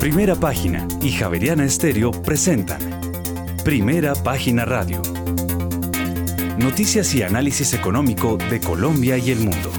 Primera Página y Javeriana Estéreo presentan Primera Página Radio. Noticias y análisis económico de Colombia y el mundo.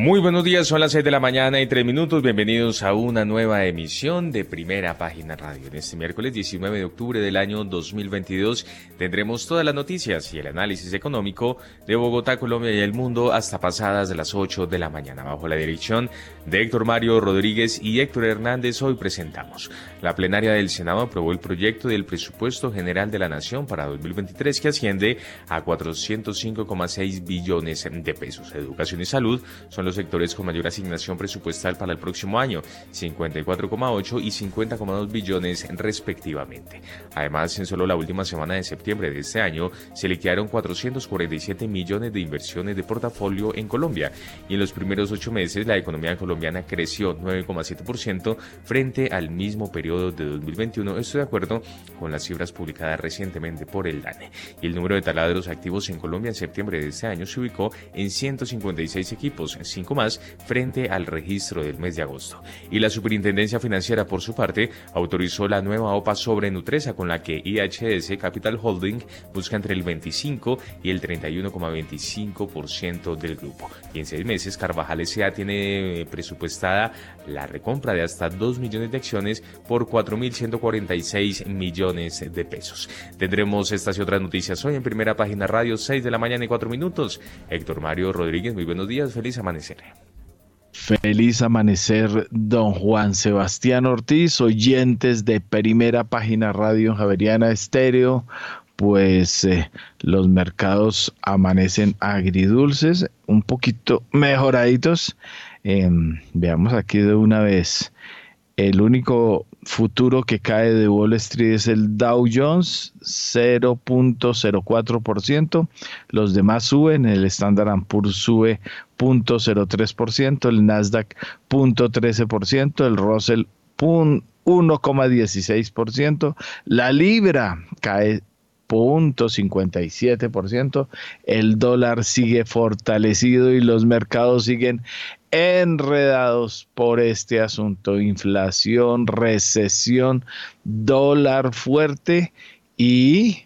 Muy buenos días, son las 6 de la mañana y 3 minutos. Bienvenidos a una nueva emisión de Primera Página Radio. En este miércoles 19 de octubre del año 2022 tendremos todas las noticias y el análisis económico de Bogotá, Colombia y el mundo hasta pasadas de las 8 de la mañana. Bajo la dirección de Héctor Mario Rodríguez y Héctor Hernández, hoy presentamos. La plenaria del Senado aprobó el proyecto del presupuesto general de la Nación para 2023 que asciende a 405,6 billones de pesos. Educación y salud son los sectores con mayor asignación presupuestal para el próximo año, 54,8 y 50,2 billones respectivamente. Además, en solo la última semana de septiembre de este año se liquidaron 447 millones de inversiones de portafolio en Colombia y en los primeros ocho meses la economía colombiana creció 9,7% frente al mismo periodo de 2021. Esto de acuerdo con las cifras publicadas recientemente por el DANE. Y el número de taladros activos en Colombia en septiembre de este año se ubicó en 156 equipos, 5 más frente al registro del mes de agosto. Y la Superintendencia Financiera, por su parte, autorizó la nueva OPA sobre Nutresa con la que IHS Capital Holding busca entre el 25 y el 31,25% del grupo. Y en seis meses, Carvajal S.A. tiene presupuestada la recompra de hasta 2 millones de acciones por 4.146 millones de pesos. Tendremos estas y otras noticias hoy en primera página radio, 6 de la mañana y 4 minutos. Héctor Mario Rodríguez, muy buenos días, feliz amanecer. Feliz amanecer, don Juan Sebastián Ortiz, oyentes de Primera Página Radio Javeriana Estéreo. Pues eh, los mercados amanecen agridulces, un poquito mejoraditos. Em, veamos aquí de una vez. El único futuro que cae de Wall Street es el Dow Jones, 0.04%. Los demás suben, el Standard Poor's sube 0.03%, el Nasdaq 0.13%, el Russell 1,16%, la libra cae 0.57%, el dólar sigue fortalecido y los mercados siguen enredados por este asunto, inflación, recesión, dólar fuerte y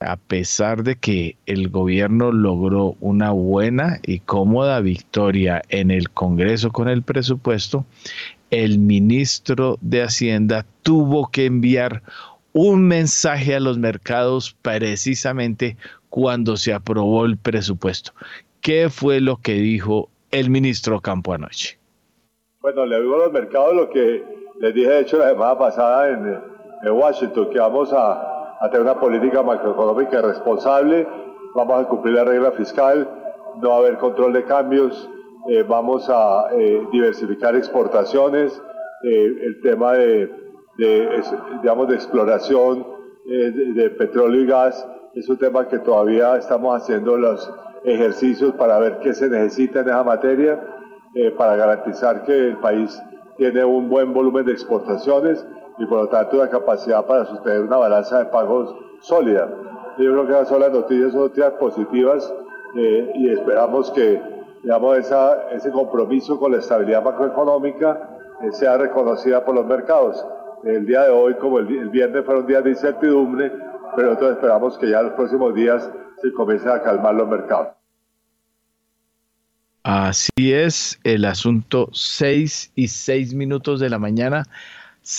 a pesar de que el gobierno logró una buena y cómoda victoria en el Congreso con el presupuesto, el ministro de Hacienda tuvo que enviar un mensaje a los mercados precisamente cuando se aprobó el presupuesto. ¿Qué fue lo que dijo el ministro Campo anoche? Bueno, le digo a los mercados lo que les dije, de hecho, la semana pasada en, Washington, que vamos a, tener una política macroeconómica responsable, vamos a cumplir la regla fiscal, no va a haber control de cambios, eh, vamos a eh, diversificar exportaciones, eh, el tema de, de, digamos, de exploración de, de petróleo y gas es un tema que todavía estamos haciendo los ejercicios para ver qué se necesita en esa materia, eh, para garantizar que el país tiene un buen volumen de exportaciones y por lo tanto una capacidad para sostener una balanza de pagos sólida. Yo creo que esas son las noticias, son noticias positivas eh, y esperamos que digamos, esa, ese compromiso con la estabilidad macroeconómica eh, sea reconocida por los mercados. El día de hoy, como el, el viernes, fueron días de incertidumbre, pero nosotros esperamos que ya los próximos días se comience a calmar los mercados. Así es, el asunto 6 y 6 minutos de la mañana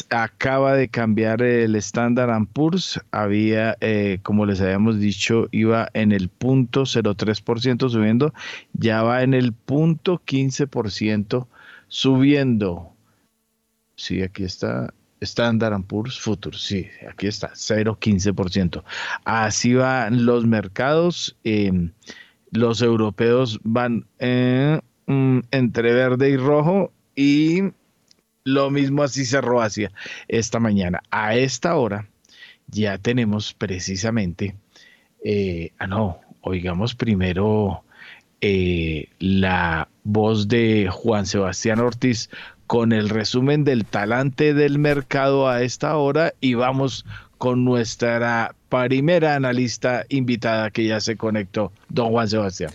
acaba de cambiar el Standard Poor's, había, eh, como les habíamos dicho, iba en el punto 03% subiendo, ya va en el punto 15% subiendo. Sí, aquí está, Standard Poor's Futures, sí, aquí está, 0,15%. Así van los mercados. Em, los europeos van eh, mm, entre verde y rojo y lo mismo así cerró Asia esta mañana. A esta hora ya tenemos precisamente, eh, ah no, oigamos primero eh, la voz de Juan Sebastián Ortiz con el resumen del talante del mercado a esta hora y vamos con nuestra primera analista invitada que ya se conectó, don Juan Sebastián.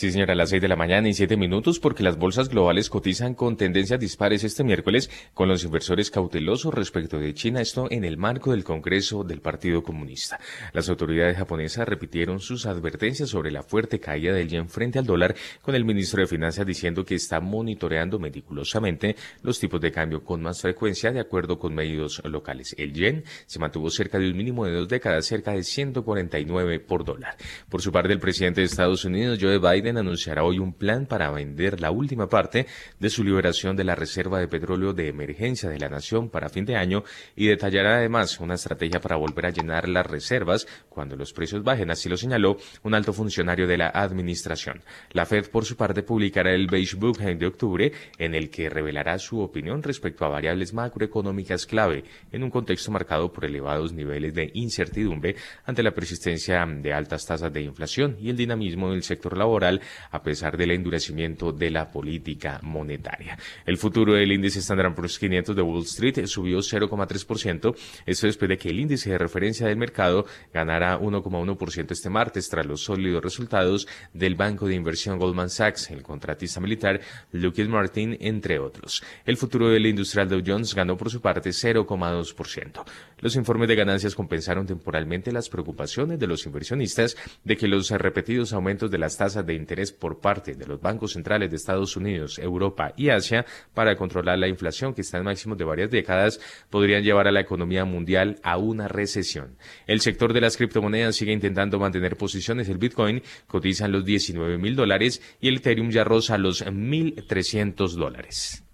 Sí, señora, a las seis de la mañana y siete minutos, porque las bolsas globales cotizan con tendencias dispares este miércoles, con los inversores cautelosos respecto de China, esto en el marco del Congreso del Partido Comunista. Las autoridades japonesas repitieron sus advertencias sobre la fuerte caída del yen frente al dólar, con el ministro de Finanzas diciendo que está monitoreando meticulosamente los tipos de cambio con más frecuencia de acuerdo con medios locales. El yen se mantuvo cerca de un mínimo de dos décadas, cerca de 149 por dólar. Por su parte, el presidente de Estados Unidos, Joe Biden, Anunciará hoy un plan para vender la última parte de su liberación de la reserva de petróleo de emergencia de la nación para fin de año y detallará además una estrategia para volver a llenar las reservas cuando los precios bajen, así lo señaló un alto funcionario de la administración. La Fed, por su parte, publicará el Beige Book de octubre en el que revelará su opinión respecto a variables macroeconómicas clave en un contexto marcado por elevados niveles de incertidumbre ante la persistencia de altas tasas de inflación y el dinamismo del sector laboral a pesar del endurecimiento de la política monetaria. El futuro del índice Standard Poor's 500 de Wall Street subió 0,3%, esto después de que el índice de referencia del mercado ganara 1,1% este martes tras los sólidos resultados del banco de inversión Goldman Sachs, el contratista militar Lockheed Martin, entre otros. El futuro del industrial Dow Jones ganó por su parte 0,2%. Los informes de ganancias compensaron temporalmente las preocupaciones de los inversionistas de que los repetidos aumentos de las tasas de interés por parte de los bancos centrales de Estados Unidos, Europa y Asia para controlar la inflación que está en máximos de varias décadas podrían llevar a la economía mundial a una recesión. El sector de las criptomonedas sigue intentando mantener posiciones. El Bitcoin cotiza en los 19 mil dólares y el Ethereum ya roza los 1.300 dólares.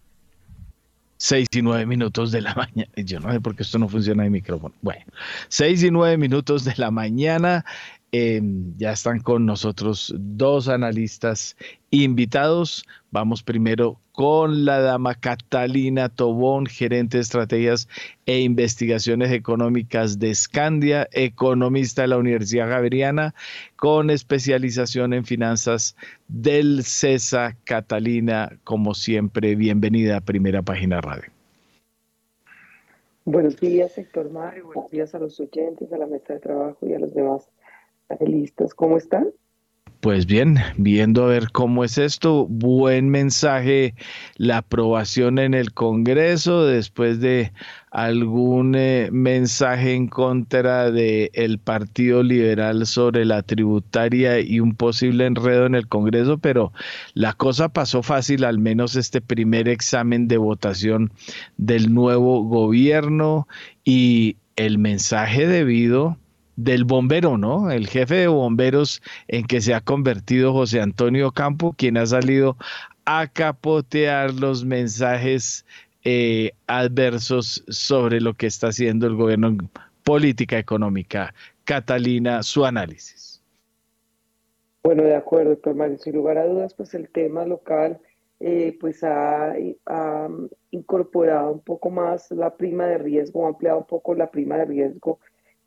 Seis y nueve minutos de la mañana. Yo no sé por qué esto no funciona en micrófono. Bueno, seis y nueve minutos de la mañana. Em, ya están con nosotros dos analistas invitados. Vamos primero con la dama Catalina Tobón, gerente de estrategias e investigaciones económicas de Scandia, economista de la Universidad Javeriana, con especialización en finanzas del CESA. Catalina, como siempre, bienvenida a Primera Página Radio. Buenos días, sector Mario. Buenos días a los oyentes, a la mesa de trabajo y a los demás ¿cómo están? Pues bien, viendo a ver cómo es esto, buen mensaje la aprobación en el Congreso después de algún eh, mensaje en contra del el Partido Liberal sobre la tributaria y un posible enredo en el Congreso, pero la cosa pasó fácil, al menos este primer examen de votación del nuevo gobierno y el mensaje debido del bombero, ¿no? El jefe de bomberos en que se ha convertido José Antonio Campo, quien ha salido a capotear los mensajes eh, adversos sobre lo que está haciendo el gobierno en política económica. Catalina, su análisis. Bueno, de acuerdo, doctor Mario. Sin lugar a dudas, pues el tema local eh, pues ha, ha, incorporado un poco más la prima de riesgo, ha ampliado un poco la prima de riesgo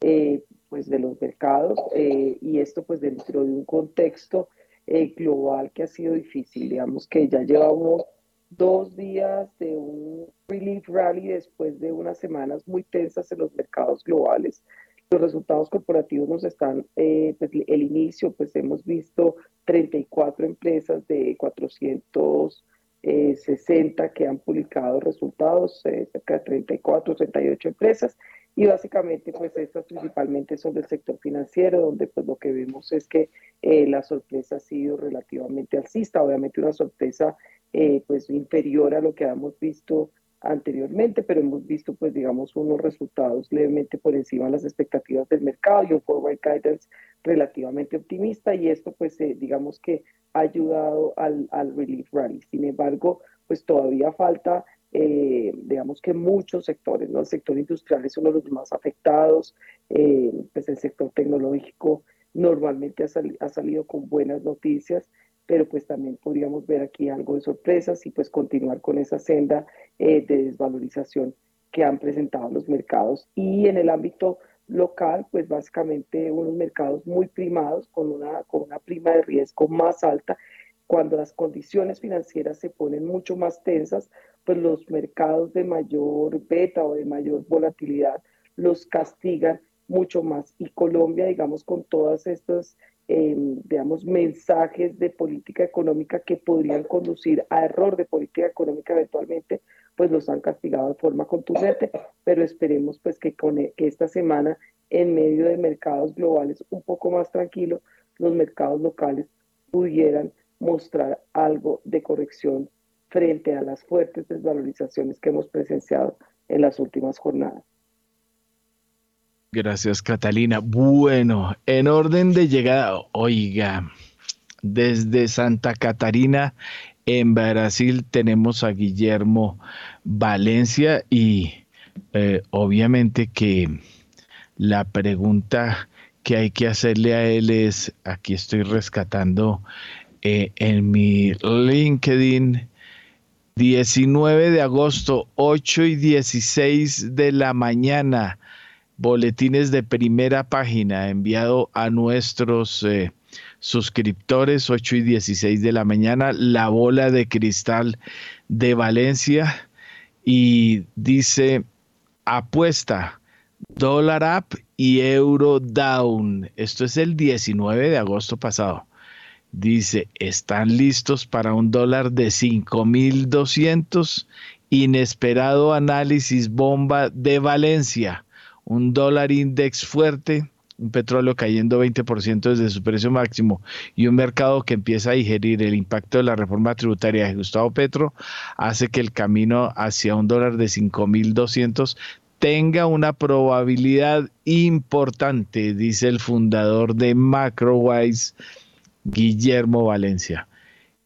eh, pues, de los mercados eh, y esto pues dentro de un contexto eh, global que ha sido difícil. Digamos que ya llevamos dos días de un relief rally después de unas semanas muy tensas en los mercados globales. Los resultados corporativos nos están, eh, pues el inicio, pues hemos visto 34 empresas de 460 que han publicado resultados, cerca de 34, 38 empresas, y básicamente, pues estas principalmente son del sector financiero, donde pues lo que vemos es que eh, la sorpresa ha sido relativamente alcista, obviamente una sorpresa eh, pues inferior a lo que habíamos visto anteriormente, pero hemos visto pues digamos unos resultados levemente por encima de las expectativas del mercado y un forward guidance relativamente optimista y esto pues eh, digamos que ha ayudado al, al relief rally. Sin embargo, pues todavía falta eh, digamos que muchos sectores, ¿no? El sector industrial es uno de los más afectados, eh, pues el sector tecnológico normalmente ha, ha, salido con buenas noticias, pero pues también podríamos ver aquí algo de sorpresas y pues continuar con esa senda eh, de desvalorización que han presentado los mercados. Y en el ámbito local, pues básicamente unos mercados muy primados, con una, con una prima de riesgo más alta, cuando las condiciones financieras se ponen mucho más tensas, pues los mercados de mayor beta o de mayor volatilidad los castigan mucho más. Y Colombia, digamos, con todas estas em, digamos, mensajes de política económica que podrían conducir a error de política económica eventualmente, pues los han castigado de forma contundente, pero esperemos pues que, con, e, que esta semana, en medio de mercados globales un poco más tranquilos, los mercados locales pudieran mostrar algo de corrección frente a las fuertes desvalorizaciones que hemos presenciado en las últimas jornadas. Gracias, Catalina. Bueno, en orden de llegada, oiga, desde Santa Catarina, en Brasil, tenemos a Guillermo Valencia y eh, obviamente que la pregunta que hay que hacerle a él es, aquí estoy rescatando eh, en mi LinkedIn, 19 de agosto, 8 y 16 de la mañana boletines de primera página enviado a nuestros eh, suscriptores 8 y 16 de la mañana, la bola de cristal de Valencia y dice apuesta dólar up y euro down. Esto es el 19 de agosto pasado. Dice, ¿están listos para un dólar de 5.200? Inesperado análisis bomba de Valencia un dólar index fuerte, un petróleo cayendo 20% desde su precio máximo y un mercado que empieza a digerir el impacto de la reforma tributaria de Gustavo Petro, hace que el camino hacia un dólar de 5.200 tenga una probabilidad importante, dice el fundador de MacroWise, Guillermo Valencia.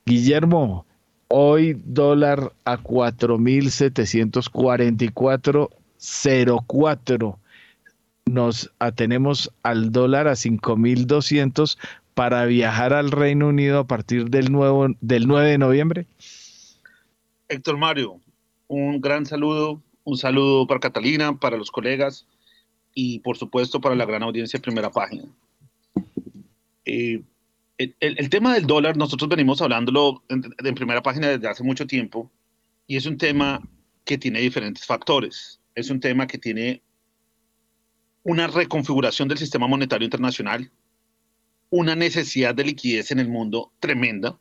Guillermo, hoy dólar a 4.744.04 nos atenemos al dólar a 5.200 para viajar al Reino Unido a partir del, nuevo, del 9 de noviembre? Héctor Mario, un gran saludo, un saludo para Catalina, para los colegas y por supuesto para la gran audiencia de primera página. Eh, el, tema del dólar, nosotros venimos hablándolo en, en primera página desde hace mucho tiempo y es un tema que tiene diferentes factores. Es un tema que tiene una reconfiguración del sistema monetario internacional, una necesidad de liquidez en el mundo tremenda,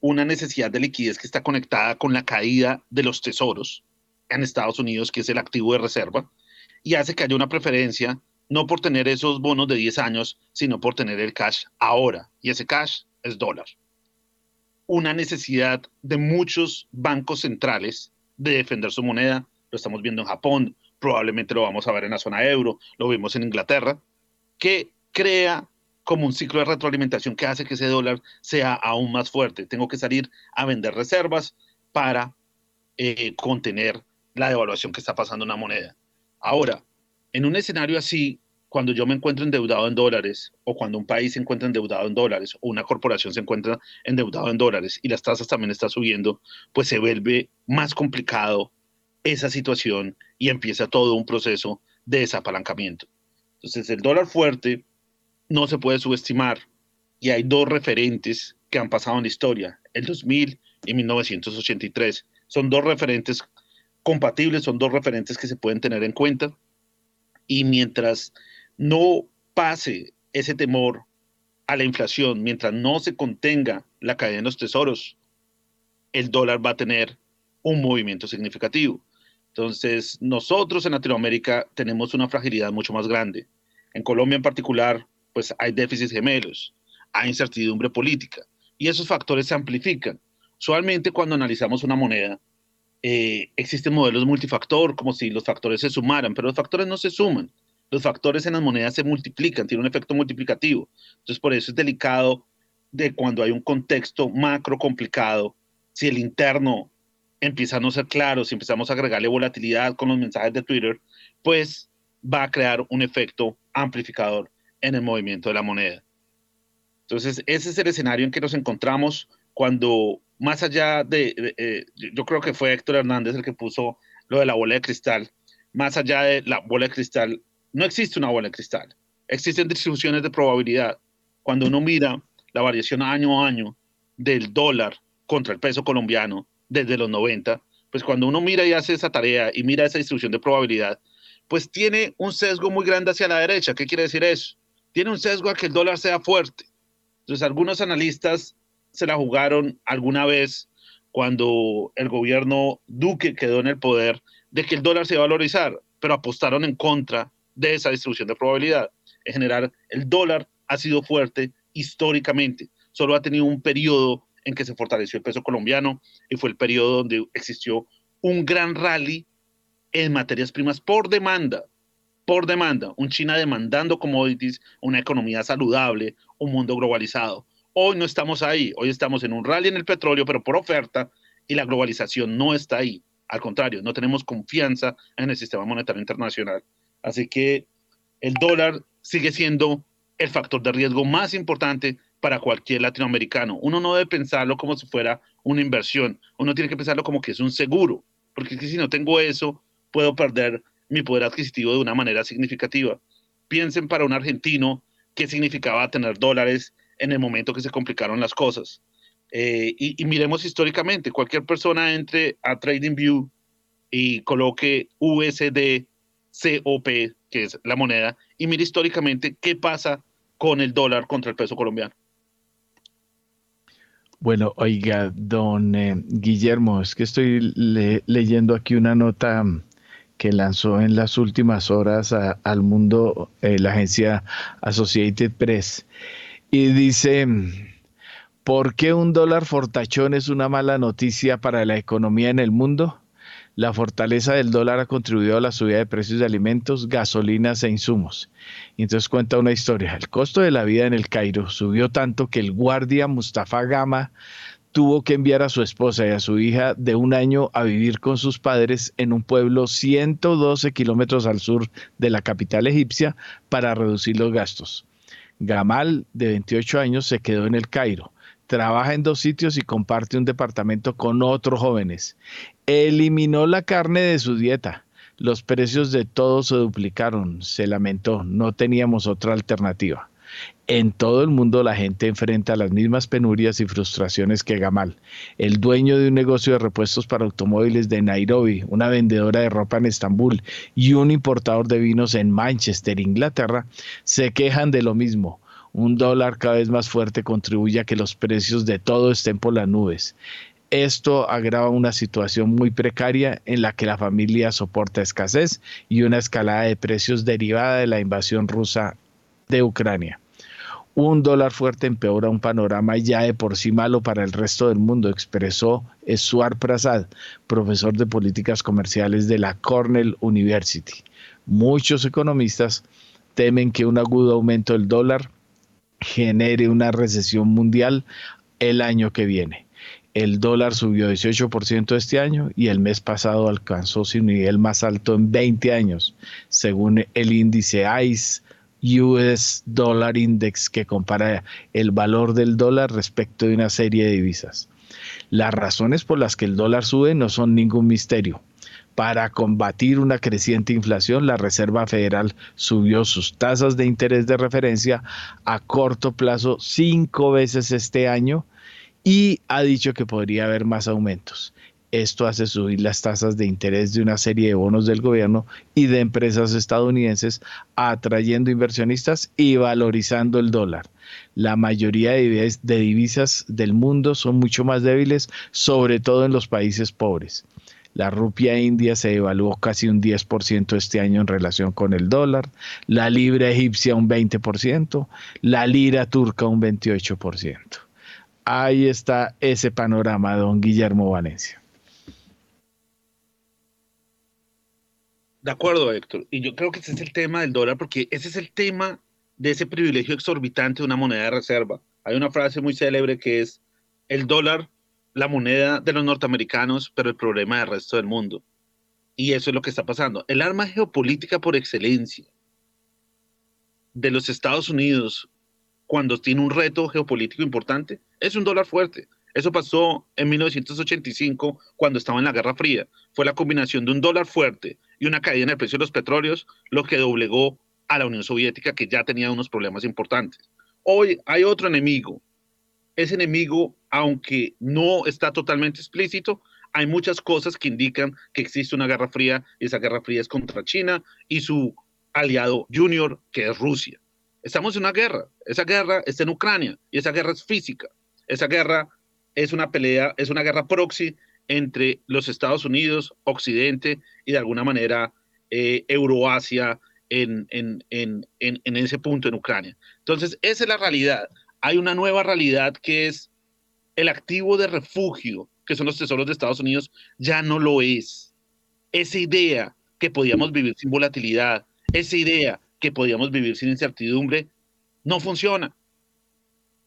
una necesidad de liquidez que está conectada con la caída de los tesoros en Estados Unidos, que es el activo de reserva, y hace que haya una preferencia no por tener esos bonos de 10 años, sino por tener el cash ahora, y ese cash es dólar. Una necesidad de muchos bancos centrales de defender su moneda, lo estamos viendo en Japón, probablemente lo vamos a ver en la zona euro, lo vimos en Inglaterra, que crea como un ciclo de retroalimentación que hace que ese dólar sea aún más fuerte. Tengo que salir a vender reservas para eh, contener la devaluación que está pasando en la moneda. Ahora, en un escenario así, cuando yo me encuentro endeudado en dólares, o cuando un país se encuentra endeudado en dólares, o una corporación se encuentra endeudado en dólares y las tasas también están subiendo, pues se vuelve más complicado esa situación y empieza todo un proceso de desapalancamiento. Entonces, el dólar fuerte no se puede subestimar y hay dos referentes que han pasado en la historia, el 2000 y 1983. Son dos referentes compatibles, son dos referentes que se pueden tener en cuenta y mientras no pase ese temor a la inflación, mientras no se contenga la caída de los tesoros, el dólar va a tener un movimiento significativo. Entonces, nosotros en Latinoamérica tenemos una fragilidad mucho más grande. En Colombia en particular, pues hay déficits gemelos, hay incertidumbre política y esos factores se amplifican. Usualmente cuando analizamos una moneda, eh, existen modelos multifactor, como si los factores se sumaran, pero los factores no se suman. Los factores en las monedas se multiplican, tiene un efecto multiplicativo. Entonces, por eso es delicado de cuando hay un contexto macro complicado, si el interno empieza a no ser claro, si empezamos a agregarle volatilidad con los mensajes de Twitter, pues va a crear un efecto amplificador en el movimiento de la moneda. Entonces, ese es el escenario en que nos encontramos cuando, más allá de, eh, yo creo que fue Héctor Hernández el que puso lo de la bola de cristal, más allá de la bola de cristal, no existe una bola de cristal, existen distribuciones de probabilidad. Cuando uno mira la variación año a año del dólar contra el peso colombiano, desde los 90, pues cuando uno mira y hace esa tarea y mira esa distribución de probabilidad, pues tiene un sesgo muy grande hacia la derecha. ¿Qué quiere decir eso? Tiene un sesgo a que el dólar sea fuerte. Entonces, algunos analistas se la jugaron alguna vez cuando el gobierno Duque quedó en el poder de que el dólar se iba a valorizar, pero apostaron en contra de esa distribución de probabilidad. En general, el dólar ha sido fuerte históricamente, solo ha tenido un periodo en que se fortaleció el peso colombiano y fue el periodo donde existió un gran rally en materias primas por demanda, por demanda, un China demandando commodities, una economía saludable, un mundo globalizado. Hoy no estamos ahí, hoy estamos en un rally en el petróleo, pero por oferta, y la globalización no está ahí. Al contrario, no tenemos confianza en el sistema monetario internacional. Así que el dólar sigue siendo el factor de riesgo más importante para cualquier latinoamericano. Uno no debe pensarlo como si fuera una inversión, uno tiene que pensarlo como que es un seguro, porque si no tengo eso, puedo perder mi poder adquisitivo de una manera significativa. Piensen para un argentino qué significaba tener dólares en el momento que se complicaron las cosas. Eh, y, miremos históricamente, cualquier persona entre a TradingView y coloque USD COP, que es la moneda, y mire históricamente qué pasa con el dólar contra el peso colombiano. Bueno, oiga, don eh, Guillermo, es que estoy leyendo aquí una nota que lanzó en las últimas horas al mundo eh, la agencia Associated Press y dice, ¿por qué un dólar fortachón es una mala noticia para la economía en el mundo? La fortaleza del dólar ha contribuido a la subida de precios de alimentos, gasolinas e insumos. Y entonces cuenta una historia. El costo de la vida en el Cairo subió tanto que el guardia Mustafa Gama tuvo que enviar a su esposa y a su hija de un año a vivir con sus padres en un pueblo 112 kilómetros al sur de la capital egipcia para reducir los gastos. Gamal, de 28 años, se quedó en el Cairo trabaja en dos sitios y comparte un departamento con otros jóvenes. Eliminó la carne de su dieta. Los precios de todo se duplicaron, se lamentó, no teníamos otra alternativa. En todo el mundo la gente enfrenta las mismas penurias y frustraciones que Gamal, el dueño de un negocio de repuestos para automóviles de Nairobi, una vendedora de ropa en Estambul y un importador de vinos en Manchester, Inglaterra, se quejan de lo mismo un dólar cada vez más fuerte contribuye a que los precios de todo estén por las nubes. Esto agrava una situación muy precaria en la que la familia soporta escasez y una escalada de precios derivada de la invasión rusa de Ucrania. Un dólar fuerte empeora un panorama ya de por sí malo para el resto del mundo, expresó Suar Prasad, profesor de políticas comerciales de la Cornell University. Muchos economistas temen que un agudo aumento del dólar genere una recesión mundial el año que viene. El dólar subió 18% este año y el mes pasado alcanzó su nivel más alto en 20 años, según el índice ICE US Dollar Index que compara el valor del dólar respecto de una serie de divisas. Las razones por las que el dólar sube no son ningún misterio. Para combatir una creciente inflación, la Reserva Federal subió sus tasas de interés de referencia a corto plazo cinco veces este año y ha dicho que podría haber más aumentos. Esto hace subir las tasas de interés de una serie de bonos del gobierno y de empresas estadounidenses, atrayendo inversionistas y valorizando el dólar. La mayoría de divisas del mundo son mucho más débiles, sobre todo en los países pobres. La rupia india se devaluó casi un 10% este año en relación con el dólar, la libra egipcia un 20%, la lira turca un 28%. Ahí está ese panorama, don Guillermo Valencia. De acuerdo, Héctor. Y yo creo que ese es el tema del dólar, porque ese es el tema de ese privilegio exorbitante de una moneda de reserva. Hay una frase muy célebre que es, el dólar la moneda de los norteamericanos, pero el problema del resto del mundo. Y eso es lo que está pasando. El arma geopolítica por excelencia de los Estados Unidos cuando tiene un reto geopolítico importante es un dólar fuerte. Eso pasó en 1985 cuando estaba en la Guerra Fría. Fue la combinación de un dólar fuerte y una caída en el precio de los petróleos lo que doblegó a la Unión Soviética que ya tenía unos problemas importantes. Hoy hay otro enemigo. Ese enemigo aunque no está totalmente explícito, hay muchas cosas que indican que existe una guerra fría y esa guerra fría es contra China y su aliado junior, que es Rusia. Estamos en una guerra. Esa guerra está en Ucrania y esa guerra es física. Esa guerra es una pelea, es una guerra proxy entre los Estados Unidos, Occidente y de alguna manera eh, Euroasia en, ese punto en Ucrania. Entonces, esa es la realidad. Hay una nueva realidad que es el activo de refugio, que son los tesoros de Estados Unidos, ya no lo es. Esa idea que podíamos vivir sin volatilidad, esa idea que podíamos vivir sin incertidumbre, no funciona.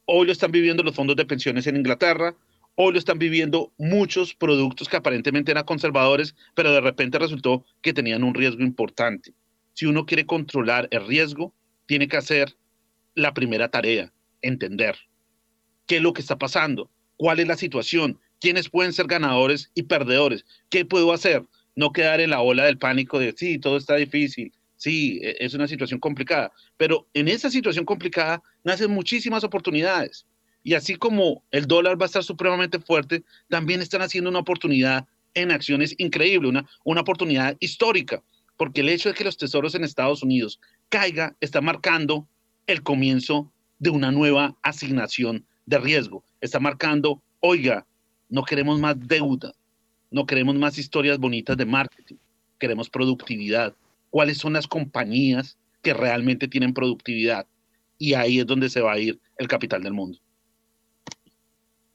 Hoy lo están viviendo los fondos de pensiones en Inglaterra, hoy lo están viviendo muchos productos que aparentemente eran conservadores, pero de repente resultó que tenían un riesgo importante. Si uno quiere controlar el riesgo, tiene que hacer la primera tarea, entender qué es lo que está pasando, cuál es la situación, quiénes pueden ser ganadores y perdedores, qué puedo hacer, no quedar en la ola del pánico de sí, todo está difícil, sí, e, es una situación complicada, pero en esa situación complicada nacen muchísimas oportunidades. Y así como el dólar va a estar supremamente fuerte, también están haciendo una oportunidad en acciones increíble, una, una oportunidad histórica, porque el hecho de que los tesoros en Estados Unidos caiga está marcando el comienzo de una nueva asignación de riesgo. Está marcando, oiga, no queremos más deuda, no queremos más historias bonitas de marketing, queremos productividad, cuáles son las compañías que realmente tienen productividad. Y ahí es donde se va a ir el capital del mundo.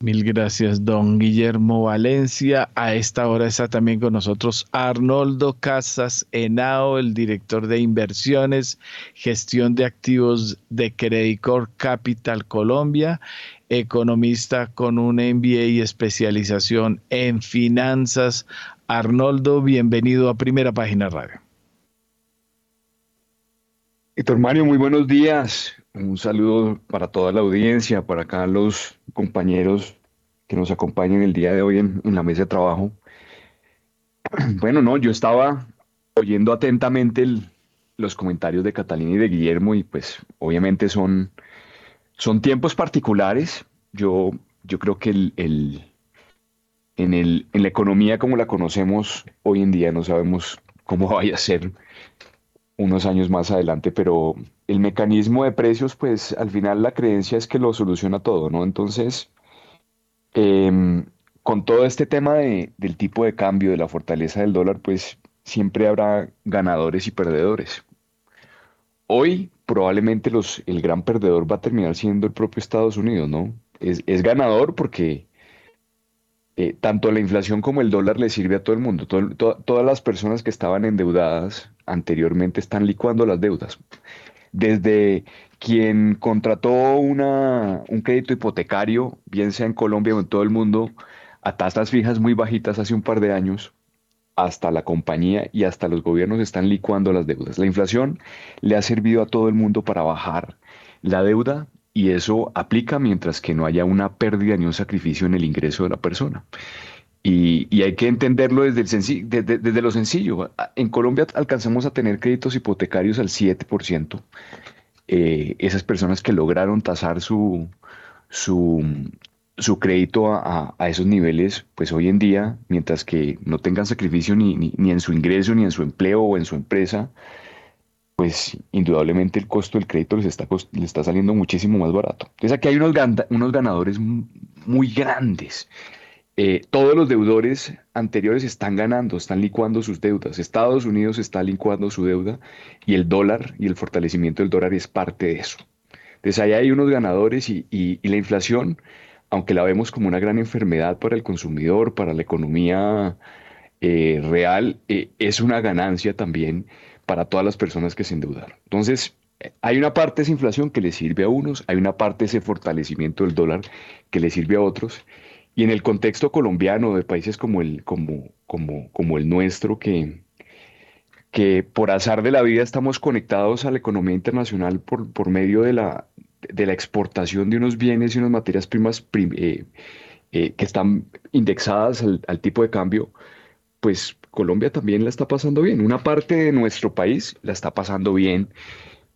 Mil gracias, don Guillermo Valencia. A esta hora está también con nosotros Arnoldo Casas Henao, el director de inversiones, gestión de activos de Credicor Capital Colombia, economista con un MBA y especialización en finanzas. Arnoldo, bienvenido a Primera Página Radio. Héctor Mario, muy buenos días. Un saludo para toda la audiencia, para acá los compañeros que nos acompañan el día de hoy en, la mesa de trabajo. Bueno, no, yo estaba oyendo atentamente los comentarios de Catalina y de Guillermo y pues obviamente son, son tiempos particulares. Yo, yo creo que el, en, el, en la economía como la conocemos hoy en día no sabemos cómo vaya a ser unos años más adelante, pero el mecanismo de precios, pues al final la creencia es que lo soluciona todo, ¿no? Entonces, em, con todo este tema del tipo de cambio, de la fortaleza del dólar, pues siempre habrá ganadores y perdedores. Hoy probablemente los, el gran perdedor va a terminar siendo el propio Estados Unidos, ¿no? Es, ganador porque eh, tanto la inflación como el dólar le sirve a todo el mundo. todas las personas que estaban endeudadas anteriormente están licuando las deudas. Desde quien contrató una, un crédito hipotecario, bien sea en Colombia o en todo el mundo, a tasas fijas muy bajitas hace un par de años, hasta la compañía y hasta los gobiernos están licuando las deudas. La inflación le ha servido a todo el mundo para bajar la deuda y eso aplica mientras que no haya una pérdida ni un sacrificio en el ingreso de la persona. Y, hay que entenderlo desde, el desde, lo sencillo. En Colombia alcanzamos a tener créditos hipotecarios al 7%. Eh, esas personas que lograron tasar su, su, su crédito a, esos niveles, pues hoy en día, mientras que no tengan sacrificio ni, ni, en su ingreso, ni en su empleo o en su empresa, pues indudablemente el costo del crédito les está, les está saliendo muchísimo más barato. Entonces aquí hay unos, unos ganadores muy grandes. Eh, todos los deudores anteriores están ganando, están licuando sus deudas. Estados Unidos está licuando su deuda y el dólar y el fortalecimiento del dólar es parte de eso. Entonces ahí hay unos ganadores y, la inflación, aunque la vemos como una gran enfermedad para el consumidor, para la economía eh, real, eh, es una ganancia también para todas las personas que se endeudaron. Entonces, hay una parte de esa inflación que le sirve a unos, hay una parte de ese fortalecimiento del dólar que le sirve a otros. Y en el contexto colombiano de países como el, como, como, como el nuestro, que, que por azar de la vida estamos conectados a la economía internacional por, por medio de la, de la exportación de unos bienes y unas materias primas eh, eh, que están indexadas al, tipo de cambio, pues Colombia también la está pasando bien. Una parte de nuestro país la está pasando bien.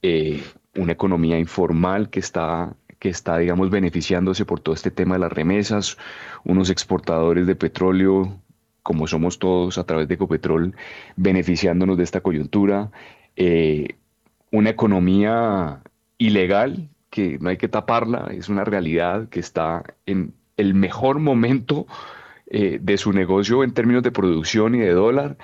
Eh, una economía informal que está que está, digamos, beneficiándose por todo este tema de las remesas, unos exportadores de petróleo, como somos todos a través de Ecopetrol, beneficiándonos de esta coyuntura, eh, una economía ilegal, que no hay que taparla, es una realidad que está en el mejor momento eh, de su negocio en términos de producción y de dólar.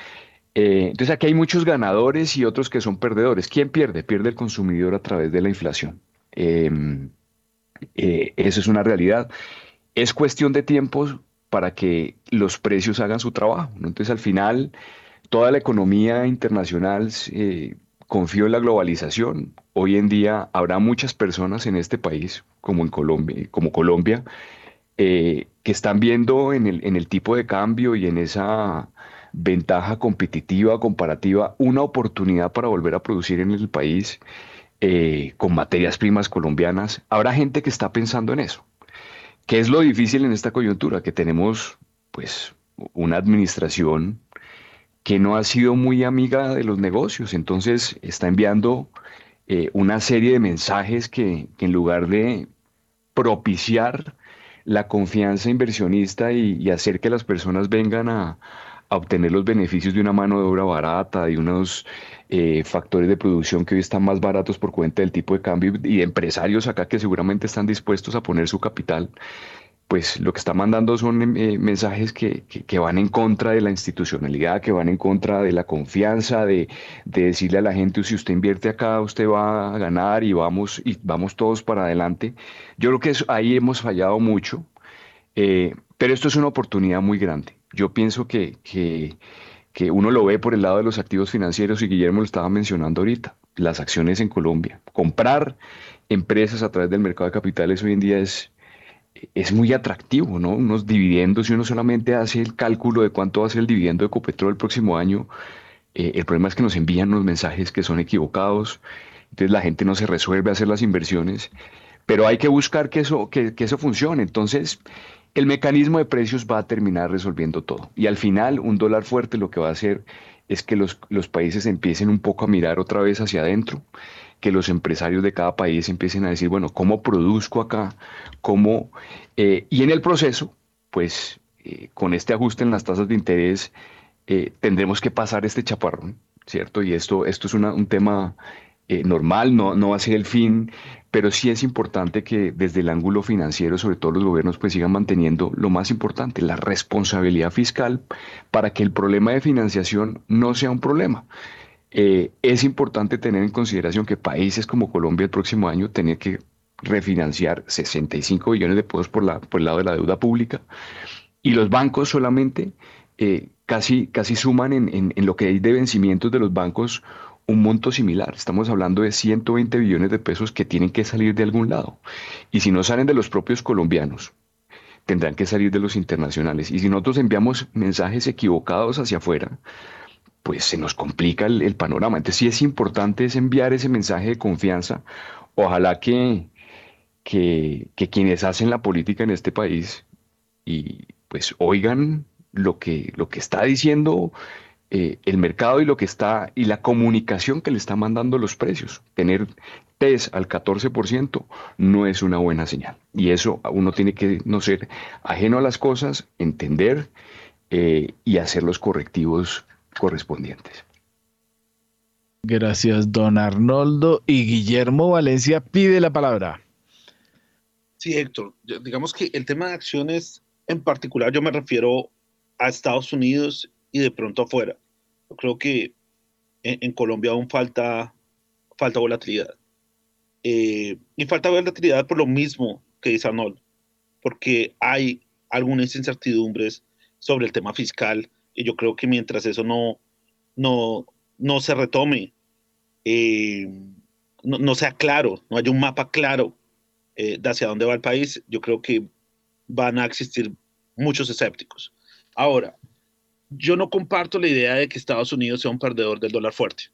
Eh, entonces aquí hay muchos ganadores y otros que son perdedores. ¿Quién pierde? Pierde el consumidor a través de la inflación. Em, eso es una realidad. Es cuestión de tiempos para que los precios hagan su trabajo. Entonces al final toda la economía internacional eh, confió en la globalización. Hoy en día habrá muchas personas en este país, como en Colombia, eh, que están viendo en el tipo de cambio y en esa ventaja competitiva, comparativa, una oportunidad para volver a producir en el país eh, con materias primas colombianas. Habrá gente que está pensando en eso. ¿Qué es lo difícil en esta coyuntura? Que tenemos pues una administración que no ha sido muy amiga de los negocios, entonces está enviando eh, una serie de mensajes que, en lugar de propiciar la confianza inversionista y, hacer que las personas vengan a, obtener los beneficios de una mano de obra barata, de unos eh, factores de producción que hoy están más baratos por cuenta del tipo de cambio y de empresarios acá que seguramente están dispuestos a poner su capital, pues lo que está mandando son eh, mensajes que, van en contra de la institucionalidad, que van en contra de la confianza, de, decirle a la gente, si usted invierte acá, usted va a ganar y vamos, y vamos todos para adelante. Yo creo que ahí hemos fallado mucho, eh, pero esto es una oportunidad muy grande. Yo pienso que, que, que uno lo ve por el lado de los activos financieros y Guillermo lo estaba mencionando ahorita, las acciones en Colombia. Comprar empresas a través del mercado de capitales hoy en día es es muy atractivo, ¿no? Unos dividendos, si uno solamente hace el cálculo de cuánto va a ser el dividendo de Ecopetrol el próximo año, eh, el problema es que nos envían unos mensajes que son equivocados, entonces la gente no se resuelve a hacer las inversiones, pero hay que buscar que eso, que, que eso funcione. Entonces, el mecanismo de precios va a terminar resolviendo todo. Y al final, un dólar fuerte lo que va a hacer es que los, los países empiecen un poco a mirar otra vez hacia adentro que los empresarios de cada país empiecen a decir, bueno, ¿cómo produzco acá? ¿Cómo? Eh, y en el proceso, pues eh, con este ajuste en las tasas de interés, eh, tendremos que pasar este chaparrón, ¿cierto? Y esto, esto es un tema normal, no, no va a ser el fin, pero sí es importante que desde el ángulo financiero, sobre todo los gobiernos, pues sigan manteniendo lo más importante, la responsabilidad fiscal, para que el problema de financiación no sea un problema. Eh, es importante tener en consideración que países como Colombia el próximo año tienen que refinanciar 65 billones de pesos por, la, por el lado de la deuda pública y los bancos solamente eh, casi, casi suman en, en, lo que hay de vencimientos de los bancos un monto similar. Estamos hablando de 120 billones de pesos que tienen que salir de algún lado. Y si no salen de los propios colombianos, tendrán que salir de los internacionales. Y si nosotros enviamos mensajes equivocados hacia afuera, pues se nos complica el, panorama. Entonces sí es importante es enviar ese mensaje de confianza. Ojalá que, que, quienes hacen la política en este país y pues oigan lo que, lo que está diciendo eh, el mercado y lo que está y la comunicación que le está mandando los precios. Tener TES al 14% no es una buena señal. Y eso uno tiene que no ser ajeno a las cosas, entender eh, y hacer los correctivos correspondientes. Gracias, don Arnoldo. Y Guillermo Valencia pide la palabra. Sí, Héctor, digamos que el tema de acciones en particular yo me refiero a Estados Unidos y de pronto afuera. Creo que en, Colombia aún falta, falta volatilidad. Eh, y falta volatilidad por lo mismo que dice Arnold, porque hay algunas incertidumbres sobre el tema fiscal y yo creo que mientras eso no, no, no se retome, eh, no, sea claro, no haya un mapa claro eh, de hacia dónde va el país, yo creo que van a existir muchos escépticos. Ahora, yo no comparto la idea de que Estados Unidos sea un perdedor del dólar fuerte.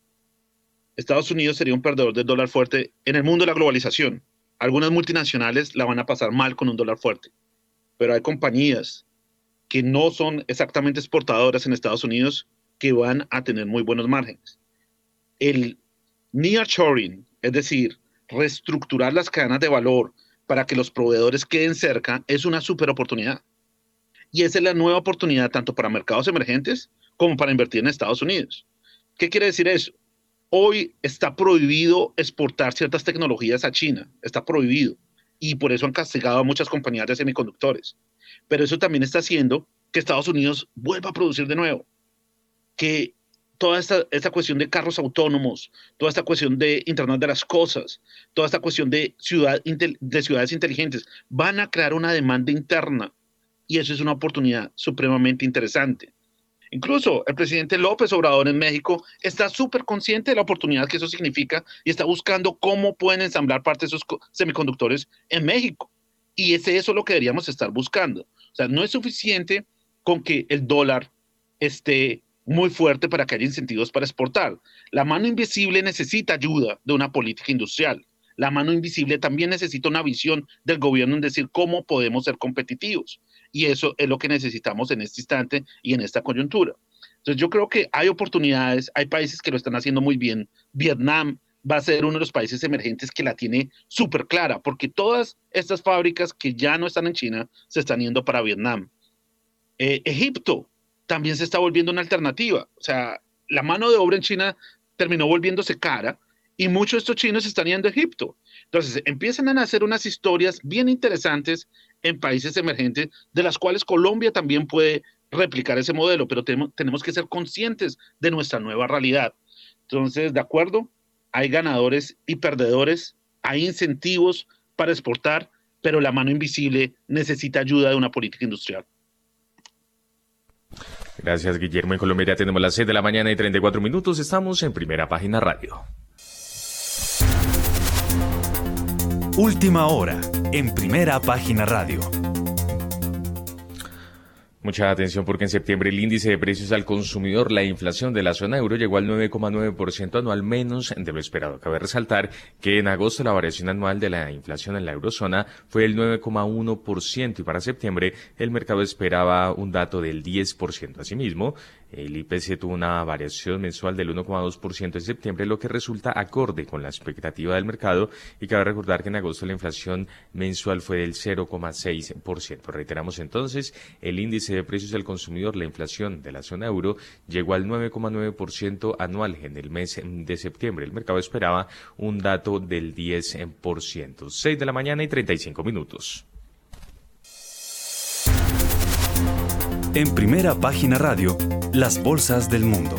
Estados Unidos sería un perdedor del dólar fuerte en el mundo de la globalización. Algunas multinacionales la van a pasar mal con un dólar fuerte, pero hay compañías que no son exactamente exportadoras en Estados Unidos que van a tener muy buenos márgenes. El nearshoring, es decir, reestructurar las cadenas de valor para que los proveedores queden cerca, es una super oportunidad. Y esa es la nueva oportunidad tanto para mercados emergentes como para invertir en Estados Unidos. ¿Qué quiere decir eso? Hoy está prohibido exportar ciertas tecnologías a China, está prohibido. Y por eso han castigado a muchas compañías de semiconductores. Pero eso también está haciendo que Estados Unidos vuelva a producir de nuevo. Que toda esta, esta, cuestión de carros autónomos, toda esta cuestión de Internet de las Cosas, toda esta cuestión de, ciudad, de ciudades inteligentes, van a crear una demanda interna y eso es una oportunidad supremamente interesante. Incluso el presidente López Obrador en México está súper consciente de la oportunidad que eso significa y está buscando cómo pueden ensamblar parte de esos semiconductores en México. Y es eso lo que deberíamos estar buscando. O sea, no es suficiente con que el dólar esté muy fuerte para que haya incentivos para exportar. La mano invisible necesita ayuda de una política industrial. La mano invisible también necesita una visión del gobierno en decir cómo podemos ser competitivos. Y eso es lo que necesitamos en este instante y en esta coyuntura. Entonces yo creo que hay oportunidades, hay países que lo están haciendo muy bien. Vietnam va a ser uno de los países emergentes que la tiene súper clara, porque todas estas fábricas que ya no están en China se están yendo para Vietnam. Eh, Egipto también se está volviendo una alternativa. O sea, la mano de obra en China terminó volviéndose cara y muchos de estos chinos están yendo a Egipto. Entonces, empiezan a nacer unas historias bien interesantes en países emergentes, de las cuales Colombia también puede replicar ese modelo, pero tenemos, que ser conscientes de nuestra nueva realidad. Entonces, de acuerdo, hay ganadores y perdedores, hay incentivos para exportar, pero la mano invisible necesita ayuda de una política industrial. Gracias, Guillermo. En Colombia ya tenemos las 6 de la mañana y 34 minutos. Estamos en primera página radio. Última hora, en primera página radio. Mucha atención porque en septiembre el índice de precios al consumidor, la inflación de la zona euro llegó al 9,9% anual menos de lo esperado. Cabe resaltar que en agosto la variación anual de la inflación en la eurozona fue el 9,1% y para septiembre el mercado esperaba un dato del 10%. Asimismo, el IPC tuvo una variación mensual del 1,2% en septiembre, lo que resulta acorde con la expectativa del mercado y cabe recordar que en agosto la inflación mensual fue del 0,6%. Reiteramos entonces, el índice de precios del consumidor, la inflación de la zona euro, llegó al 9,9% anual en el mes de septiembre. El mercado esperaba un dato del 10%. 6 de la mañana y 35 minutos. En primera página radio, las bolsas del mundo.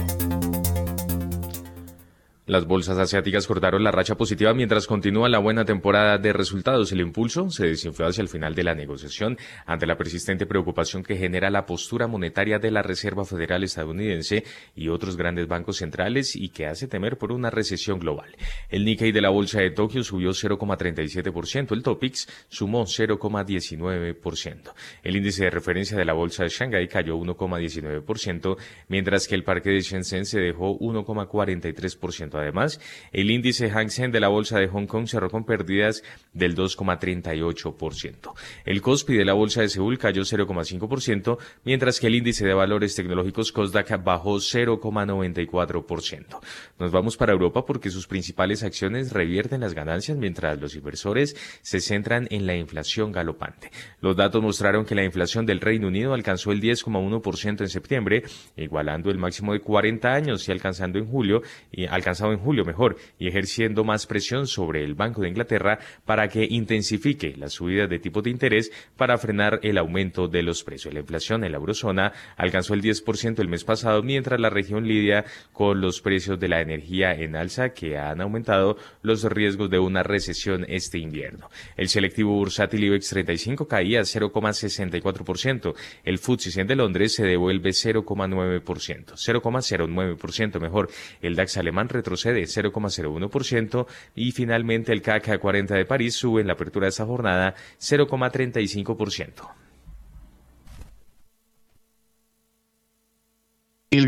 Las bolsas asiáticas cortaron la racha positiva mientras continúa la buena temporada de resultados. El impulso se desinfló hacia el final de la negociación ante la persistente preocupación que genera la postura monetaria de la Reserva Federal estadounidense y otros grandes bancos centrales y que hace temer por una recesión global. El Nikkei de la bolsa de Tokio subió 0,37%, el Topix sumó 0,19%. El índice de referencia de la bolsa de Shanghái cayó 1,19%, mientras que el parque de Shenzhen se dejó 1,43% Además, el índice Hang Seng de la bolsa de Hong Kong cerró con pérdidas del 2,38%. El Kospi de la bolsa de Seúl cayó 0,5%, mientras que el índice de valores tecnológicos Kosdaq bajó 0,94%. Nos vamos para Europa porque sus principales acciones revierten las ganancias mientras los inversores se centran en la inflación galopante. Los datos mostraron que la inflación del Reino Unido alcanzó el 10,1% en septiembre, igualando el máximo de 40 años y alcanzando en julio y alcanzando en julio mejor y ejerciendo más presión sobre el Banco de Inglaterra para que intensifique las subidas de tipos de interés para frenar el aumento de los precios. La inflación en la eurozona alcanzó el 10% el mes pasado, mientras la región lidia con los precios de la energía en alza que han aumentado los riesgos de una recesión este invierno. El selectivo bursátil IBEX 35 caía 0,64%. El FTSE 100 de Londres se devuelve 0,9%, 0,09% mejor. El DAX alemán retrocede 0,01% y finalmente el CAC 40 de París sube en la apertura de esta jornada 0,35%.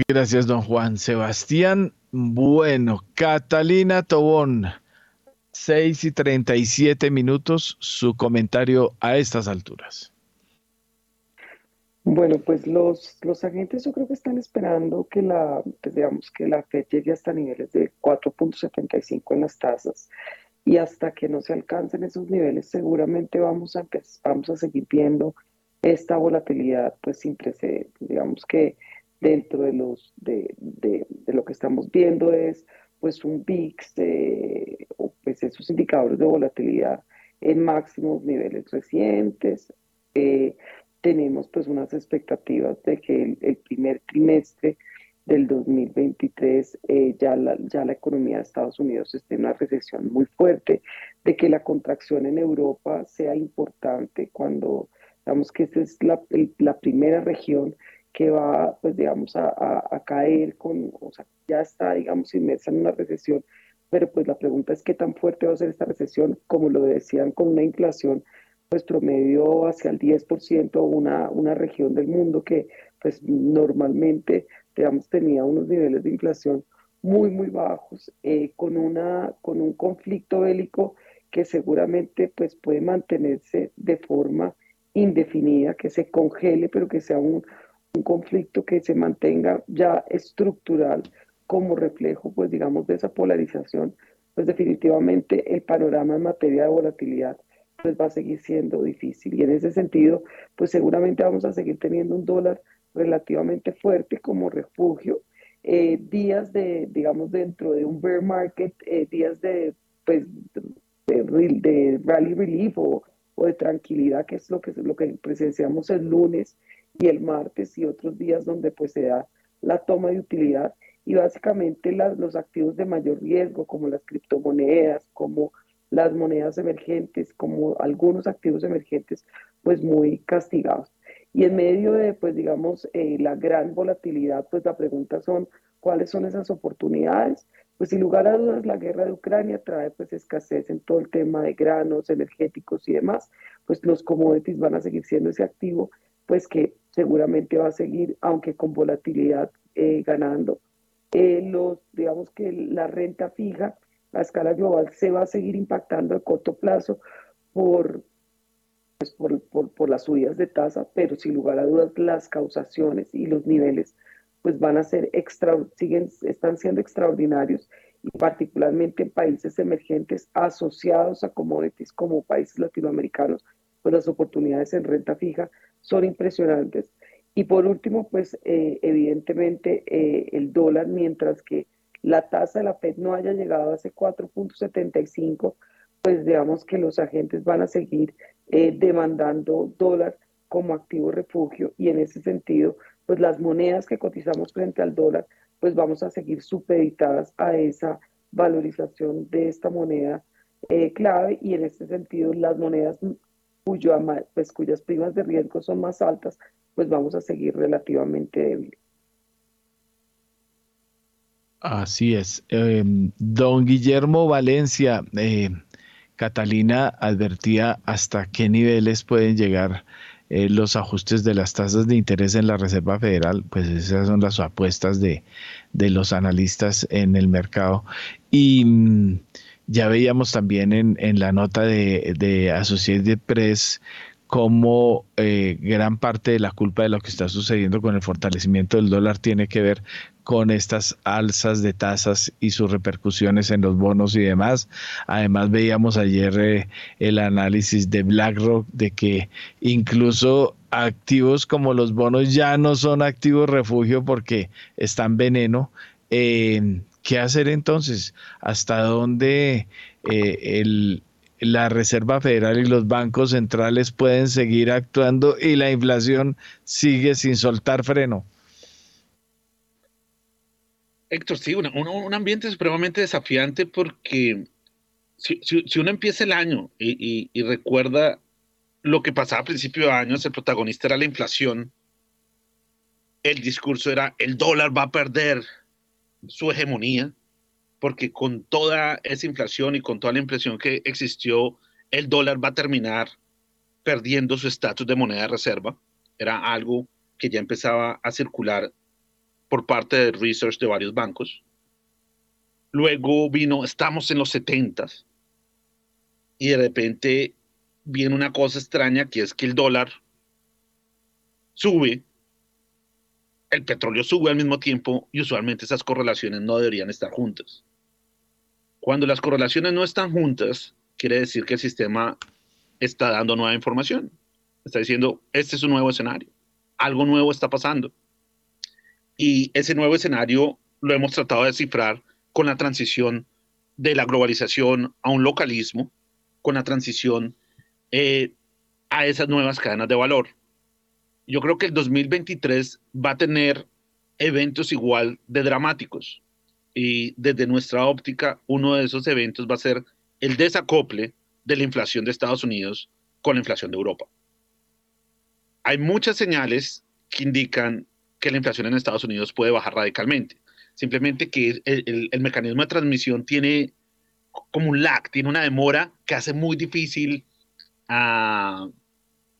Gracias, don Juan Sebastián. Bueno, Catalina Tobón, 6 y 37 minutos, su comentario a estas alturas. Bueno, pues los, los agentes yo creo que están esperando que la, pues digamos, que la FED llegue hasta niveles de 4.75 en las tasas y hasta que no se alcancen esos niveles seguramente vamos a, vamos a seguir viendo esta volatilidad pues sin precedentes. Digamos que dentro de, los, de, de, lo que estamos viendo es pues un VIX o pues esos indicadores de volatilidad en máximos niveles recientes. Tenemos pues unas expectativas de que el primer trimestre del 2023 eh, ya, la, ya la economía de Estados Unidos esté en una recesión muy fuerte, de que la contracción en Europa sea importante cuando, digamos que esta es la, la primera región que va, pues digamos, a, a, caer con, o sea, ya está, digamos, inmersa en una recesión, pero pues la pregunta es qué tan fuerte va a ser esta recesión, como lo decían, con una inflación pues promedio hacia el 10%, una, una región del mundo que pues normalmente digamos, tenía unos niveles de inflación muy, muy bajos, eh, con, una, con un conflicto bélico que seguramente pues, puede mantenerse de forma indefinida, que se congele, pero que sea un, un conflicto que se mantenga ya estructural como reflejo, pues digamos, de esa polarización, pues definitivamente el panorama en materia de volatilidad pues va a seguir siendo difícil. Y en ese sentido, pues seguramente vamos a seguir teniendo un dólar relativamente fuerte como refugio. Eh, días de, digamos, dentro de un bear market, eh, días de, pues, de, rally relief o, o, de tranquilidad, que es lo que, lo que presenciamos el lunes y el martes y otros días donde pues se da la toma de utilidad y básicamente los activos de mayor riesgo como las criptomonedas, como las monedas emergentes, como algunos activos emergentes, pues muy castigados. Y en medio de, pues digamos, eh, la gran volatilidad, pues la pregunta son, ¿cuáles son esas oportunidades? Pues sin lugar a dudas, la guerra de Ucrania trae pues escasez en todo el tema de granos, energéticos y demás, pues los commodities van a seguir siendo ese activo, pues que seguramente va a seguir, aunque con volatilidad, eh, ganando. Eh, los, digamos que la renta fija a escala global se va a seguir impactando a corto plazo por pues, por, por, por, las subidas de tasa, pero sin lugar a dudas las causaciones y los niveles pues van a ser extra, siguen, están siendo extraordinarios y particularmente en países emergentes asociados a commodities como países latinoamericanos, pues las oportunidades en renta fija son impresionantes. Y por último, pues eh, evidentemente eh, el dólar, mientras que la tasa de la FED no haya llegado a ese 4.75, pues digamos que los agentes van a seguir eh, demandando dólar como activo refugio y en ese sentido, pues las monedas que cotizamos frente al dólar, pues vamos a seguir supeditadas a esa valorización de esta moneda eh, clave y en ese sentido las monedas cuyo, pues, cuyas primas de riesgo son más altas, pues vamos a seguir relativamente débiles. Así es. Em, don Guillermo Valencia, eh, Catalina advertía hasta qué niveles pueden llegar eh, los ajustes de las tasas de interés en la Reserva Federal, pues esas son las apuestas de, los analistas en el mercado. Y mm, ya veíamos también en, la nota de, de Associated Press cómo eh, gran parte de la culpa de lo que está sucediendo con el fortalecimiento del dólar tiene que ver con estas alzas de tasas y sus repercusiones en los bonos y demás. Además veíamos ayer eh, el análisis de BlackRock de que incluso activos como los bonos ya no son activos refugio porque están veneno. Eh, ¿Qué hacer entonces? ¿Hasta dónde el, la Reserva Federal y los bancos centrales pueden seguir actuando y la inflación sigue sin soltar freno. Héctor, sí, un, ambiente supremamente desafiante porque si, uno empieza el año y, recuerda lo que pasaba a principio de años, el protagonista era la inflación, el discurso era el dólar va a perder su hegemonía, porque con toda esa inflación y con toda la impresión que existió, el dólar va a terminar perdiendo su estatus de moneda de reserva. Era algo que ya empezaba a circular por parte del research de varios bancos. Luego vino, estamos en los 70 y de repente viene una cosa extraña que es que el dólar sube, el petróleo sube al mismo tiempo y usualmente esas correlaciones no deberían estar juntas. Cuando las correlaciones no están juntas, quiere decir que el sistema está dando nueva información. Está diciendo, este es un nuevo escenario. Algo nuevo está pasando. Y ese nuevo escenario lo hemos tratado de descifrar con la transición de la globalización a un localismo, con la transición eh, a esas nuevas cadenas de valor. Yo creo que el 2023 va a tener eventos igual de dramáticos. Y desde nuestra óptica, uno de esos eventos va a ser el desacople de la inflación de Estados Unidos con la inflación de Europa. Hay muchas señales que indican que la inflación en Estados Unidos puede bajar radicalmente. Simplemente que el, mecanismo de transmisión tiene como un lag, tiene una demora que hace muy difícil a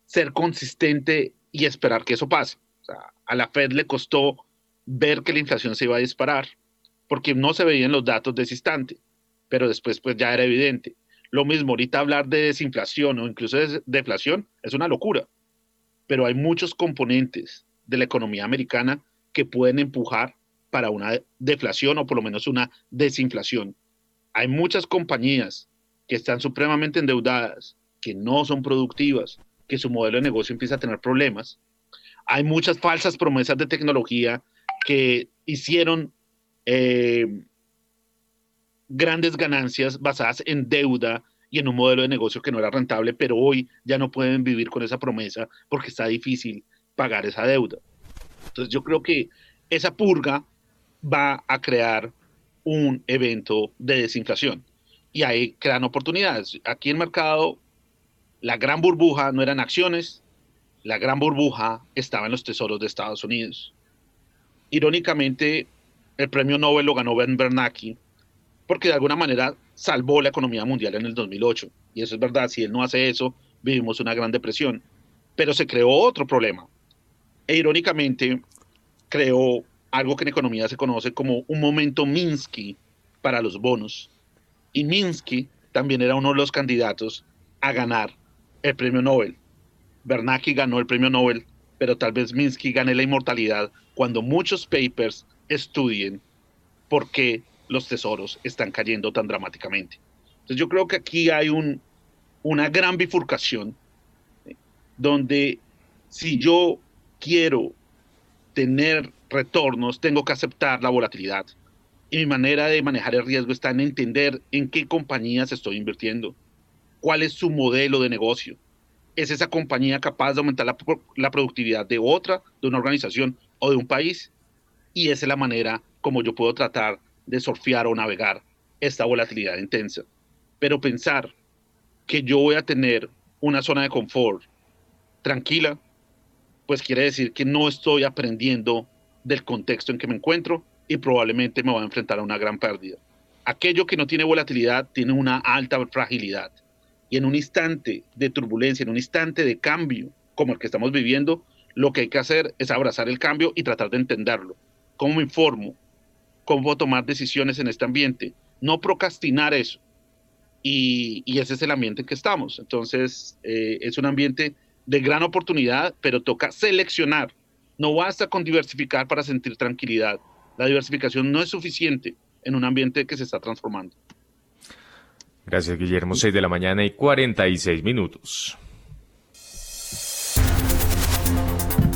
ser consistente y esperar que eso pase. a la Fed le costó ver que la inflación se iba a disparar porque no se veían los datos de ese instante, pero después pues ya era evidente. Lo mismo, ahorita hablar de desinflación o incluso de deflación es una locura, pero hay muchos componentes de la economía americana que pueden empujar para una deflación o por lo menos una desinflación. Hay muchas compañías que están supremamente endeudadas, que no son productivas, que su modelo de negocio empieza a tener problemas. Hay muchas falsas promesas de tecnología que hicieron eh, grandes ganancias basadas en deuda y en un modelo de negocio que no era rentable, pero hoy ya no pueden vivir con esa promesa porque está difícil pagar esa deuda. Entonces yo creo que esa purga va a crear un evento de desinflación y ahí crean oportunidades. Aquí en el mercado la gran burbuja no eran acciones, la gran burbuja estaba en los tesoros de Estados Unidos. Irónicamente, el premio Nobel lo ganó Ben Bernanke porque de alguna manera salvó la economía mundial en el 2008. Y eso es verdad, si él no hace eso, vivimos una gran depresión. Pero se creó otro problema. E irónicamente, creó algo que en economía se conoce como un momento Minsky para los bonos. Y Minsky también era uno de los candidatos a ganar el premio Nobel. Bernanke ganó el premio Nobel, pero tal vez Minsky gane la inmortalidad cuando muchos papers estudien por qué los tesoros están cayendo tan dramáticamente. Entonces yo creo que aquí hay un, una gran bifurcación donde si yo quiero tener retornos, tengo que aceptar la volatilidad. Y mi manera de manejar el riesgo está en entender en qué compañías estoy invirtiendo, cuál es su modelo de negocio. ¿Es esa compañía capaz de aumentar la, productividad de otra, de una organización o de un país? Y esa es la manera como yo puedo tratar de surfear o navegar esta volatilidad intensa. Pero pensar que yo voy a tener una zona de confort tranquila, pues quiere decir que no estoy aprendiendo del contexto en que me encuentro y probablemente me voy a enfrentar a una gran pérdida. Aquello que no tiene volatilidad tiene una alta fragilidad y en un instante de turbulencia, en un instante de cambio como el que estamos viviendo, lo que hay que hacer es abrazar el cambio y tratar de entenderlo. ¿Cómo me informo? ¿Cómo tomar decisiones en este ambiente? No procrastinar eso. Y, ese es el ambiente en que estamos. Entonces, eh, es un ambiente de gran oportunidad, pero toca seleccionar. No basta con diversificar para sentir tranquilidad. La diversificación no es suficiente en un ambiente que se está transformando. Gracias, Guillermo. 6 de la mañana y 46 minutos.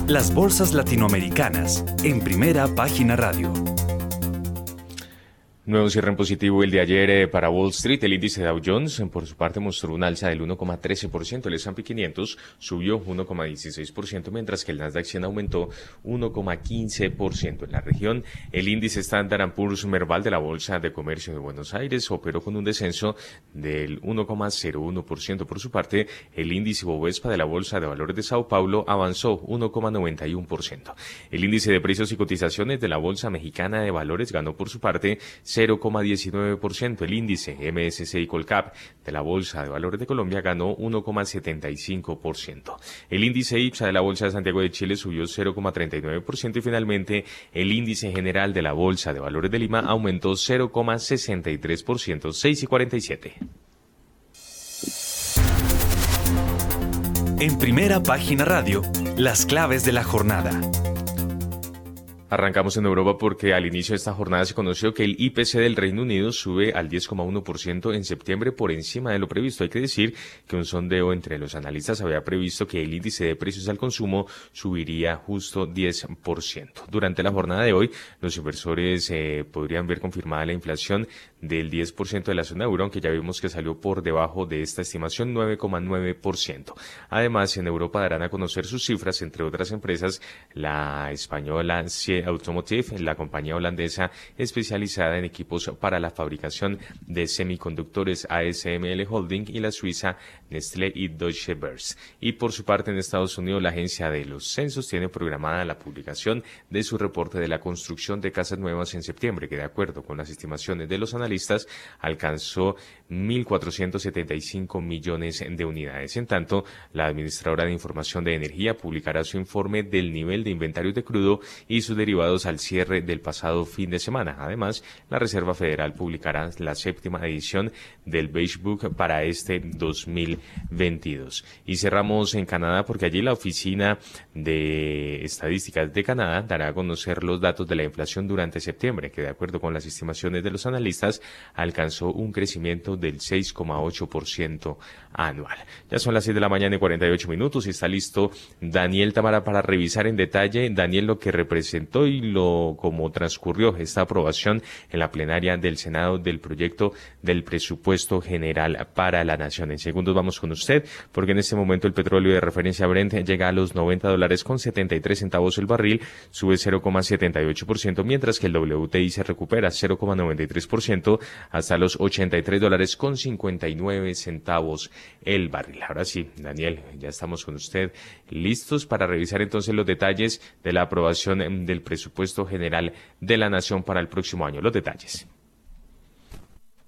Las bolsas latinoamericanas en primera página radio. Nuevo cierre en positivo el de ayer eh, para Wall Street. El índice Dow Jones, por su parte, mostró un alza del 1,13%. El S&P 500 subió 1,16%, mientras que el Nasdaq 100 aumentó 1,15%. En la región, el índice Standard Poor's Merval de la Bolsa de Comercio de Buenos Aires operó con un descenso del 1,01%. Por su parte, el índice Bovespa de la Bolsa de Valores de Sao Paulo avanzó 1,91%. El índice de precios y cotizaciones de la Bolsa Mexicana de Valores ganó por su parte 0,19%. El índice MSCI Colcap de la Bolsa de Valores de Colombia ganó 1,75%. El índice IPSA de la Bolsa de Santiago de Chile subió 0,39% y finalmente el índice general de la Bolsa de Valores de Lima aumentó 0,63%, 6 y 47. En primera página radio, las claves de la jornada. Arrancamos en Europa porque al inicio de esta jornada se conoció que el IPC del Reino Unido sube al 10,1% en septiembre por encima de lo previsto. Hay que decir que un sondeo entre los analistas había previsto que el índice de precios al consumo subiría justo 10%. Durante la jornada de hoy, los inversores eh, podrían ver confirmada la inflación del 10% de la zona euro, aunque ya vimos que salió por debajo de esta estimación 9,9%. Además, en Europa darán a conocer sus cifras, entre otras empresas, la española Automotive, la compañía holandesa especializada en equipos para la fabricación de semiconductores ASML Holding y la suiza Nestlé y Deutsche Börse. Y por su parte en Estados Unidos la agencia de los censos tiene programada la publicación de su reporte de la construcción de casas nuevas en septiembre, que de acuerdo con las estimaciones de los analistas alcanzó 1.475 millones de unidades. En tanto, la administradora de información de energía publicará su informe del nivel de inventarios de crudo y sus derivados al cierre del pasado fin de semana. Además, la Reserva Federal publicará la séptima edición del Beige Book para este 2022. Y cerramos en Canadá porque allí la Oficina de Estadísticas de Canadá dará a conocer los datos de la inflación durante septiembre, que de acuerdo con las estimaciones de los analistas alcanzó un crecimiento del 6,8% anual. Ya son las 6 de la mañana y 48 minutos y está listo Daniel Tamara para revisar en detalle, Daniel, lo que representó y lo como transcurrió esta aprobación en la plenaria del Senado del proyecto del presupuesto general para la nación. En segundos vamos con usted, porque en este momento el petróleo de referencia Brent llega a los 90 dólares con 73 centavos el barril, sube 0,78%, mientras que el WTI se recupera 0,93% hasta los 83 dólares con 59 centavos el barril. Ahora sí, Daniel, ya estamos con usted listos para revisar entonces los detalles de la aprobación del presupuesto general de la Nación para el próximo año. Los detalles.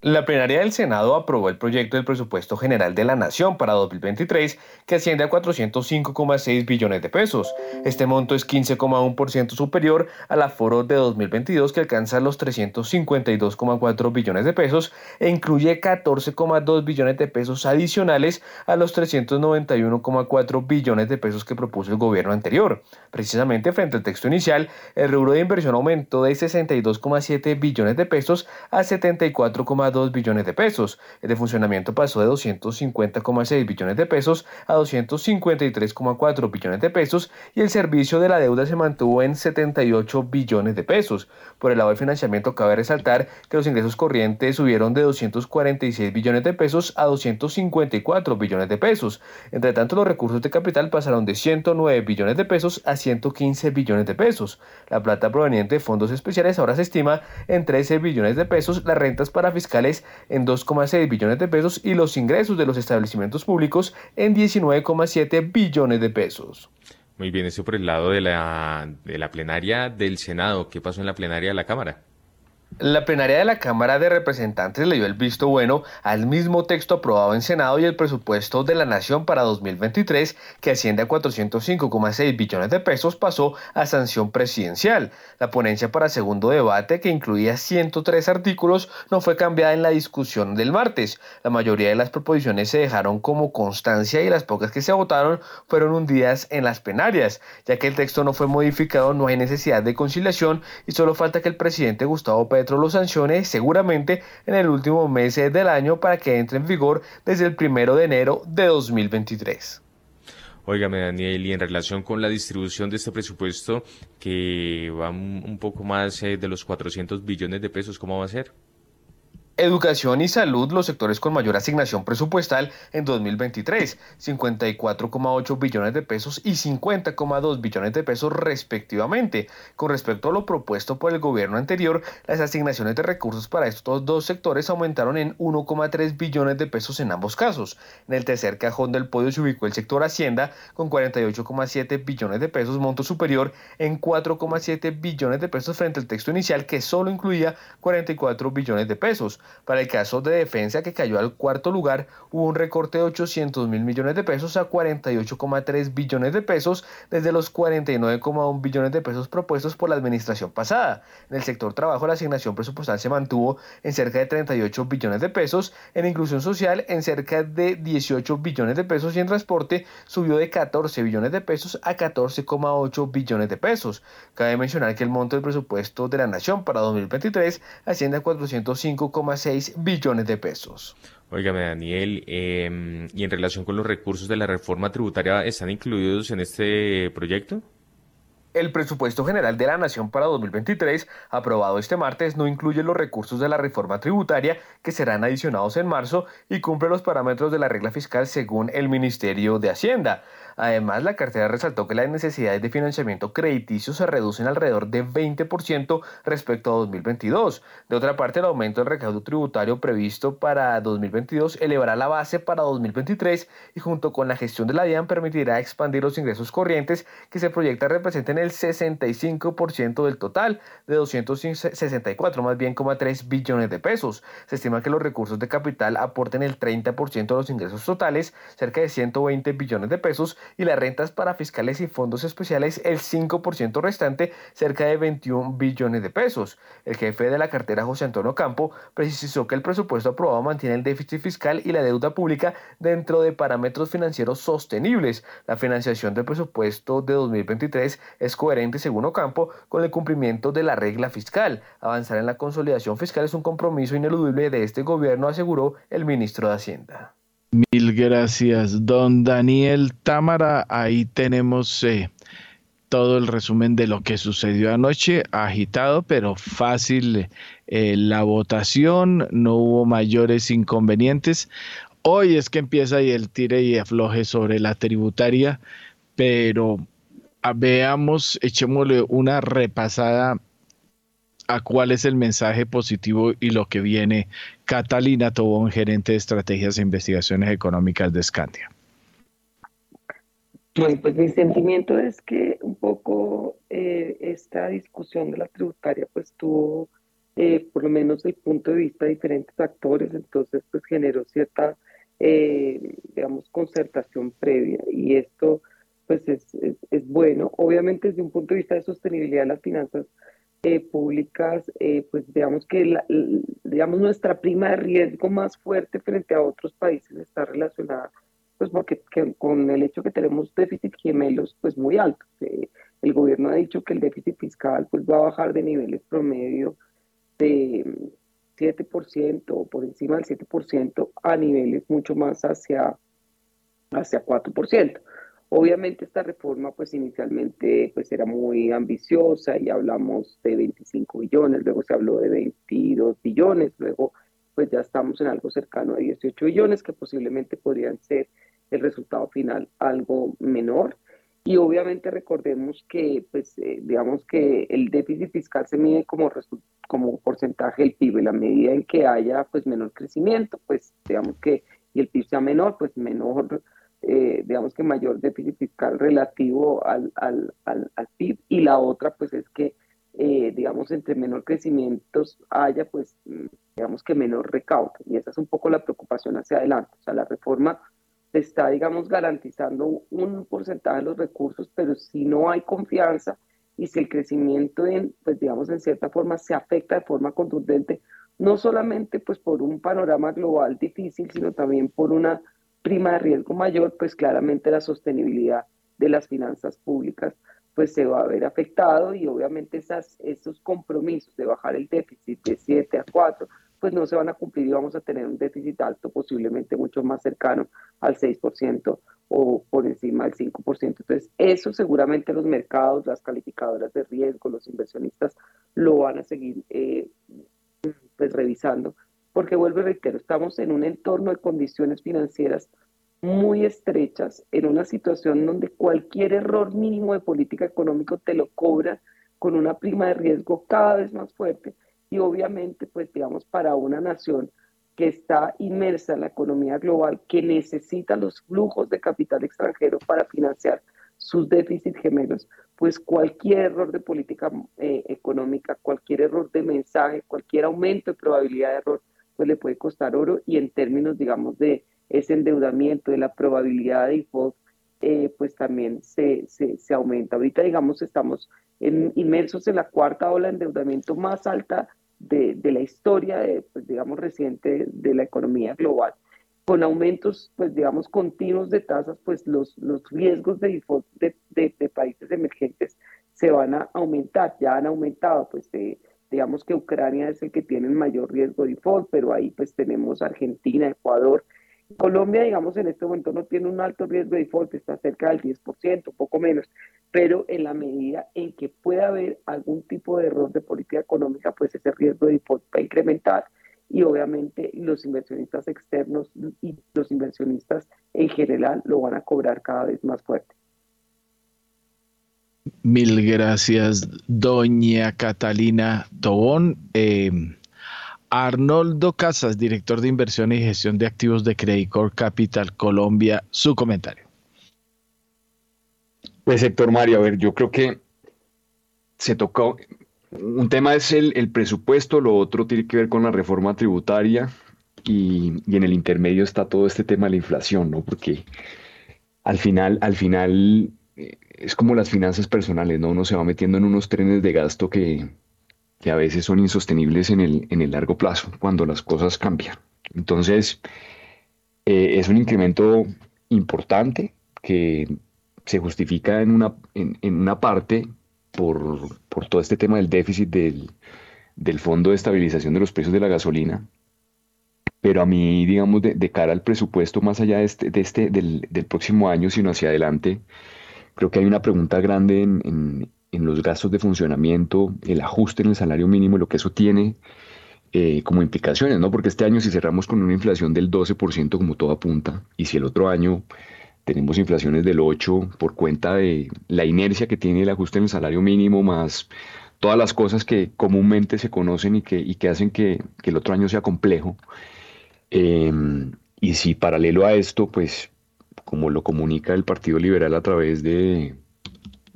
La plenaria del Senado aprobó el proyecto del presupuesto general de la Nación para 2023, que asciende a 405,6 billones de pesos. Este monto es 15,1% superior al aforo de 2022, que alcanza los 352,4 billones de pesos e incluye 14,2 billones de pesos adicionales a los 391,4 billones de pesos que propuso el gobierno anterior. Precisamente frente al texto inicial, el rubro de inversión aumentó de 62,7 billones de pesos a 74,2 2 billones de pesos. El de funcionamiento pasó de 250,6 billones de pesos a 253,4 billones de pesos y el servicio de la deuda se mantuvo en 78 billones de pesos. Por el lado del financiamiento cabe resaltar que los ingresos corrientes subieron de 246 billones de pesos a 254 billones de pesos. Entre tanto, los recursos de capital pasaron de 109 billones de pesos a 115 billones de pesos. La plata proveniente de fondos especiales ahora se estima en 13 billones de pesos, las rentas para en 2,6 billones de pesos y los ingresos de los establecimientos públicos en 19,7 billones de pesos. Muy bien, eso por el lado de la, de la plenaria del Senado. ¿Qué pasó en la plenaria de la Cámara? La plenaria de la Cámara de Representantes le dio el visto bueno al mismo texto aprobado en Senado y el presupuesto de la Nación para 2023, que asciende a 405,6 billones de pesos, pasó a sanción presidencial. La ponencia para segundo debate, que incluía 103 artículos, no fue cambiada en la discusión del martes. La mayoría de las proposiciones se dejaron como constancia y las pocas que se votaron fueron hundidas en las plenarias. Ya que el texto no fue modificado, no hay necesidad de conciliación y solo falta que el presidente Gustavo Petro lo sancione seguramente en el último mes del año para que entre en vigor desde el primero de enero de 2023. Óigame, Daniel, y en relación con la distribución de este presupuesto, que va un poco más eh, de los 400 billones de pesos, ¿cómo va a ser? Educación y salud, los sectores con mayor asignación presupuestal en 2023, 54,8 billones de pesos y 50,2 billones de pesos respectivamente. Con respecto a lo propuesto por el gobierno anterior, las asignaciones de recursos para estos dos sectores aumentaron en 1,3 billones de pesos en ambos casos. En el tercer cajón del podio se ubicó el sector Hacienda con 48,7 billones de pesos, monto superior en 4,7 billones de pesos frente al texto inicial que solo incluía 44 billones de pesos. Para el caso de defensa, que cayó al cuarto lugar, hubo un recorte de 800 mil millones de pesos a 48,3 billones de pesos desde los 49,1 billones de pesos propuestos por la administración pasada. En el sector trabajo, la asignación presupuestal se mantuvo en cerca de 38 billones de pesos, en inclusión social en cerca de 18 billones de pesos y en transporte subió de 14 billones de pesos a 14,8 billones de pesos. Cabe mencionar que el monto del presupuesto de la nación para 2023 asciende a 405,6 billones de pesos. Óigame, Daniel, em, ¿y en relación con los recursos de la reforma tributaria están incluidos en este proyecto? El presupuesto general de la Nación para 2023, aprobado este martes, no incluye los recursos de la reforma tributaria que serán adicionados en marzo y cumple los parámetros de la regla fiscal según el Ministerio de Hacienda. Además, la cartera resaltó que las necesidades de financiamiento crediticio se reducen alrededor de 20% respecto a 2022. De otra parte, el aumento del recaudo tributario previsto para 2022 elevará la base para 2023 y junto con la gestión de la DIAN permitirá expandir los ingresos corrientes que se proyecta representen el 65% del total de 264 más bien 3 billones de pesos. Se estima que los recursos de capital aporten el 30% de los ingresos totales, cerca de 120 billones de pesos, y las rentas para fiscales y fondos especiales el 5% restante, cerca de 21 billones de pesos. El jefe de la cartera, José Antonio Campo, precisó que el presupuesto aprobado mantiene el déficit fiscal y la deuda pública dentro de parámetros financieros sostenibles. La financiación del presupuesto de 2023 es coherente, según Ocampo, con el cumplimiento de la regla fiscal. Avanzar en la consolidación fiscal es un compromiso ineludible de este gobierno, aseguró el ministro de Hacienda. Mil gracias, don Daniel Támara. Ahí tenemos eh, todo el resumen de lo que sucedió anoche, agitado, pero fácil eh, la votación, no hubo mayores inconvenientes. Hoy es que empieza ahí el tire y afloje sobre la tributaria, pero ah, veamos, echémosle una repasada a cuál es el mensaje positivo y lo que viene. Catalina Tobón, gerente de estrategias e investigaciones económicas de Scandia. Bueno, pues mi sentimiento es que un poco eh, esta discusión de la tributaria pues tuvo eh, por lo menos el punto de vista de diferentes actores, entonces pues generó cierta, eh, digamos, concertación previa y esto pues es, es, bueno. Obviamente desde un punto de vista de sostenibilidad de las finanzas eh, públicas, eh, pues digamos que la, digamos nuestra prima de riesgo más fuerte frente a otros países está relacionada pues porque con el hecho que tenemos déficit gemelos pues muy altos. Eh, el gobierno ha dicho que el déficit fiscal pues va a bajar de niveles promedio de 7% o por encima del 7% a niveles mucho más hacia, hacia 4%. Obviamente esta reforma pues inicialmente pues era muy ambiciosa y hablamos de 25 billones, luego se habló de 22 billones, luego pues ya estamos en algo cercano a 18 billones que posiblemente podrían ser el resultado final algo menor. Y obviamente recordemos que, pues, eh, digamos que el déficit fiscal se mide como, como porcentaje del PIB. En la medida en que haya, pues, menor crecimiento, pues, digamos que, y el PIB sea menor, pues, menor eh, digamos que mayor déficit fiscal relativo al, al, al, PIB y la otra pues es que eh, digamos entre menor crecimiento haya pues mm, digamos que menor recaudo. Y esa es un poco la preocupación hacia adelante, o sea la reforma está digamos garantizando un porcentaje de los recursos pero si no hay confianza y si el crecimiento en pues digamos en cierta forma se afecta de forma contundente no solamente pues por un panorama global difícil sino también por una prima de riesgo mayor, pues claramente la sostenibilidad de las finanzas públicas pues se va a ver afectado y obviamente esos compromisos de bajar el déficit de 7 a 4 pues no se van a cumplir y vamos a tener un déficit alto, posiblemente mucho más cercano al 6% o por encima del 5%. Entonces, eso seguramente los mercados, las calificadoras de riesgo, los inversionistas lo van a seguir eh, pues revisando porque vuelvo y reitero, estamos en un entorno de condiciones financieras muy estrechas, en una situación donde cualquier error mínimo de política económica te lo cobra con una prima de riesgo cada vez más fuerte y obviamente, pues digamos, para una nación que está inmersa en la economía global, que necesita los flujos de capital extranjero para financiar sus déficits gemelos, pues cualquier error de política eh, económica, cualquier error de mensaje, cualquier aumento de probabilidad de error pues le puede costar oro y en términos, digamos, de ese endeudamiento, de la probabilidad de default, eh, pues también se, se, aumenta. Ahorita, digamos, estamos inmersos en la cuarta ola de endeudamiento más alta de, de la historia, de, pues, digamos, reciente de la economía global. Con aumentos, pues, digamos, continuos de tasas, pues los, los riesgos de default de, de, países emergentes se van a aumentar, ya han aumentado, pues, digamos que Ucrania es el que tiene el mayor riesgo de default, pero ahí pues tenemos Argentina, Ecuador, Colombia, digamos, en este momento no tiene un alto riesgo de default, está cerca del 10%, un poco menos, pero en la medida en que pueda haber algún tipo de error de política económica, pues ese riesgo de default va a incrementar y obviamente los inversionistas externos y los inversionistas en general lo van a cobrar cada vez más fuerte. Mil gracias, doña Catalina Tobón. Eh, Arnoldo Casas, director de inversión y gestión de activos de Credicor Capital Colombia, su comentario. Pues Héctor Mario, a ver, yo creo que se tocó, un tema es el, presupuesto, lo otro tiene que ver con la reforma tributaria y, en el intermedio está todo este tema de la inflación, ¿no? Porque al final, al final eh, es como las finanzas personales, ¿no? Uno se va metiendo en unos trenes de gasto que, que a veces son insostenibles en el, en el largo plazo, cuando las cosas cambian. Entonces, eh, es un incremento importante que se justifica en una, en, una parte por, todo este tema del déficit del, Fondo de Estabilización de los Precios de la Gasolina. Pero a mí, digamos, de, cara al presupuesto, más allá de este, de este del, próximo año, sino hacia adelante, creo que hay una pregunta grande en, en los gastos de funcionamiento, el ajuste en el salario mínimo, lo que eso tiene eh, como implicaciones, ¿no? Porque este año si cerramos con una inflación del 12% como todo apunta, y si el otro año tenemos inflaciones del 8% por cuenta de la inercia que tiene el ajuste en el salario mínimo, más todas las cosas que comúnmente se conocen y que, y que hacen que, el otro año sea complejo. Em, y si paralelo a esto, pues como lo comunica el Partido Liberal a través de,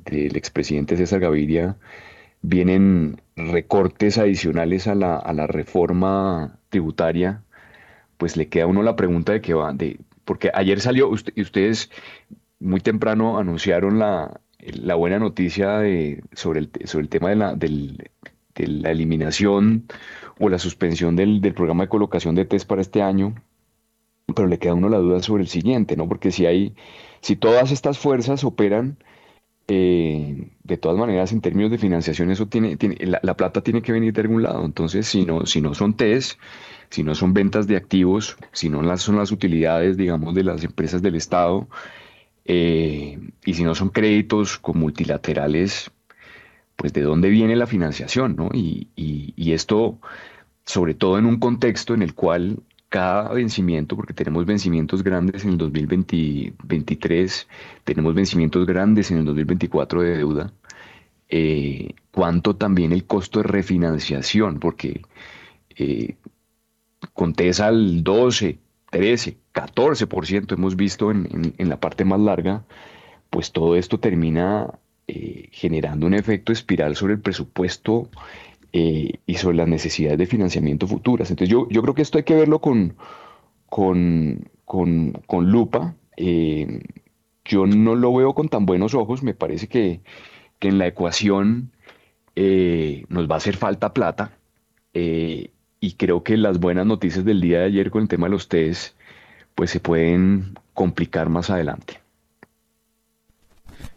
del expresidente César Gaviria vienen recortes adicionales a la, a la reforma tributaria, pues le queda a uno la pregunta de qué va, de, porque ayer salió, y ustedes muy temprano anunciaron la, la buena noticia de, sobre, el, sobre el tema de la, del, de la eliminación o la suspensión del, del, programa de colocación de test para este año, pero le queda uno la duda sobre el siguiente, ¿no? Porque si hay, si todas estas fuerzas operan eh, de todas maneras, en términos de financiación, eso tiene, tiene la, plata tiene que venir de algún lado. Entonces, si no, si no son TES, si no son ventas de activos, si no son las utilidades, digamos, de las empresas del Estado, eh, y si no son créditos con multilaterales, pues de dónde viene la financiación, ¿no? Y, y esto, sobre todo en un contexto en el cual cada vencimiento, porque tenemos vencimientos grandes en el 2023, tenemos vencimientos grandes en el 2024 de deuda, eh, cuánto también el costo de refinanciación, porque eh, TESA al 12, 13, 14% hemos visto en, la parte más larga, pues todo esto termina eh, generando un efecto espiral sobre el presupuesto eh, y sobre las necesidades de financiamiento futuras. Entonces yo, yo creo que esto hay que verlo con, con, con, lupa. Eh, yo no lo veo con tan buenos ojos, me parece que, en la ecuación eh, nos va a hacer falta plata y creo que las buenas noticias del día de ayer con el tema de los test pues se pueden complicar más adelante.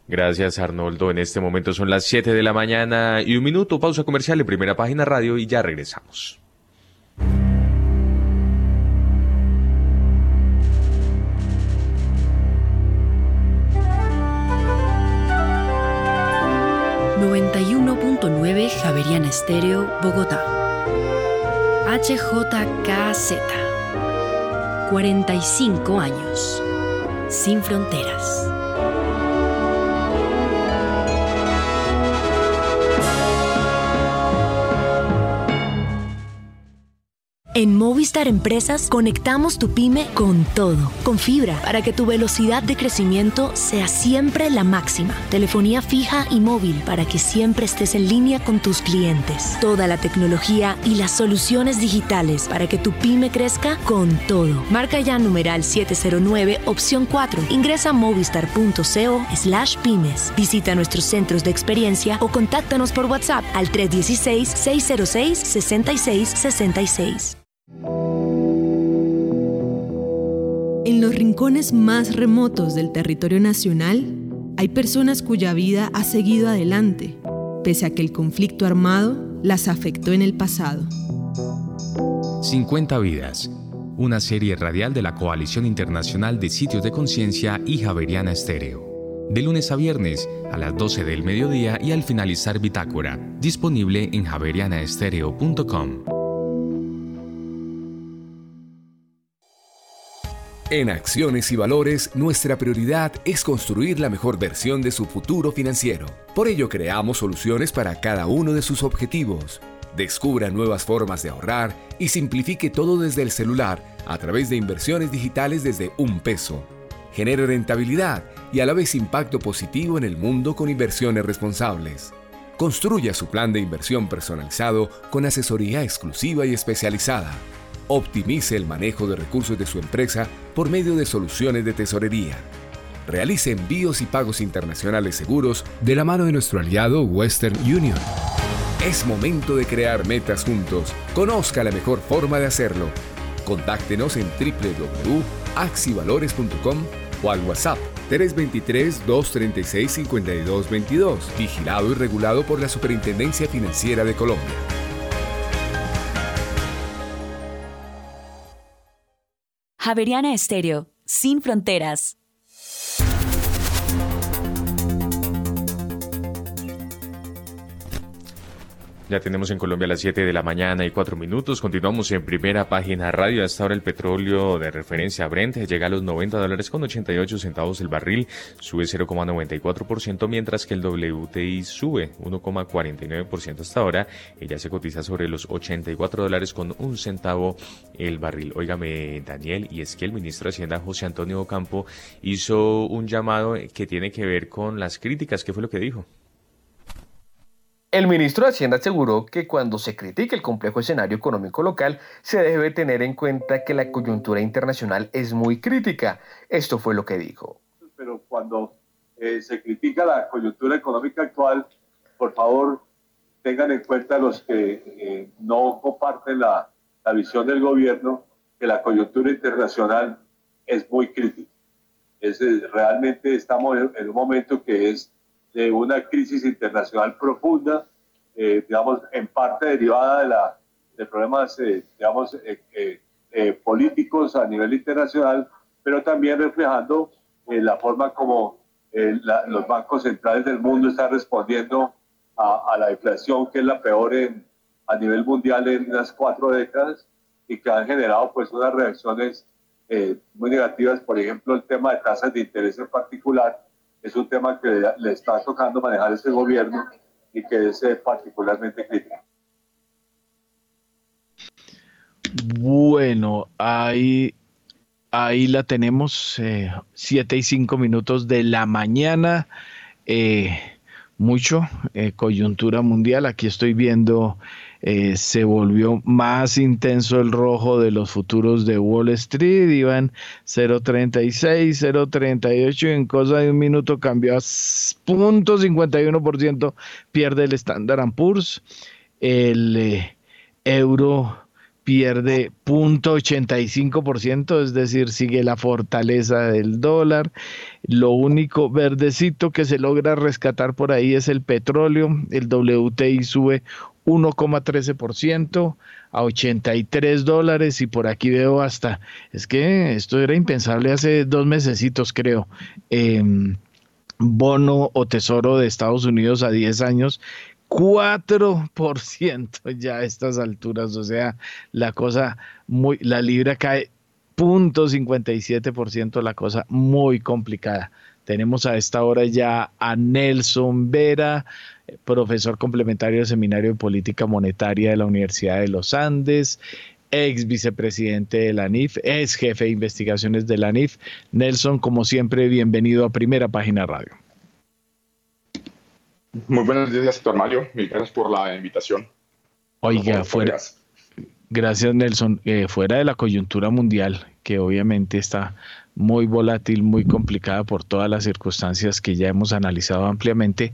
Gracias Arnoldo. En este momento son las 7 de la mañana y un minuto, pausa comercial en primera página radio y ya regresamos. ...91.9 Javerian Estéreo, Bogotá. HJKZ. 45 años. Sin fronteras. En Movistar Empresas conectamos tu pyme con todo, con fibra, para que tu velocidad de crecimiento sea siempre la máxima. Telefonía fija y móvil para que siempre estés en línea con tus clientes. Toda la tecnología y las soluciones digitales para que tu pyme crezca con todo. Marca ya numeral 709 opción 4. Ingresa a movistar.co slash pymes. Visita nuestros centros de experiencia o contáctanos por WhatsApp al 316 606 6666. En los rincones más remotos del territorio nacional, hay personas cuya vida ha seguido adelante, pese a que el conflicto armado las afectó en el pasado. 50 vidas, una serie radial de la Coalición Internacional de Sitios de Conciencia y Javeriana Estéreo. De lunes a viernes a las 12 del mediodía y al finalizar Bitácora, disponible en javerianaestereo.com. En Acciones y Valores, nuestra prioridad es construir la mejor versión de su futuro financiero. Por ello, creamos soluciones para cada uno de sus objetivos. Descubra nuevas formas de ahorrar y simplifique todo desde el celular a través de inversiones digitales desde un peso. Genere rentabilidad y a la vez impacto positivo en el mundo con inversiones responsables. Construya su plan de inversión personalizado con asesoría exclusiva y especializada Optimice el manejo de recursos de su empresa por medio de soluciones de tesorería. Realice envíos y pagos internacionales seguros de la mano de nuestro aliado Western Union. Es momento de crear metas juntos. Conozca la mejor forma de hacerlo. Contáctenos en www.axivalores.com o al WhatsApp 323-236-5222, vigilado y regulado por la Superintendencia Financiera de Colombia. Javeriana Estéreo, sin fronteras. Ya tenemos en Colombia las 7 de la mañana y 4 minutos. Continuamos en primera página radio. Hasta ahora el petróleo de referencia Brent llega a los 90 dólares con 88 centavos el barril. Sube 0,94%, mientras que el WTI sube 1,49% hasta ahora. Ella se cotiza sobre los 84 dólares con un centavo el barril. Óigame, Daniel, y es que el ministro de Hacienda, José Antonio Ocampo, hizo un llamado que tiene que ver con las críticas. ¿Qué fue lo que dijo? El ministro de Hacienda aseguró que cuando se critique el complejo escenario económico local, se debe tener en cuenta que la coyuntura internacional es muy crítica. Esto fue lo que dijo. Pero cuando eh, se critica la coyuntura económica actual, por favor, tengan en cuenta los que eh, no comparten la, la visión del gobierno, que la coyuntura internacional es muy crítica. Es, realmente estamos en un momento que es de una crisis internacional profunda, eh, digamos, en parte derivada de, la, de problemas, eh, digamos, eh, políticos a nivel internacional, pero también reflejando la forma como los bancos centrales del mundo están respondiendo a, a, la inflación, que es la peor en, a nivel mundial en unas cuatro décadas y que han generado pues unas reacciones muy negativas, por ejemplo, el tema de tasas de interés en particular, es un tema que le está tocando manejar este gobierno y que es eh, particularmente crítico. Bueno, ahí, ahí la tenemos, eh, siete y cinco minutos de la mañana. Eh, mucho coyuntura mundial. Aquí estoy viendo eh, se volvió más intenso el rojo de los futuros de Wall Street, iban 0.36, 0.38 en cosa de un minuto cambió a 0.51%, pierde el Standard Poor's, el eh, euro pierde 0.85%, es decir, sigue la fortaleza del dólar. Lo único verdecito que se logra rescatar por ahí es el petróleo. El WTI sube 1,13% a 83 dólares y por aquí veo hasta, es que esto era impensable hace dos mesecitos creo, em, bono o tesoro de Estados Unidos a 10 años 4% ya a estas alturas, o sea, la cosa muy, la libra cae 0.57%, la cosa muy complicada. Tenemos a esta hora ya a Nelson Vera, profesor complementario del Seminario de Política Monetaria de la Universidad de los Andes, ex vicepresidente de la NIF, ex jefe de investigaciones de la NIF. Nelson, como siempre, bienvenido a Primera Página Radio. Muy buenos días, doctor Mario. Mil gracias por la invitación. Oiga, fuera, gracias Nelson. Eh, fuera de la coyuntura mundial, que obviamente está muy volátil, muy complicada por todas las circunstancias que ya hemos analizado ampliamente,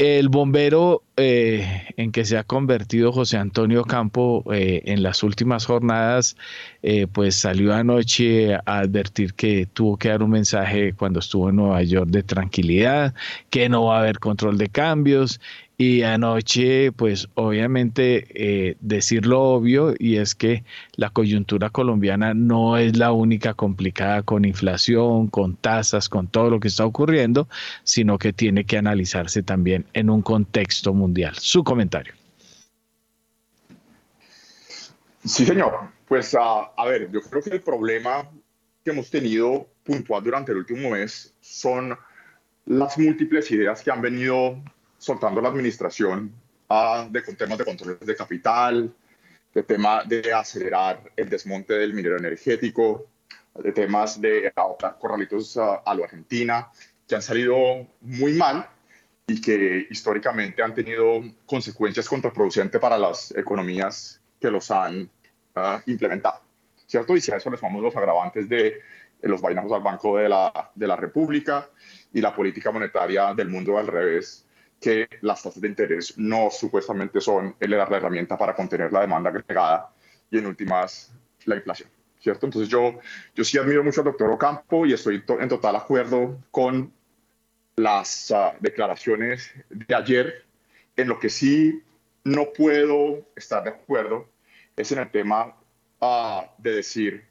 el bombero eh, en que se ha convertido José Antonio Campo eh, en las últimas jornadas, eh, pues salió anoche a advertir que tuvo que dar un mensaje cuando estuvo en Nueva York de tranquilidad, que no va a haber control de cambios y anoche, pues obviamente eh, decir lo obvio y es que la coyuntura colombiana no es la única complicada con inflación, con tasas, con todo lo que está ocurriendo, sino que tiene que analizarse también en un contexto mundial. Su comentario. Sí, señor. Pues a ver, yo creo que el problema que hemos tenido puntual durante el último mes son las múltiples ideas que han venido soltando la administración ah, de temas de control de capital, de tema de acelerar el desmonte del minero energético, de temas de adoptar corralitos a, lo Argentina, que han salido muy mal y que históricamente han tenido consecuencias contraproducentes para las economías que los han ah, implementado. ¿Cierto? Y si a eso le sumamos los agravantes de, los vainajos al Banco de la, de la República y la política monetaria del mundo al revés, que las tasas de interés no supuestamente son la herramienta para contener la demanda agregada y en últimas la inflación. ¿Cierto? Entonces yo, yo sí admiro mucho al doctor Ocampo y estoy en total acuerdo con las ah, declaraciones de ayer. En lo que sí no puedo estar de acuerdo es en el tema ah, de decir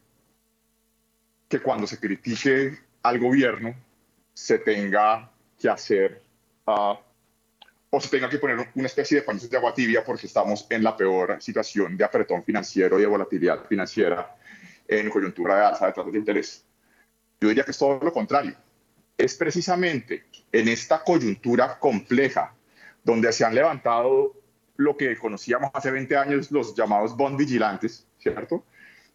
que cuando se critique al gobierno se tenga que hacer uh, o se tenga que poner una especie de paños de agua tibia porque estamos en la peor situación de apretón financiero y de volatilidad financiera en coyuntura de alza de tasas de interés. Yo diría que es todo lo contrario. Es precisamente en esta coyuntura compleja donde se han levantado lo que conocíamos hace 20 años los llamados bond vigilantes, ¿cierto?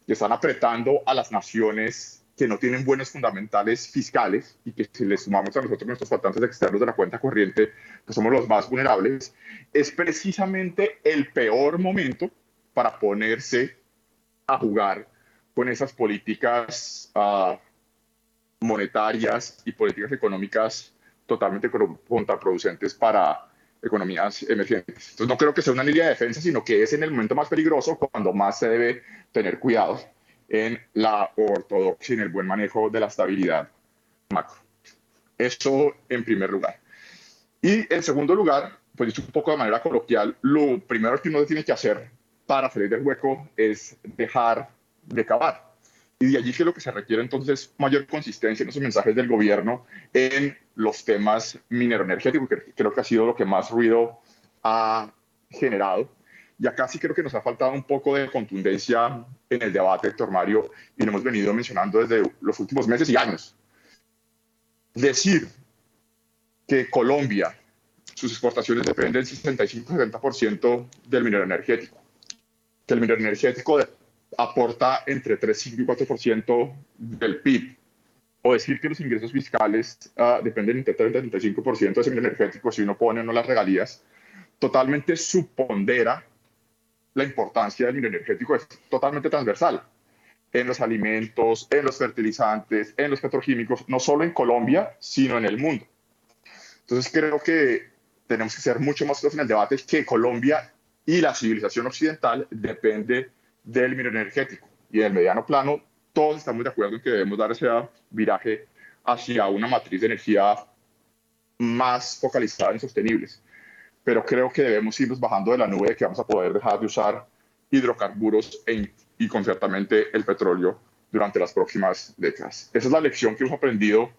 Que están apretando a las naciones que no tienen buenos fundamentales fiscales y que si les sumamos a nosotros nuestros faltantes externos de la cuenta corriente, pues somos los más vulnerables, es precisamente el peor momento para ponerse a jugar con esas políticas uh, monetarias y políticas económicas totalmente contraproducentes para economías emergentes. Entonces no creo que sea una línea de defensa, sino que es en el momento más peligroso cuando más se debe tener cuidado en la ortodoxia y en el buen manejo de la estabilidad macro. Eso en primer lugar. Y en segundo lugar, pues dicho un poco de manera coloquial, lo primero que uno tiene que hacer para salir del hueco es dejar de cavar. Y de allí que lo que se requiere entonces es mayor consistencia en esos mensajes del gobierno en los temas minero-energéticos, que creo que ha sido lo que más ruido ha generado y acá sí creo que nos ha faltado un poco de contundencia en el debate, Héctor Mario, y lo hemos venido mencionando desde los últimos meses y años. Decir que Colombia, sus exportaciones dependen del 65-70% del minero energético, que el minero energético aporta entre 3, y 4% del PIB, o decir que los ingresos fiscales uh, dependen entre 30 y 35% de ese minero energético si uno pone o no las regalías, totalmente supondera la importancia del minero energético es totalmente transversal en los alimentos, en los fertilizantes, en los petroquímicos, no solo en Colombia, sino en el mundo. Entonces creo que tenemos que ser mucho más claros en el debate que Colombia y la civilización occidental depende del minero energético. Y en el mediano plano, todos estamos de acuerdo en que debemos dar ese viraje hacia una matriz de energía más focalizada en sostenibles pero creo que debemos irnos bajando de la nube de que vamos a poder dejar de usar hidrocarburos y concretamente el petróleo durante las próximas décadas. Esa es la lección que hemos aprendido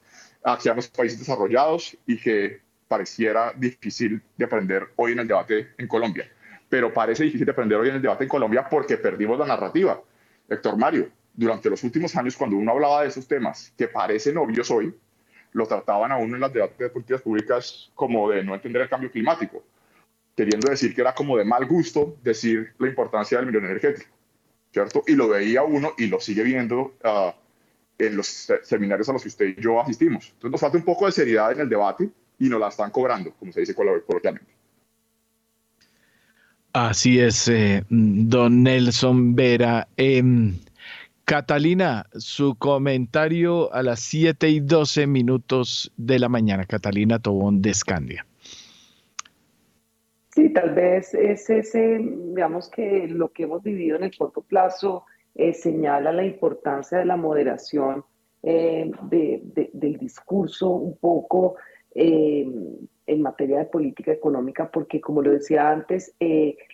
aquí en los países desarrollados y que pareciera difícil de aprender hoy en el debate en Colombia. Pero parece difícil de aprender hoy en el debate en Colombia porque perdimos la narrativa. Héctor Mario, durante los últimos años, cuando uno hablaba de esos temas que parecen obvios hoy, lo trataban a uno en las debates de políticas públicas como de no entender el cambio climático queriendo decir que era como de mal gusto decir la importancia del minero energético. ¿cierto? Y lo veía uno y lo sigue viendo uh, en los seminarios a los que usted y yo asistimos. Entonces nos falta un poco de seriedad en el debate y nos la están cobrando, como se dice coloquialmente. Así es, eh, don Nelson Vera. Eh, Catalina, su comentario a las 7 y 12 minutos de la mañana. Catalina Tobón de Escandia. Sí, tal vez es ese, digamos que lo que hemos vivido en el corto plazo eh, señala la importancia de la moderación eh, del discurso un poco eh, en materia de política económica, porque como lo decía antes,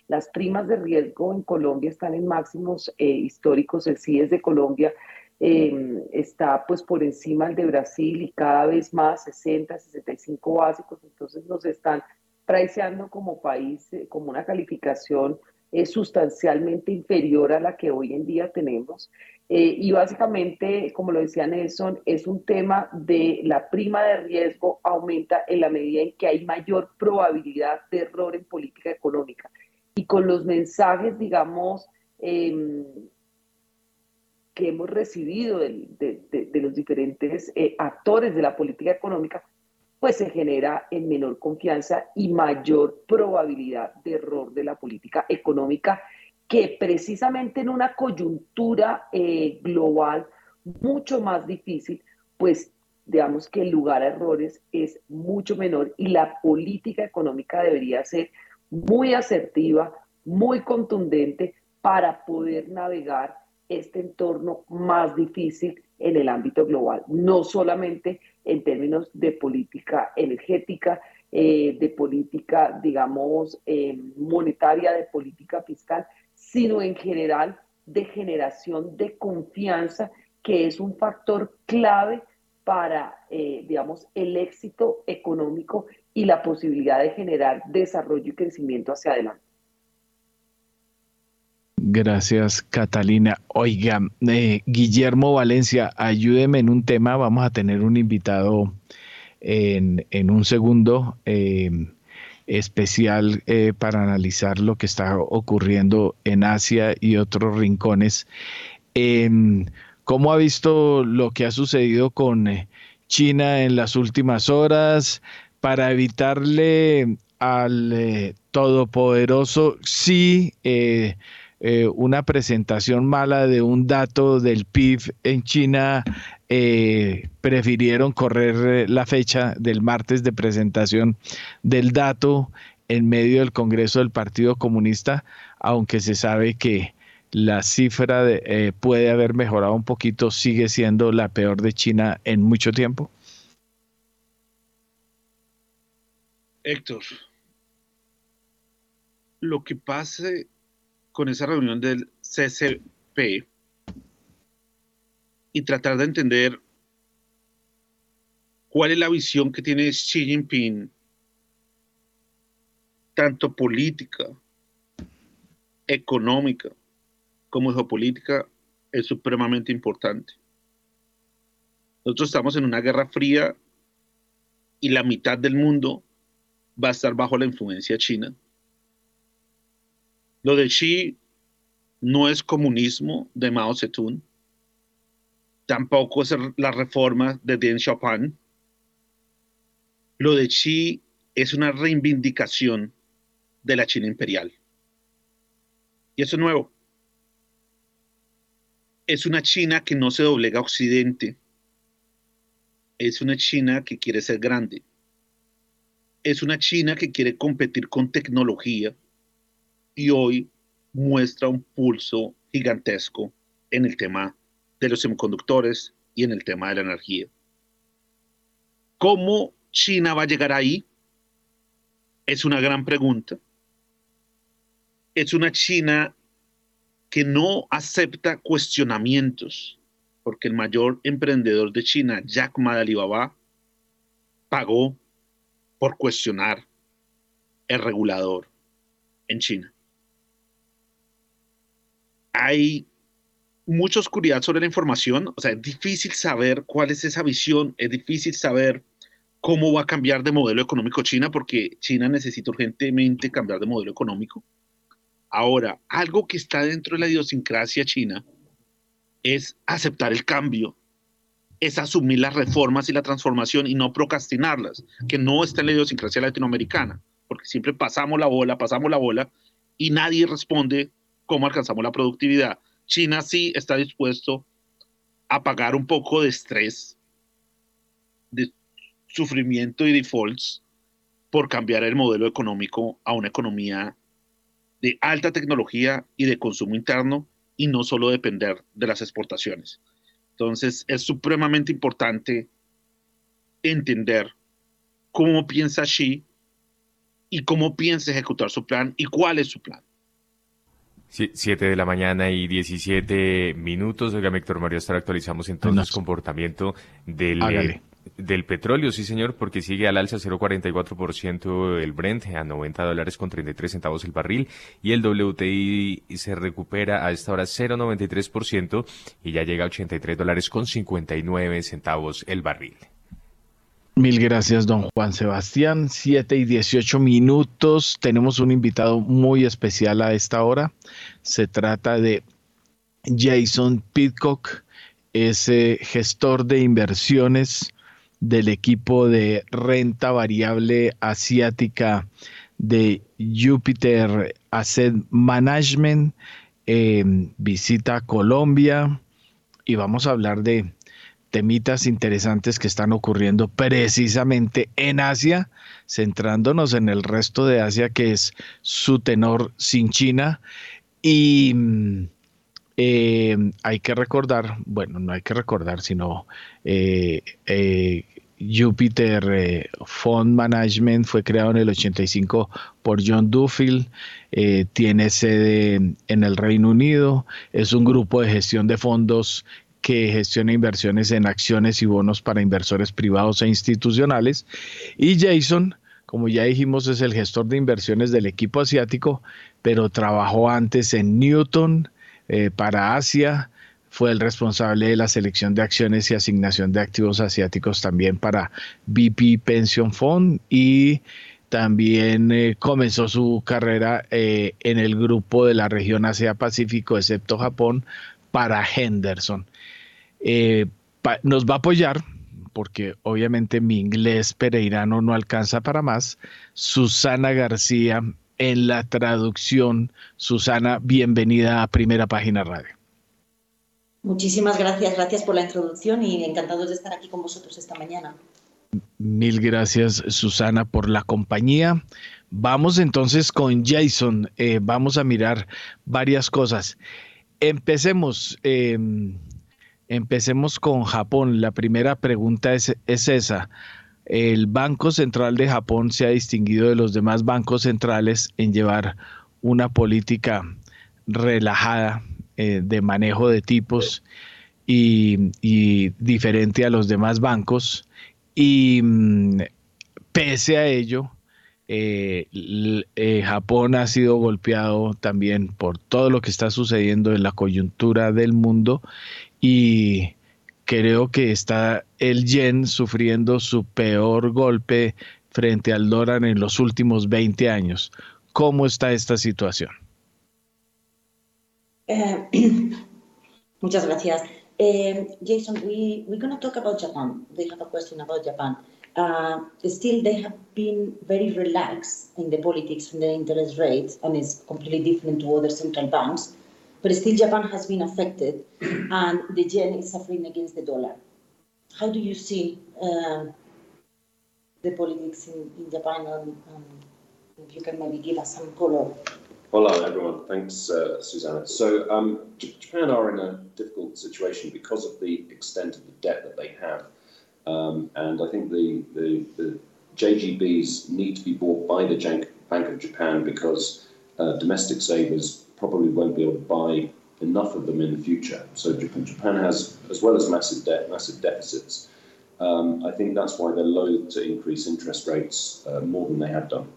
las primas de riesgo en Colombia están en máximos históricos, el CIES de Colombia está pues por encima del de Brasil y cada vez más 60, 65 básicos, entonces nos están priceando como país, eh, como una calificación es sustancialmente inferior a la que hoy en día tenemos. Eh, y básicamente, como lo decía Nelson, es un tema de la prima de riesgo aumenta en la medida en que hay mayor probabilidad de error en política económica. Y con los mensajes, digamos, em, que hemos recibido de, los diferentes eh, actores de la política económica, pues se genera en menor confianza y mayor probabilidad de error de la política económica, que precisamente en una coyuntura eh, global mucho más difícil, pues digamos que el lugar a errores es mucho menor y la política económica debería ser muy asertiva, muy contundente para poder navegar este entorno más difícil en el ámbito global, no solamente en términos de política energética, eh, de política, digamos, eh, monetaria, de política fiscal, sino en general de generación de confianza, que es un factor clave para, eh, digamos, el éxito económico y la posibilidad de generar desarrollo y crecimiento hacia adelante. Gracias, Catalina. Oiga, eh, Guillermo Valencia, ayúdeme en un tema. Vamos a tener un invitado en, un segundo em, especial eh, para analizar lo que está ocurriendo en Asia y otros rincones. Em, ¿Cómo ha visto lo que ha sucedido con eh, China en las últimas horas para evitarle al todopoderoso sí eh, una presentación mala de un dato del PIB en China, eh, prefirieron correr eh, la fecha del martes de presentación del dato en medio del Congreso del Partido Comunista, aunque se sabe que la cifra puede haber mejorado un poquito, sigue siendo la peor de China en mucho tiempo. Héctor, lo que pase con esa reunión del CCP y tratar de entender cuál es la visión que tiene Xi Jinping, tanto política, económica como geopolítica, es supremamente importante. Nosotros estamos en una guerra fría y la mitad del mundo va a estar bajo la influencia china. Lo de Xi no es comunismo de Mao Zedong, tampoco es la reforma de Deng Xiaoping. Lo de Xi es una reivindicación de la China imperial. Y eso es nuevo. Es una China que no se doblega a Occidente. Es una China que quiere ser grande. Es una China que quiere competir con tecnología y hoy muestra un pulso gigantesco en el tema de los semiconductores y en el tema de la energía. ¿Cómo China va a llegar ahí? Es una gran pregunta. Es una China que no acepta cuestionamientos, porque el mayor emprendedor de China, Jack Ma de Alibaba, pagó por cuestionar el regulador en China hay mucha oscuridad sobre la información, o sea, es difícil saber cuál es esa visión, es difícil saber cómo va a cambiar de modelo económico China, porque China necesita urgentemente cambiar de modelo económico. Ahora, algo que está dentro de la idiosincrasia china es aceptar el cambio, es asumir las reformas y la transformación y no procrastinarlas, que no está en la idiosincrasia latinoamericana, porque siempre pasamos la bola, pasamos la bola y nadie responde cómo alcanzamos la productividad. China sí está dispuesto a pagar un poco de estrés, de sufrimiento y defaults por cambiar el modelo económico a una economía de alta tecnología y de consumo interno y no solo depender de las exportaciones. Entonces, es supremamente importante entender cómo piensa Xi y cómo piensa ejecutar su plan y cuál es su plan. Siete de la mañana y 17 minutos. Oiga, Héctor Mario, hasta actualizamos entonces el comportamiento del, del petróleo, sí señor, porque sigue al alza 0,44% el Brent a 90 dólares con 33 centavos el barril y el WTI se recupera a esta hora 0,93% y ya llega a 83 dólares con 59 centavos el barril. Mil gracias, don Juan Sebastián. Siete y 18 minutos. Tenemos un invitado muy especial a esta hora. Se trata de Jason Pitcock, ese gestor de inversiones del equipo de renta variable asiática de Jupiter Asset Management. Em, visita Colombia y vamos a hablar de temitas interesantes que están ocurriendo precisamente en Asia, centrándonos en el resto de Asia que es su tenor sin China. Y em, hay que recordar, bueno, no hay que recordar, sino eh, eh, Jupiter eh, Fund Management fue creado en el 85 por John Duffield, eh, tiene sede en el Reino Unido, es un grupo de gestión de fondos que gestiona inversiones en acciones y bonos para inversores privados e institucionales. Y Jason, como ya dijimos, es el gestor de inversiones del equipo asiático, pero trabajó antes en Newton eh, para Asia, fue el responsable de la selección de acciones y asignación de activos asiáticos también para BP Pension Fund y también eh, comenzó su carrera eh, en el grupo de la región Asia-Pacífico, excepto Japón, para Henderson. Eh, nos va a apoyar, porque obviamente mi inglés pereirano no alcanza para más, Susana García en la traducción. Susana, bienvenida a Primera Página Radio. Muchísimas gracias, gracias por la introducción y encantados de estar aquí con vosotros esta mañana. Mil gracias, Susana, por la compañía. Vamos entonces con Jason. Eh, vamos a mirar varias cosas. Empecemos, em, empecemos con Japón. La primera pregunta es, es esa. El Banco Central de Japón se ha distinguido de los demás bancos centrales en llevar una política relajada eh, de manejo de tipos y, diferente a los demás bancos. Y mm, pese a ello, eh, eh, Japón ha sido golpeado también por todo lo que está sucediendo en la coyuntura del mundo y creo que está el yen sufriendo su peor golpe frente al dólar en los últimos 20 años. ¿Cómo está esta situación? Uh, muchas gracias. Uh, Jason, we, we're going to talk about Japan. They have a question about Japan. Uh, still, they have been very relaxed in the politics and the interest rates, and it's completely different to other central banks. But still, Japan has been affected, and the yen is suffering against the dollar. How do you see uh, the politics in, in Japan? And, um, if you can maybe give us some color. Hello, everyone. Thanks, uh, Susanna. So, um, Japan are in a difficult situation because of the extent of the debt that they have. Um, and I think the, the, the, JGBs need to be bought by the Bank of Japan because uh, domestic savers probably won't be able to buy enough of them in the future. So, Japan has, as well as massive debt, massive deficits. Um, I think that's why they're loath to increase interest rates uh, more than they have done.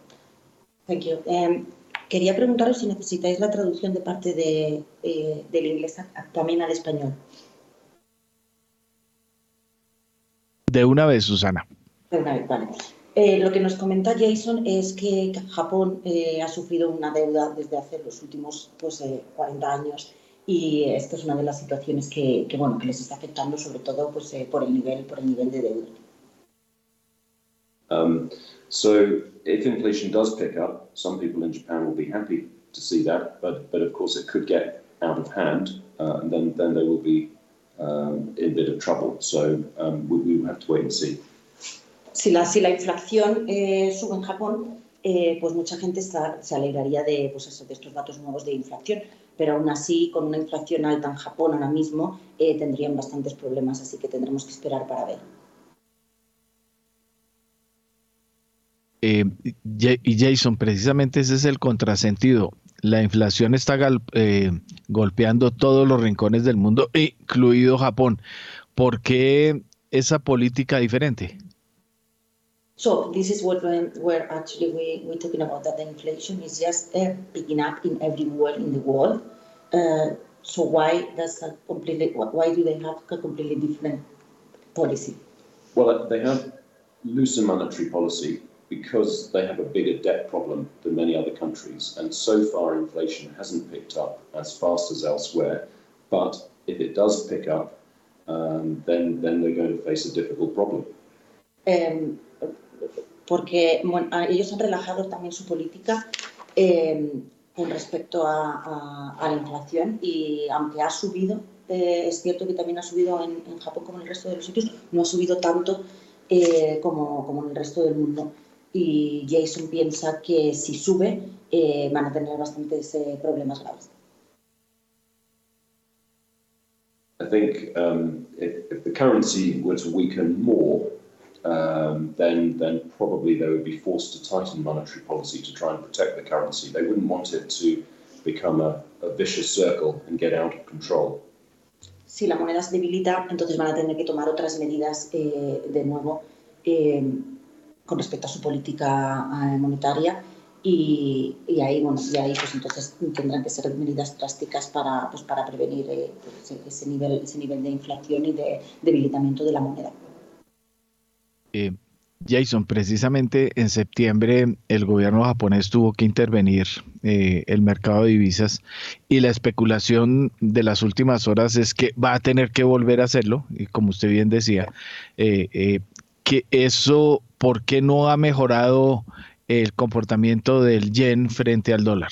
Thank you. Um, Quería preguntaros si necesitáis la traducción de parte de, eh, del inglés también al español. De una vez, Susana. De una vez, vale. Eh, lo que nos comenta Jason es que Japón eh, ha sufrido una deuda desde hace los últimos pues, 40 años y esto es una de las situaciones que, que bueno, que les está afectando sobre todo pues, por, el nivel, por el nivel de deuda. Um, so if inflation does pick up, some people in Japan will be happy to see that, but, but of course it could get out of hand uh, and then, then they will be um, in a bit of trouble. So um, we, we have to wait and see. Si la, inflación eh, sube en Japón, eh, pues mucha gente se alegraría de, pues de estos datos nuevos de inflación, pero aún así, con una inflación alta en Japón ahora mismo, eh, tendrían bastantes problemas, así que tendremos que esperar para ver. Y Jason, precisamente ese es el contrasentido. La inflación está golpeando todos los rincones del mundo, incluido Japón. ¿Por qué esa política diferente? So this is what where actually we we're talking about that the inflation is just uh, picking up in everywhere in the world. Uh, so why does a completely why do they have a completely different policy? Well, they have looser monetary policy because they have a bigger debt problem than many other countries. And so far, inflation hasn't picked up as fast as elsewhere. But if it does pick up, um, then, then they're going to face a difficult problem. Um, porque bueno, ellos han relajado también su política eh, con respecto a, a, a, la inflación y aunque ha subido, eh, es cierto que también ha subido en, en, Japón como en el resto de los sitios, no ha subido tanto eh, como, como en el resto del mundo. y Jason piensa que si sube eh, van a tener bastantes eh, problemas graves. I think um, if, if, the currency were to weaken more, um, then then probably they would be forced to tighten monetary policy to try and protect the currency. They wouldn't want it to become a, a vicious circle and get out of control. Si la moneda se debilita, entonces van a tener que tomar otras medidas eh, de nuevo. Eh, con respecto a su política eh, monetaria y, y, ahí, bueno, y ahí pues entonces tendrán que ser medidas drásticas para, pues, para prevenir eh, pues, ese, nivel, ese nivel de inflación y de debilitamiento de la moneda. Eh, Jason, precisamente en septiembre el gobierno japonés tuvo que intervenir eh, el mercado de divisas y la especulación de las últimas horas es que va a tener que volver a hacerlo y como usted bien decía, eh, eh, que eso, ¿por qué no ha mejorado el comportamiento del yen frente al dólar?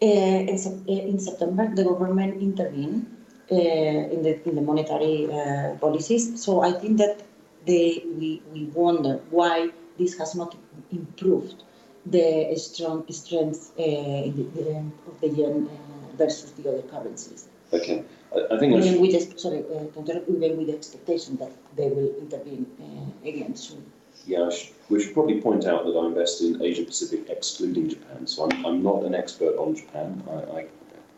In, in, September, the government intervened uh, in, the, in the monetary uh, policies. So I think that they, we, we wonder why this has not improved the strong strength uh, of the yen uh, versus the other currencies. Okay. I, I think even with, sorry, uh, even with the expectation that they will intervene uh, again soon. Yeah, we should probably point out that I invest in Asia Pacific excluding Japan. So I'm, I'm not an expert on Japan. I, I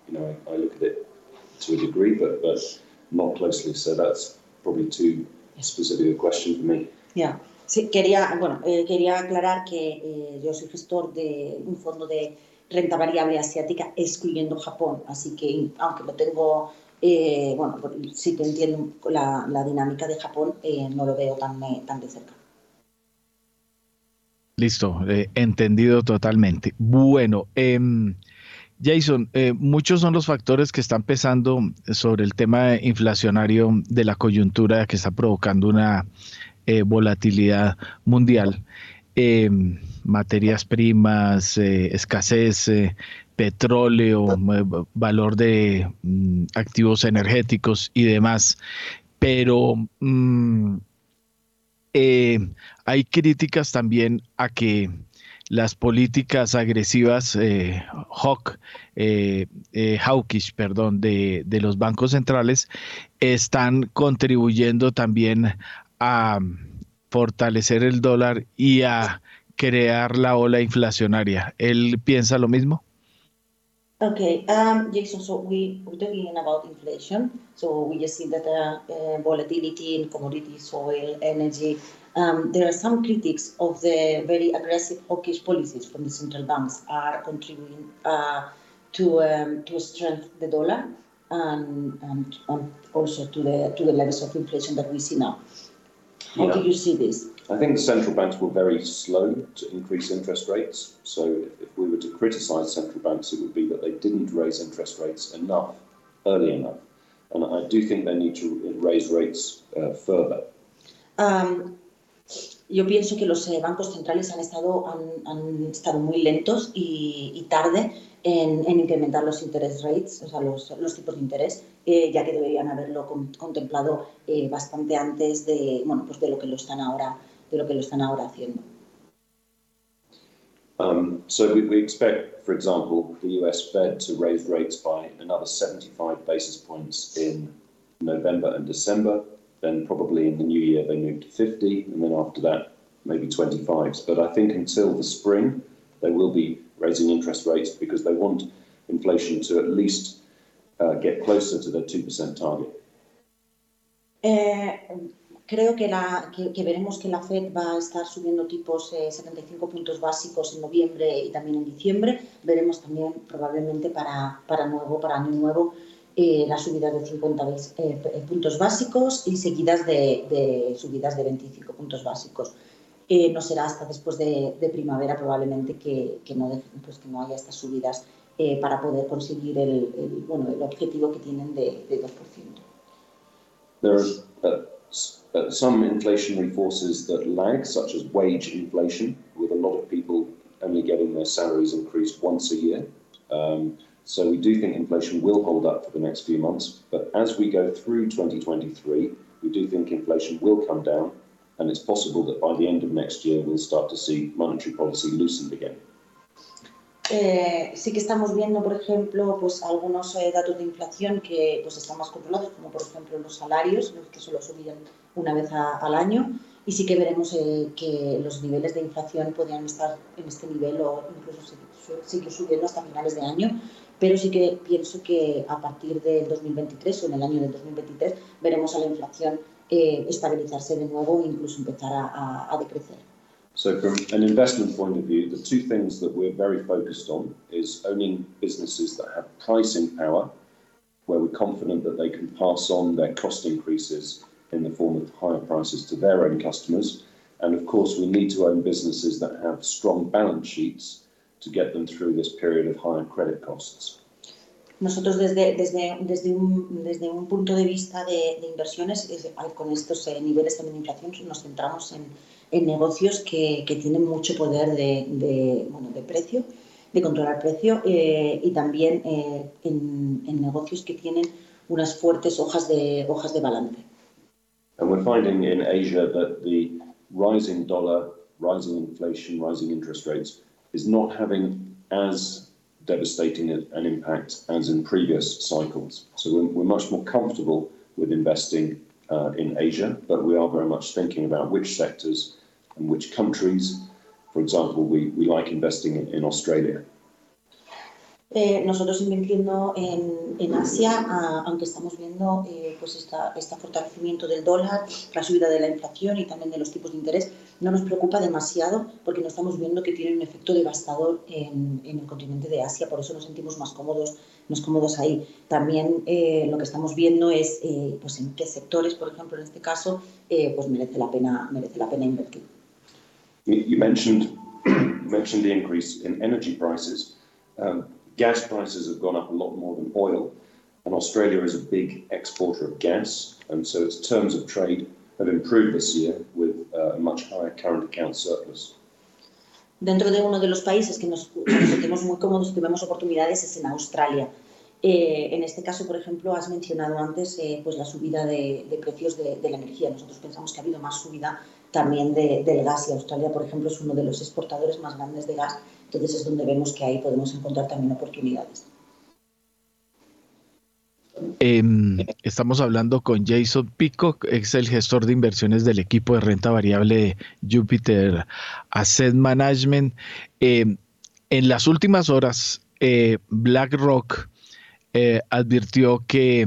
you know, I, I, look at it to a degree, but, but not closely. So that's probably too specific question for me. Yeah. Sí, quería, bueno, eh, quería aclarar que eh, yo soy gestor de un fondo de renta variable asiática excluyendo Japón, así que aunque lo tengo eh, bueno, sí que entiendo la, la dinámica de Japón, eh, no lo veo tan, eh, tan de cerca. Listo, eh, entendido totalmente. Bueno, eh, Jason, eh, muchos son los factores que están pesando sobre el tema inflacionario de la coyuntura que está provocando una eh, volatilidad mundial. Em, materias primas, eh, escasez, petróleo, valor de mm, activos energéticos y demás. Pero mm, eh, hay críticas también a que las políticas agresivas eh, hawk, eh, hawkish, perdón, de, de, los bancos centrales están contribuyendo también a fortalecer el dólar y a crear la ola inflacionaria. ¿Él piensa lo mismo? Okay, um, Jason, so we, we're talking about inflation. So we just see that uh, uh, volatility in commodities, oil, energy. Um, there are some critics of the very aggressive hawkish policies from the central banks are contributing uh, to um, to strengthen the dollar and, and, and, also to the to the levels of inflation that we see now. How yeah. do you see this? I think the central banks were very slow to increase interest rates. So if, if we were to criticise central banks, it would be that they didn't raise interest rates enough, early enough. And I do think they need to raise rates uh, further. Um, yo pienso que los eh, bancos centrales han estado, han, han estado muy lentos y, y tarde en, en, incrementar los interest rates, o sea, los, los tipos de interés, eh, ya que deberían haberlo con, contemplado eh, bastante antes de, bueno, pues de lo que lo están ahora, de lo que lo están ahora haciendo. Um, so we, we expect, for example, the US Fed to raise rates by another 75 basis points in November and December. Then probably in the new year they move to 50, and then after that maybe 25s. But I think until the spring they will be raising interest rates because they want inflation to at least uh, get closer to their 2% target. Eh, creo que, la, que, que, veremos que la Fed va a estar subiendo tipos eh, 75 puntos básicos en noviembre y también en diciembre. Veremos también probablemente para, para nuevo, para año nuevo, eh, las subidas de 50 eh, eh, puntos básicos y seguidas de, de, subidas de 25 puntos básicos. Eh, no será hasta después de, de primavera probablemente que, que, no, pues que no haya estas subidas eh, para poder conseguir el, el, bueno, el objetivo que tienen de, de 2%. There are uh, uh, some inflationary forces that lag, such as wage inflation, with a lot of people only getting their salaries increased once a year. Um, So we do think inflation will hold up for the next few months. But as we go through 2023, we do think inflation will come down. And it's possible that by the end of next year, we'll start to see monetary policy loosened again. Eh, sí que estamos viendo, por ejemplo, pues algunos eh, datos de inflación que pues están más controlados, como por ejemplo los salarios, los que solo subían una vez a, al año, y sí que veremos eh, que los niveles de inflación podrían estar en este nivel o incluso seguir subiendo hasta finales de año, pero sí que pienso que a partir del 2023 o en el año del 2023 veremos a la inflación eh, estabilizarse de nuevo e incluso empezar a, a, a decrecer. So from an investment point of view, the two things that we're very focused on is owning businesses that have pricing power, where we're confident that they can pass on their cost increases in the form of higher prices to their own customers. And of course, we need to own businesses that have strong balance sheets to get them through this period of higher credit costs. Nosotros desde, desde, desde, un, desde un punto de vista de, de inversiones, con estos eh, niveles de inflación, nos centramos en, en negocios que, que, tienen mucho poder de, de, bueno, de precio, de controlar precio, eh, y también eh, en, en, negocios que tienen unas fuertes hojas de, hojas de balance. And we're finding in Asia that the rising dollar, rising inflation, rising interest rates is not having as devastating an impact as in previous cycles. So we're, we're much more comfortable with investing uh, in Asia, but we are very much thinking about which sectors and which countries. For example, we, we like investing in, in Australia. Eh, nosotros invirtiendo en, en Asia, uh, aunque estamos viendo eh, pues esta, este fortalecimiento del dólar, la subida de la inflación y también de los tipos de interés, no nos preocupa demasiado porque no estamos viendo que tiene un efecto devastador en, en el continente de Asia, por eso nos sentimos más cómodos, más cómodos ahí. También eh, lo que estamos viendo es eh, pues en qué sectores, por ejemplo, en este caso, eh, pues merece la pena, merece la pena invertir. You mentioned, you mentioned the increase in energy prices. Um, gas prices have gone up a lot more than oil, and Australia is a big exporter of gas, and so its terms of trade have improved this year with a much higher current account surplus. Dentro de uno de los países que nos, nos sentimos muy cómodos, que vemos oportunidades, es en Australia. Eh, en este caso, por ejemplo, has mencionado antes eh, pues la subida de, de precios de, de, la energía. Nosotros pensamos que ha habido más subida también de, del gas y Australia, por ejemplo, es uno de los exportadores más grandes de gas entonces es donde vemos que ahí podemos encontrar también oportunidades. Eh, estamos hablando con Jason Peacock, es el gestor de inversiones del equipo de renta variable de Jupiter Asset Management. Eh, en las últimas horas, eh, BlackRock eh, advirtió que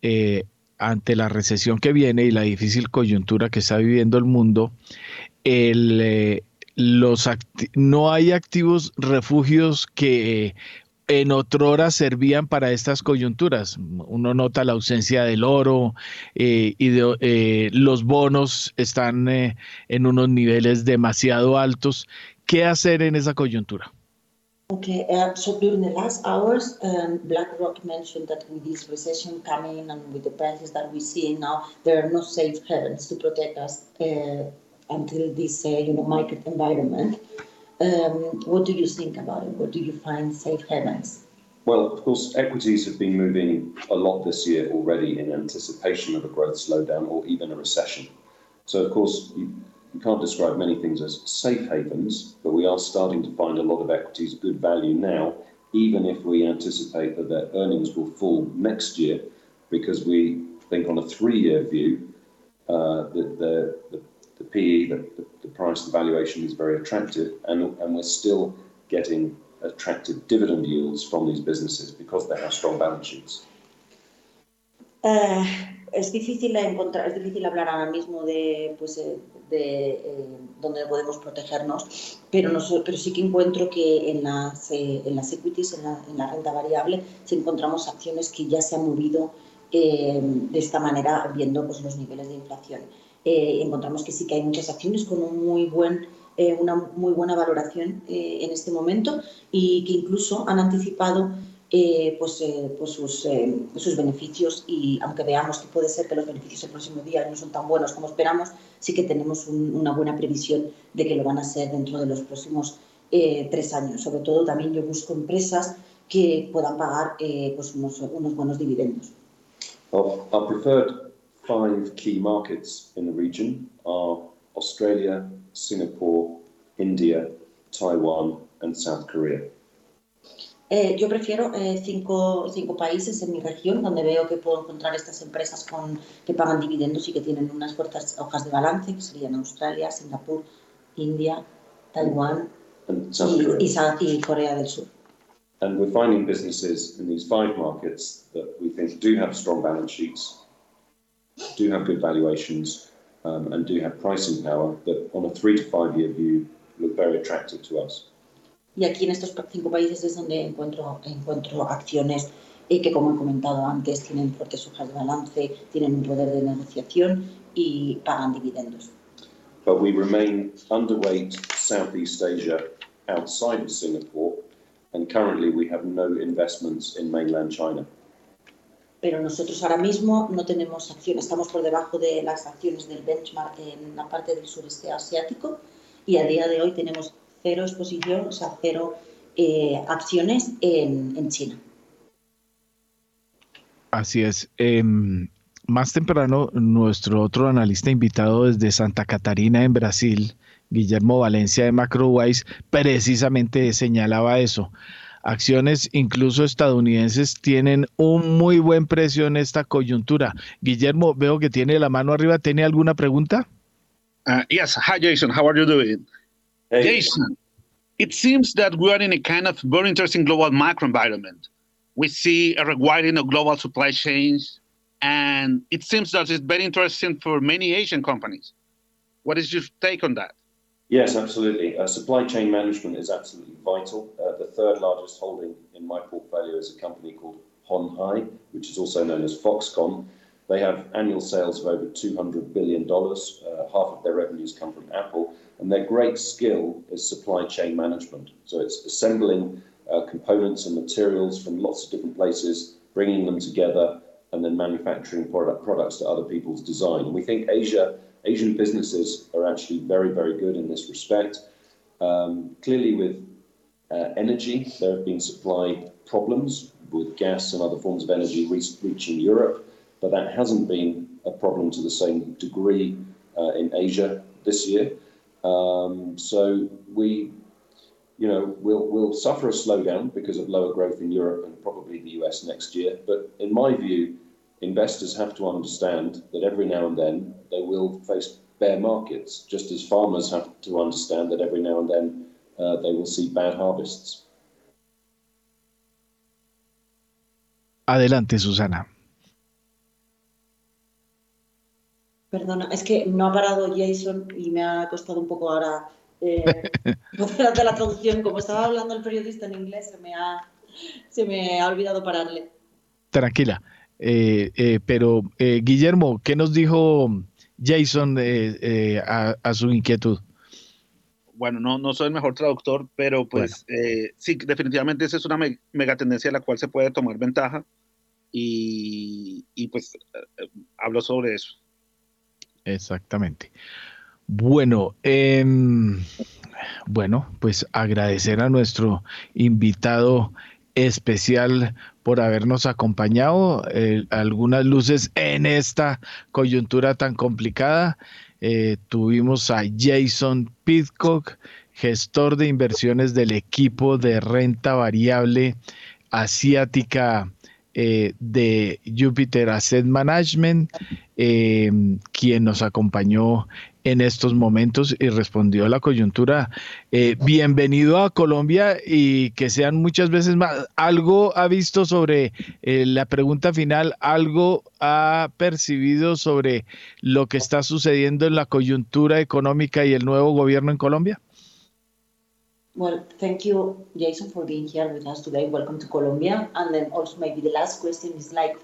eh, ante la recesión que viene y la difícil coyuntura que está viviendo el mundo, no hay activos refugios que en otrora servían para estas coyunturas. Uno nota la ausencia del oro eh, y de, eh, los bonos están eh, en unos niveles demasiado altos. ¿Qué hacer en esa coyuntura? Okay, uh, so during the last hours, um, BlackRock mentioned that with this recession coming and with the prices that we see now, there are no safe havens to protect us uh, until this, uh, you know, market environment. Um, what do you think about it? What do you find safe havens? Well, of course, equities have been moving a lot this year already in anticipation of a growth slowdown or even a recession. So, of course, you, you can't describe many things as safe havens, but we are starting to find a lot of equities good value now, even if we anticipate that their earnings will fall next year, because we think on a three year view uh, that the, the the PE, the, the, the price, the valuation is very attractive, and, and we're still getting attractive dividend yields from these businesses because they have strong balance sheets. Uh, es difícil encontrar, es difícil hablar ahora mismo de, pues, eh, de eh, dónde podemos protegernos, pero, no, pero sí que encuentro que en las, eh, en las equities, en la, en la, renta variable, si encontramos acciones que ya se han movido eh, de esta manera, viendo pues, los niveles de inflación. Eh, encontramos que sí que hay muchas acciones con un muy buen, eh, una muy buena valoración eh, en este momento y que incluso han anticipado pues, pues sus, sus, beneficios y aunque veamos que puede ser que los beneficios el próximo día no son tan buenos como esperamos, sí que tenemos un, una buena previsión de que lo van a ser dentro de los próximos tres años. Sobre todo también yo busco empresas que puedan pagar pues unos, unos buenos dividendos. Five key markets in the region are Australia, Singapore, India, Taiwan, and South Korea. Eh, yo prefiero eh, cinco, cinco, países en mi región donde veo que puedo encontrar estas empresas con, que pagan dividendos y que tienen unas fuertes hojas de balance, que serían Australia, Singapur, India, Taiwán y, y, y Corea del Sur. And we're finding businesses in these five markets that we think do have strong balance sheets, do have good valuations um, and do have pricing power that on a three to five year view look very attractive to us. Y aquí en estos cinco países es donde encuentro, encuentro acciones eh, que, como he comentado antes, tienen fuertes hojas de balance, tienen un poder de negociación y pagan dividendos. But we remain underweight Southeast Asia outside of Singapore, and currently we have no investments in mainland China. Pero nosotros ahora mismo no tenemos acciones, estamos por debajo de las acciones del benchmark en la parte del sureste asiático y a día de hoy tenemos cero exposición, o sea, cero eh, acciones en, China. Así es. Eh, más temprano, nuestro otro analista invitado desde Santa Catarina, en Brasil, Guillermo Valencia de MacroWise, precisamente señalaba eso acciones incluso estadounidenses tienen un muy buen precio en esta coyuntura. Guillermo, veo que tiene la mano arriba. ¿Tiene alguna pregunta? Uh, yes. Hi, Jason. How are you doing? Hey. Jason, it seems that we are in a kind of very interesting global macro environment. We see a rewiring of global supply chains, and it seems that it's very interesting for many Asian companies. What is your take on that? Yes, absolutely. Uh, supply chain management is absolutely vital. Uh, the third largest holding in my portfolio is a company called Hon Hai, which is also known as Foxconn. They have annual sales of over $200 billion. Uh, half of their revenues come from Apple. And their great skill is supply chain management. So it's assembling components and materials from lots of different places, bringing them together, and then manufacturing product, products to other people's design. We think Asia Asian businesses are actually very, very good in this respect. Um, clearly, with uh, energy, there have been supply problems with gas and other forms of energy re- reaching Europe, but that hasn't been a problem to the same degree uh, in Asia this year. Um, so we, you know, we'll, we'll suffer a slowdown because of lower growth in Europe and probably the US next year. But in my view, investors have to understand that every now and then they will face bear markets, just as farmers have to understand that every now and then uh, they will see bad harvests. Adelante, Susana. Perdona, es que no ha parado Jason y me ha costado un poco ahora eh, hacer la traducción. Como estaba hablando el periodista en inglés, se me ha se me ha olvidado pararle. Tranquila. Eh, eh, pero, eh, Guillermo, ¿qué nos dijo Jason a, a, su inquietud? Bueno, no, no soy el mejor traductor, pero pues sí, definitivamente esa es una mega tendencia de la cual se puede tomar ventaja y, y pues hablo sobre eso. Exactamente. Bueno, em, bueno, pues agradecer a nuestro invitado especial por habernos acompañado, eh, algunas luces en esta coyuntura tan complicada. Eh, tuvimos a Jason Pitcock, gestor de inversiones del equipo de renta variable asiática eh, de Jupiter Asset Management, quien nos acompañó en estos momentos y respondió a la coyuntura. Eh, bienvenido a Colombia y que sean muchas veces más. ¿Algo ha visto sobre eh, la pregunta final? ¿Algo ha percibido sobre lo que está sucediendo en la coyuntura económica y el nuevo gobierno en Colombia? Well, thank you, Jason, for being here with us today. Welcome to Colombia. And then also maybe the last question is like,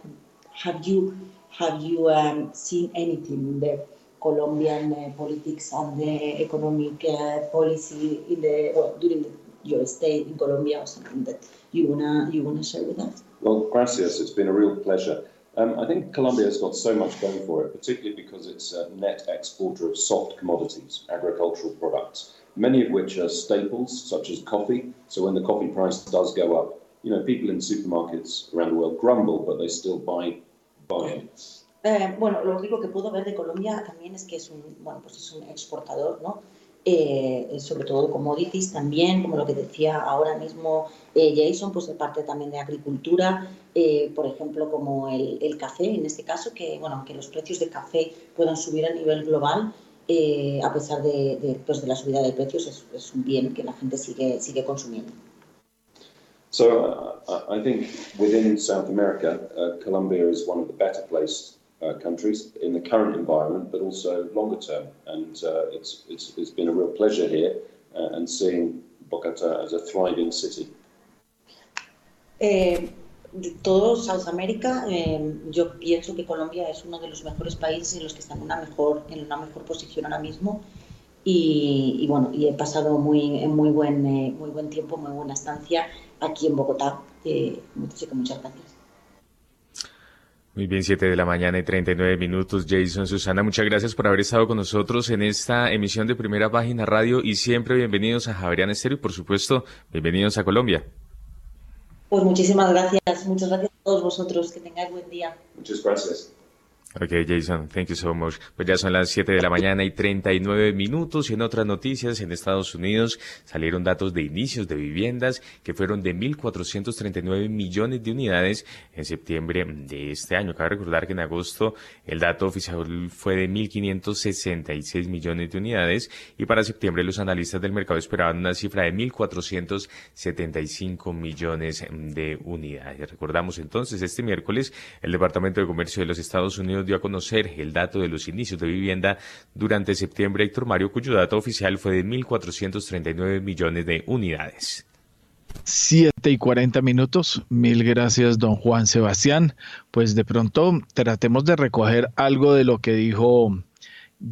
have you have you um, seen anything there? Colombian uh, politics and the economic uh, policy in the well, during the, your stay in Colombia or something that you wanna you wanna share with us? Well, gracias. It's been a real pleasure. Um, I think Colombia has got so much going for it, particularly because it's a net exporter of soft commodities, agricultural products, many of which are staples, such as coffee. So when the coffee price does go up, you know, people in supermarkets around the world grumble, but they still buy buy it. Eh, bueno, lo único que puedo ver de Colombia también es que es un, bueno, pues es un exportador, ¿no? Eh, sobre todo commodities también, como lo que decía ahora mismo eh, Jason, pues de parte también de agricultura, por ejemplo, como el, el, café, en este caso, que, bueno, aunque los precios de café puedan subir a nivel global, a pesar de, de, pues de, la subida de precios, es, es, un bien que la gente sigue, sigue consumiendo. So uh, I think within South America, uh, Colombia is one of the better placed uh, countries in the current environment, but also longer term. And uh, it's, it's, it's been a real pleasure here uh, and seeing Bogota as a thriving city. Eh, de todo South America, eh, yo pienso que Colombia es uno de los mejores países en los que están en una mejor, en una mejor posición ahora mismo. Y, y bueno, y he pasado muy, muy, buen, eh, muy buen tiempo, muy buena estancia aquí en Bogotá. Eh, muchas gracias. Muy bien, 7 de la mañana y 39 minutos. Jason, Susana, muchas gracias por haber estado con nosotros en esta emisión de Primera Página Radio y siempre bienvenidos a Javerian Estéreo y por supuesto, bienvenidos a Colombia. Pues muchísimas gracias, muchas gracias a todos vosotros, que tengáis buen día. Muchas gracias. Ok, Jason, thank you so much. Pues ya son las 7 de la mañana y 39 minutos y en otras noticias en Estados Unidos salieron datos de inicios de viviendas que fueron de 1.439 millones de unidades en septiembre de este año. Cabe recordar que en agosto el dato oficial fue de 1.566 millones de unidades y para septiembre los analistas del mercado esperaban una cifra de 1.475 millones de unidades. Recordamos entonces este miércoles el Departamento de Comercio de los Estados Unidos dio a conocer el dato de los inicios de vivienda durante septiembre, Héctor Mario, cuyo dato oficial fue de 1.439 millones de unidades. 7 y 40 minutos. Mil gracias, don Juan Sebastián. Pues de pronto tratemos de recoger algo de lo que dijo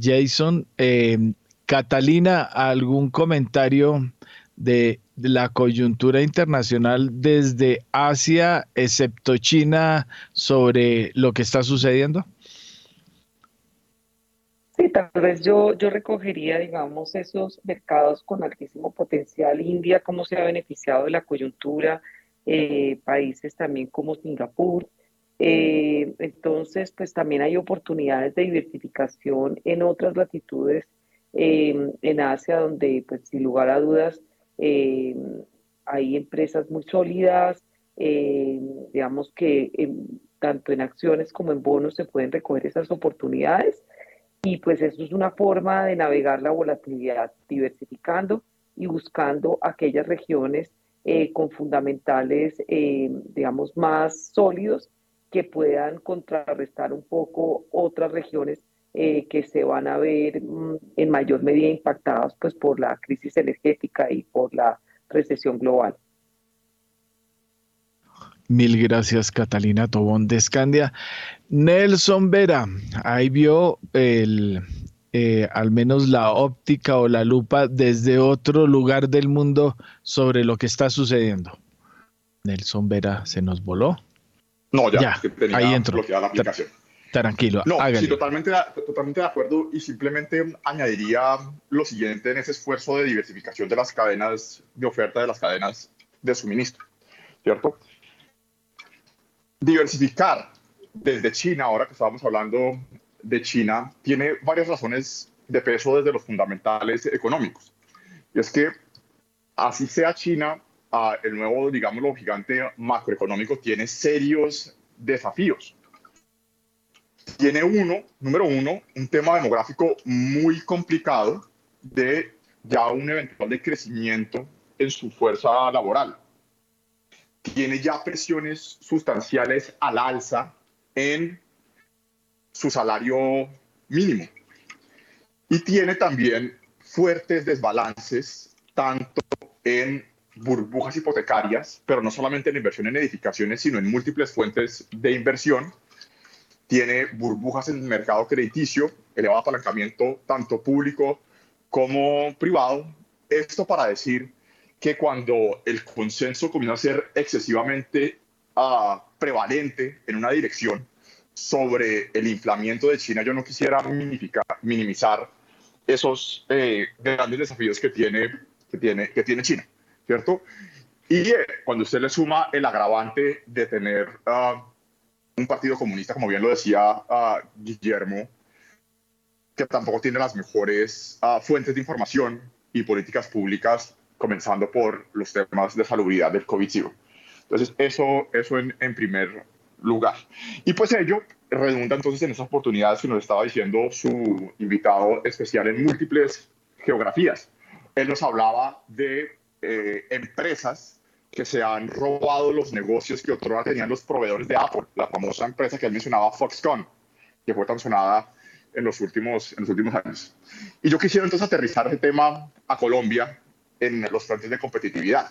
Jason. Eh, Catalina, ¿algún comentario de la coyuntura internacional desde Asia, excepto China, sobre lo que está sucediendo? Sí, tal vez yo, yo recogería, digamos, esos mercados con altísimo potencial. India, cómo se ha beneficiado de la coyuntura, eh, países también como Singapur. Eh, entonces, pues también hay oportunidades de diversificación en otras latitudes eh, en Asia, donde, pues, sin lugar a dudas, hay empresas muy sólidas, digamos que tanto en acciones como en bonos se pueden recoger esas oportunidades y pues eso es una forma de navegar la volatilidad, diversificando y buscando aquellas regiones eh, con fundamentales, eh, digamos, más sólidos que puedan contrarrestar un poco otras regiones eh, que se van a ver mm, en mayor medida impactadas pues, por la crisis energética y por la recesión global. Mil gracias, Catalina Tobón de Escandia. Nelson Vera, ahí vio el, eh, al menos la óptica o la lupa desde otro lugar del mundo sobre lo que está sucediendo. Nelson Vera se nos voló. No, ya, ahí entró. la aplicación. Tranquilo. No, sí, totalmente, totalmente de acuerdo y simplemente añadiría lo siguiente en ese esfuerzo de diversificación de las cadenas de oferta de las cadenas de suministro, ¿cierto? Diversificar desde China, ahora que estábamos hablando de China, tiene varias razones de peso desde los fundamentales económicos. Y es que así sea China, ah, el nuevo, digámoslo, gigante macroeconómico tiene serios desafíos tiene uno, número uno, un tema demográfico muy complicado de ya un eventual decrecimiento en su fuerza laboral. Tiene ya presiones sustanciales al alza en su salario mínimo. Y tiene también fuertes desbalances, tanto en burbujas hipotecarias, pero no solamente en inversión en edificaciones, sino en múltiples fuentes de inversión, tiene burbujas en el mercado crediticio, elevado apalancamiento tanto público como privado. Esto para decir que cuando el consenso comienza a ser excesivamente uh, prevalente en una dirección sobre el inflamiento de China, yo no quisiera minimizar esos eh, grandes desafíos que tiene, que, tiene, que tiene China, ¿cierto? Y eh, cuando usted le suma el agravante de tener uh, un partido comunista, como bien lo decía uh, Guillermo, que tampoco tiene las mejores uh, fuentes de información y políticas públicas, comenzando por los temas de salubridad del COVID-19. Entonces, eso, eso en, en, primer lugar. Y pues ello redunda entonces en esas oportunidades que nos estaba diciendo su invitado especial en múltiples geografías. Él nos hablaba de eh, empresas que se han robado los negocios que otrora tenían los proveedores de Apple, la famosa empresa que él mencionaba, Foxconn, que fue tan sonada en los últimos, en los últimos años. Y yo quisiera entonces aterrizar ese tema a Colombia en los frentes de competitividad.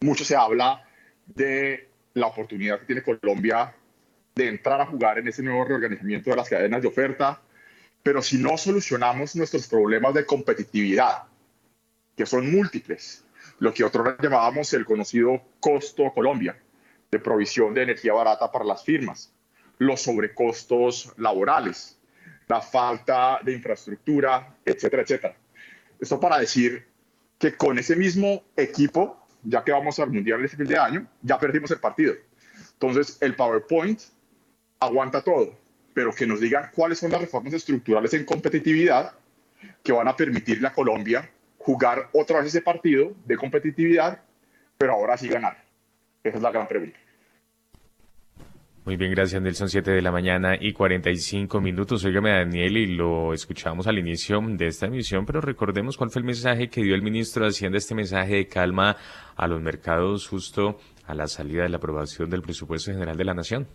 Mucho se habla de la oportunidad que tiene Colombia de entrar a jugar en ese nuevo reorganizamiento de las cadenas de oferta, pero si no solucionamos nuestros problemas de competitividad, que son múltiples, lo que otros llamábamos el conocido costo Colombia de provisión de energía barata para las firmas, los sobrecostos laborales, la falta de infraestructura, etcétera, etcétera. Esto para decir que con ese mismo equipo, ya que vamos al Mundial este fin de año, ya perdimos el partido. Entonces, el PowerPoint aguanta todo, pero que nos digan cuáles son las reformas estructurales en competitividad que van a permitirle a Colombia jugar otra vez ese partido de competitividad, pero ahora sí ganar? Esa es la gran pregunta. Muy bien, gracias Nelson, 7 de la mañana y 45 minutos. Óigame Daniel y lo escuchamos al inicio de esta emisión, pero recordemos cuál fue el mensaje que dio el ministro de Hacienda, este mensaje de calma a los mercados justo a la salida de la aprobación del presupuesto general de la Nación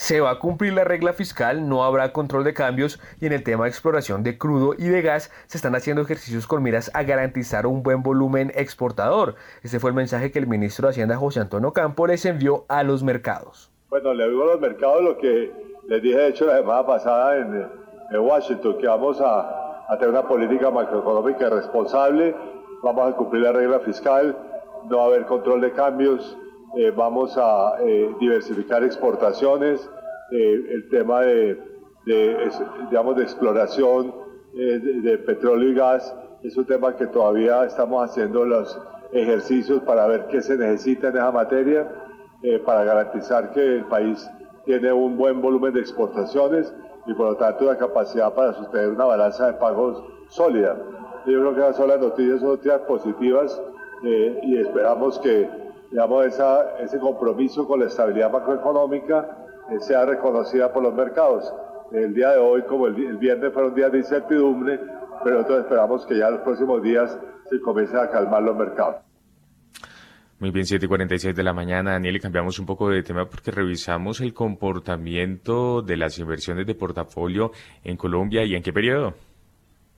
se va a cumplir la regla fiscal, no habrá control de cambios y en el tema de exploración de crudo y de gas se están haciendo ejercicios con miras a garantizar un buen volumen exportador. Este fue el mensaje que el ministro de Hacienda José Antonio Campo les envió a los mercados. Bueno, le digo a los mercados lo que les dije de hecho la semana pasada en, Washington, que vamos a, tener una política macroeconómica responsable, vamos a cumplir la regla fiscal, no va a haber control de cambios, eh, vamos a eh, diversificar exportaciones, eh, el tema de, digamos, de exploración de, petróleo y gas es un tema que todavía estamos haciendo los ejercicios para ver qué se necesita en esa materia, para garantizar que el país tiene un buen volumen de exportaciones y por lo tanto una capacidad para sostener una balanza de pagos sólida. Yo creo que esas son las noticias, positivas y esperamos que digamos, ese compromiso con la estabilidad macroeconómica eh, sea reconocida por los mercados. El día de hoy, como el, el viernes, fueron días de incertidumbre, pero nosotros esperamos que ya en los próximos días se comiencen a calmar los mercados. Muy bien, 7 y 46 de la mañana, Daniel, y cambiamos un poco de tema porque revisamos el comportamiento de las inversiones de portafolio en Colombia y en qué periodo.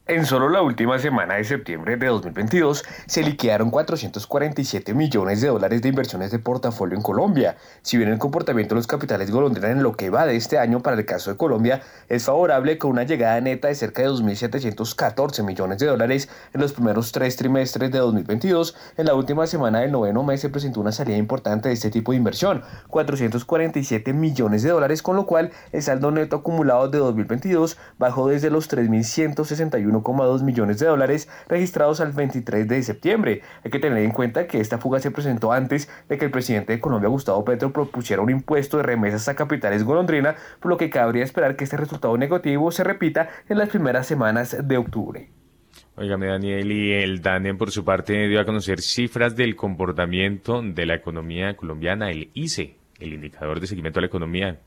En solo la última semana de septiembre de 2022 se liquidaron 447 millones de dólares de inversiones de portafolio en Colombia. Si bien el comportamiento de los capitales golondrina en lo que va de este año para el caso de Colombia es favorable con una llegada neta de cerca de 2.714 millones de dólares en los primeros tres trimestres de 2022, en la última semana del noveno mes se presentó una salida importante de este tipo de inversión, 447 millones de dólares, con lo cual el saldo neto acumulado de 2022 bajó desde los 3.161 1,2 millones de dólares registrados al 23 de septiembre. Hay que tener en cuenta que esta fuga se presentó antes de que el presidente de Colombia, Gustavo Petro, propusiera un impuesto de remesas a capitales golondrina, por lo que cabría esperar que este resultado negativo se repita en las primeras semanas de octubre. Óigame, Daniel, y el DANE, por su parte, dio a conocer cifras del comportamiento de la economía colombiana, el ICE, el indicador de seguimiento a la economía.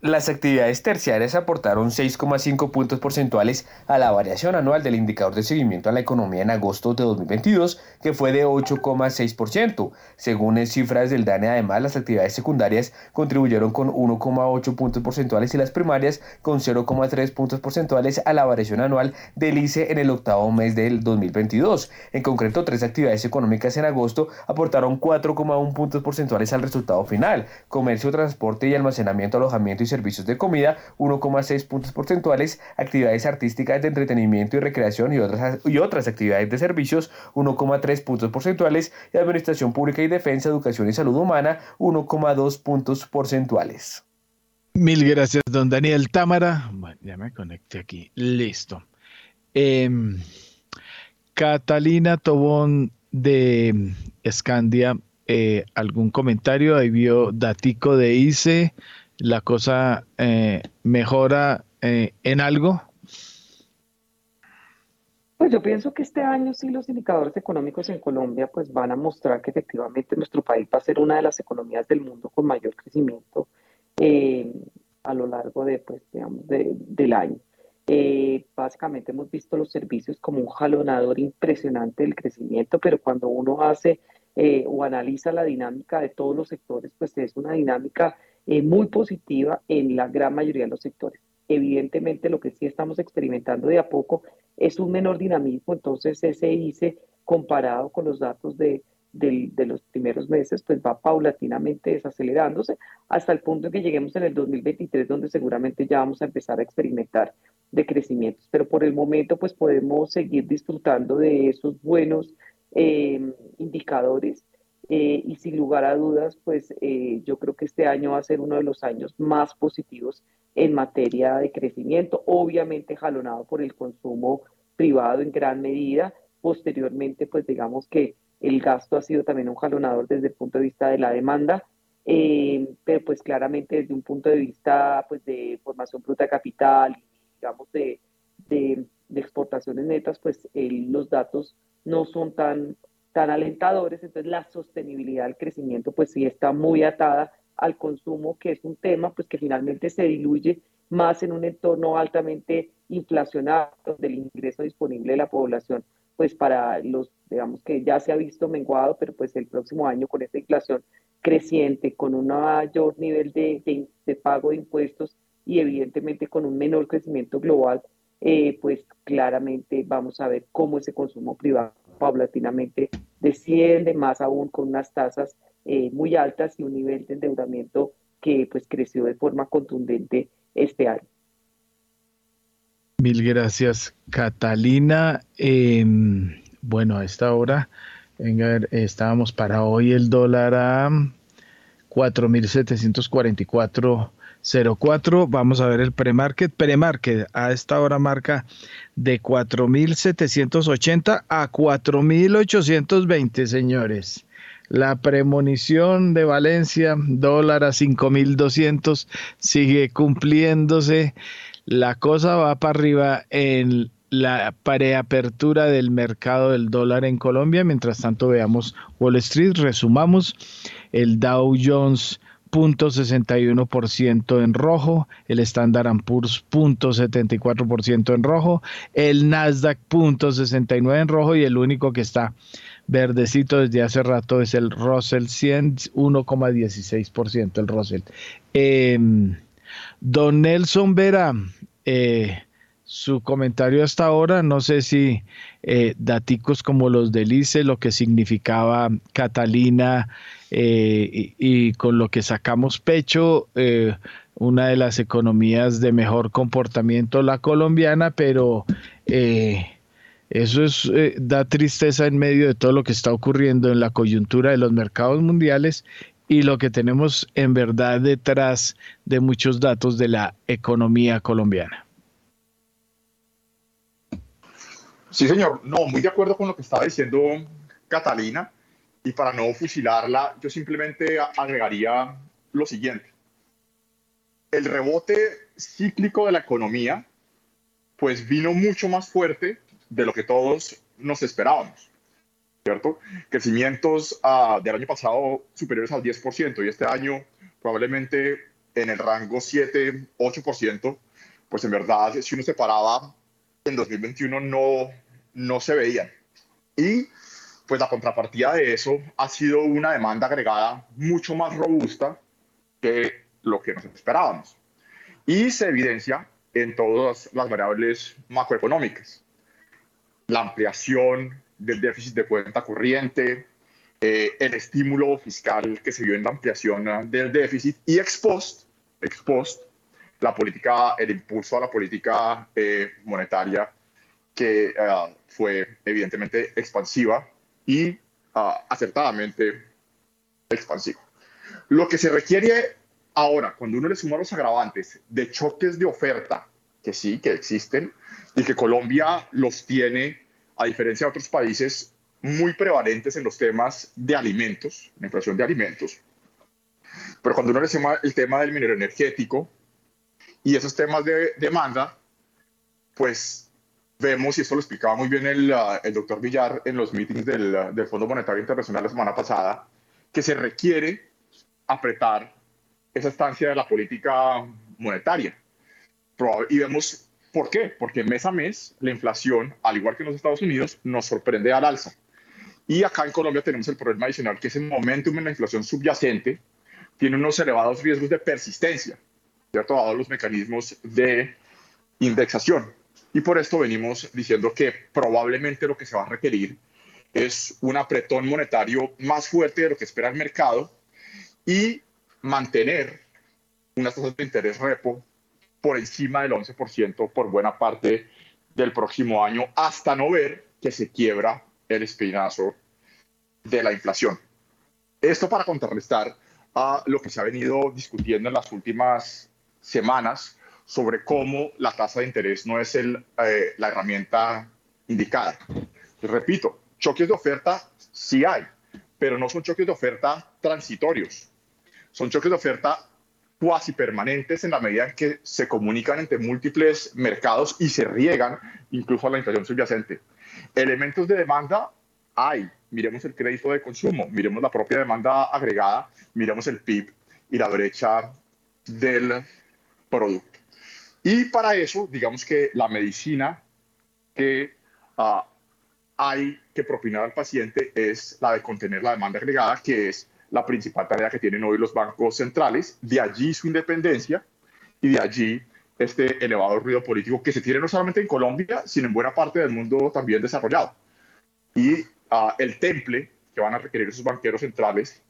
Las actividades terciarias aportaron 6,5 puntos porcentuales a la variación anual del indicador de seguimiento a la economía en agosto de 2022, que fue de 8,6%. Según cifras del DANE, además, las actividades secundarias contribuyeron con 1,8 puntos porcentuales y las primarias con 0,3 puntos porcentuales a la variación anual del ICE en el octavo mes del 2022. En concreto, tres actividades económicas en agosto aportaron 4,1 puntos porcentuales al resultado final. Comercio, transporte y almacenamiento, alojamiento y servicios de comida, 1,6 puntos porcentuales, actividades artísticas de entretenimiento y recreación y otras, y otras actividades de servicios, 1,3 puntos porcentuales, y administración pública y defensa, educación y salud humana, 1,2 puntos porcentuales. Mil gracias, don Daniel Támara. ya me conecté aquí. Listo. Em, Catalina Tobón de Escandia, eh, ¿algún comentario? Ahí vio Datico de ICE, la cosa eh, mejora eh, en algo? Pues yo pienso que este año sí los indicadores económicos en Colombia pues van a mostrar que efectivamente nuestro país va a ser una de las economías del mundo con mayor crecimiento eh, a lo largo de, pues, digamos, del año. básicamente hemos visto los servicios como un jalonador impresionante del crecimiento, pero cuando uno hace o analiza la dinámica de todos los sectores, pues es una dinámica eh, muy positiva en la gran mayoría de los sectores. Evidentemente, lo que sí estamos experimentando de a poco es un menor dinamismo, entonces ese ICE comparado con los datos de, de, los primeros meses, pues va paulatinamente desacelerándose hasta el punto en que lleguemos en el 2023, donde seguramente ya vamos a empezar a experimentar decrecimientos. Pero por el momento, pues podemos seguir disfrutando de esos buenos eh, indicadores eh, y sin lugar a dudas, pues eh, yo creo que este año va a ser uno de los años más positivos en materia de crecimiento, obviamente jalonado por el consumo privado en gran medida. Posteriormente, pues digamos que el gasto ha sido también un jalonador desde el punto de vista de la demanda, eh, pero pues claramente desde un punto de vista pues de formación bruta de capital, digamos de, de, de exportaciones netas, pues los datos no son tan alentadores, entonces la sostenibilidad del crecimiento pues sí está muy atada al consumo, que es un tema pues que finalmente se diluye más en un entorno altamente inflacionado, del ingreso disponible de la población, pues para los, digamos que ya se ha visto menguado, pero pues el próximo año con esta inflación creciente, con un mayor nivel de, de, pago de impuestos y evidentemente con un menor crecimiento global, eh, pues claramente vamos a ver cómo ese consumo privado paulatinamente desciende, más aún con unas tasas eh, muy altas y un nivel de endeudamiento que pues creció de forma contundente este año. Mil gracias, Catalina. Em, bueno, a esta hora, venga, estábamos para hoy el dólar a 4.744 04. Vamos a ver el premarket. Premarket a esta hora marca de 4.780 a 4.820, señores. La premonición de Valencia, dólar a 5.200, sigue cumpliéndose. La cosa va para arriba en la preapertura del mercado del dólar en Colombia. Mientras tanto, veamos Wall Street. Resumamos. El Dow Jones 0.61% en rojo, el Standard Poor's 0.74% en rojo, el Nasdaq 0.69 en rojo y el único que está verdecito desde hace rato es el Russell 100, 1,16% el Russell. Em, don Nelson Vera, eh, su comentario hasta ahora. No sé si eh, daticos como los del ICE, lo que significaba Catalina eh, y, con lo que sacamos pecho, eh, una de las economías de mejor comportamiento, la colombiana, pero eso es, da tristeza en medio de todo lo que está ocurriendo en la coyuntura de los mercados mundiales y lo que tenemos en verdad detrás de muchos datos de la economía colombiana. Sí, señor. No, muy de acuerdo con lo que estaba diciendo Catalina. Y para no fusilarla, yo simplemente agregaría lo siguiente. El rebote cíclico de la economía, pues vino mucho más fuerte de lo que todos nos esperábamos. ¿Cierto? Crecimientos uh, del año pasado superiores al 10% y este año probablemente en el rango 7-8%, pues en verdad, si uno se paraba en 2021 no, no se veían. Y pues la contrapartida de eso ha sido una demanda agregada mucho más robusta que lo que nos esperábamos. Y se evidencia en todas las variables macroeconómicas. La ampliación del déficit de cuenta corriente, eh, el estímulo fiscal que se vio en la ampliación del déficit y ex post, ex post la política, el impulso a la política eh, monetaria que eh, fue evidentemente expansiva y uh, acertadamente expansiva. Lo que se requiere ahora, cuando uno le suma los agravantes de choques de oferta, que sí, que existen, y que Colombia los tiene, a diferencia de otros países, muy prevalentes en los temas de alimentos, la inflación de alimentos. Pero cuando uno le suma el tema del minero energético, y esos temas de demanda, pues vemos, y esto lo explicaba muy bien el, uh, el doctor Villar en los meetings del, uh, del, Fondo Monetario Internacional la semana pasada, que se requiere apretar esa estancia de la política monetaria. Y vemos por qué, porque mes a mes la inflación, al igual que en los Estados Unidos, nos sorprende al alza. Y acá en Colombia tenemos el problema adicional, que es el momentum en la inflación subyacente tiene unos elevados riesgos de persistencia. ¿cierto? Dado los mecanismos de indexación. Y por esto venimos diciendo que probablemente lo que se va a requerir es un apretón monetario más fuerte de lo que espera el mercado y mantener unas tasas de interés repo por encima del 11% por buena parte del próximo año hasta no ver que se quiebra el espinazo de la inflación. Esto para contrarrestar a lo que se ha venido discutiendo en las últimas semanas sobre cómo la tasa de interés no es el, eh, la herramienta indicada. repito, choques de oferta sí hay, pero no son choques de oferta transitorios. Son choques de oferta cuasi permanentes en la medida en que se comunican entre múltiples mercados y se riegan incluso a la inflación subyacente. Elementos de demanda hay. Miremos el crédito de consumo, miremos la propia demanda agregada, miremos el PIB y la brecha del producto. Y para eso, digamos que la medicina que uh, hay que propinar al paciente es la de contener la demanda agregada, que es la principal tarea que tienen hoy los bancos centrales. De allí su independencia y de allí este elevado ruido político que se tiene no solamente en Colombia, sino en buena parte del mundo también desarrollado. Y uh, el temple que van a requerir esos banqueros centrales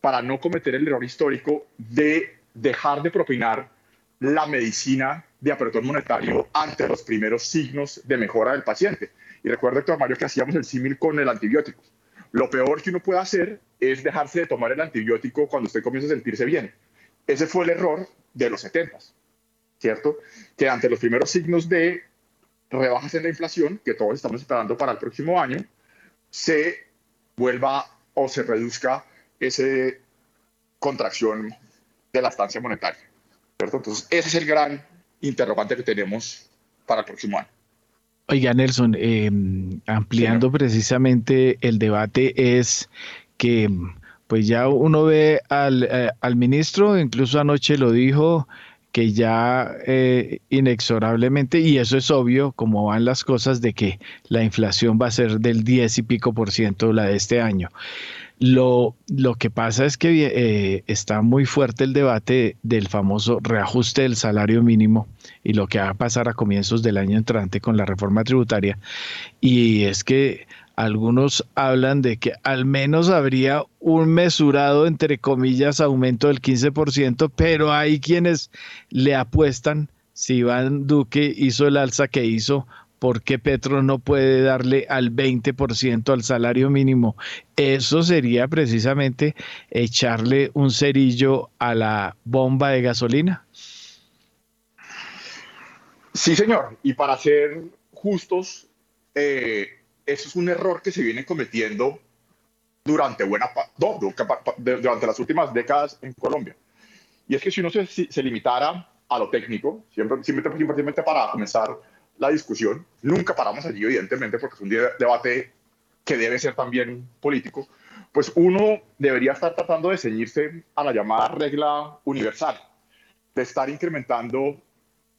para no cometer el error histórico de dejar de propinar la medicina de apretón monetario ante los primeros signos de mejora del paciente. Y recuerda, doctor Mario, que hacíamos el símil con el antibiótico. Lo peor que uno puede hacer es dejarse de tomar el antibiótico cuando usted comienza a sentirse bien. Ese fue el error de los 70, ¿cierto? Que ante los primeros signos de rebajas en la inflación, que todos estamos esperando para el próximo año, se vuelva o se reduzca esa contracción de la estancia monetaria. Entonces, ese es el gran interrogante que tenemos para el próximo año. Oiga, Nelson, em, ampliando precisamente el debate es que pues ya uno ve al, eh, al ministro, incluso anoche lo dijo, que ya eh, inexorablemente, y eso es obvio, como van las cosas, de que la inflación va a ser del 10 y pico por ciento la de este año. Lo, lo que pasa es que eh, está muy fuerte el debate del famoso reajuste del salario mínimo y lo que va a pasar a comienzos del año entrante con la reforma tributaria. Y es que algunos hablan de que al menos habría un mesurado, entre comillas, aumento del 15%, pero hay quienes le apuestan, si Iván Duque hizo el alza que hizo, ¿por qué Petro no puede darle al 20% al salario mínimo? Eso sería precisamente echarle un cerillo a la bomba de gasolina. Sí, señor. Y para ser justos, eh, eso es un error que se viene cometiendo durante, buena, durante las últimas décadas en Colombia. Y es que si uno se, limitara a lo técnico, simplemente para comenzar la discusión, nunca paramos allí, evidentemente, porque es un debate que debe ser también político, pues uno debería estar tratando de ceñirse a la llamada regla universal, de estar incrementando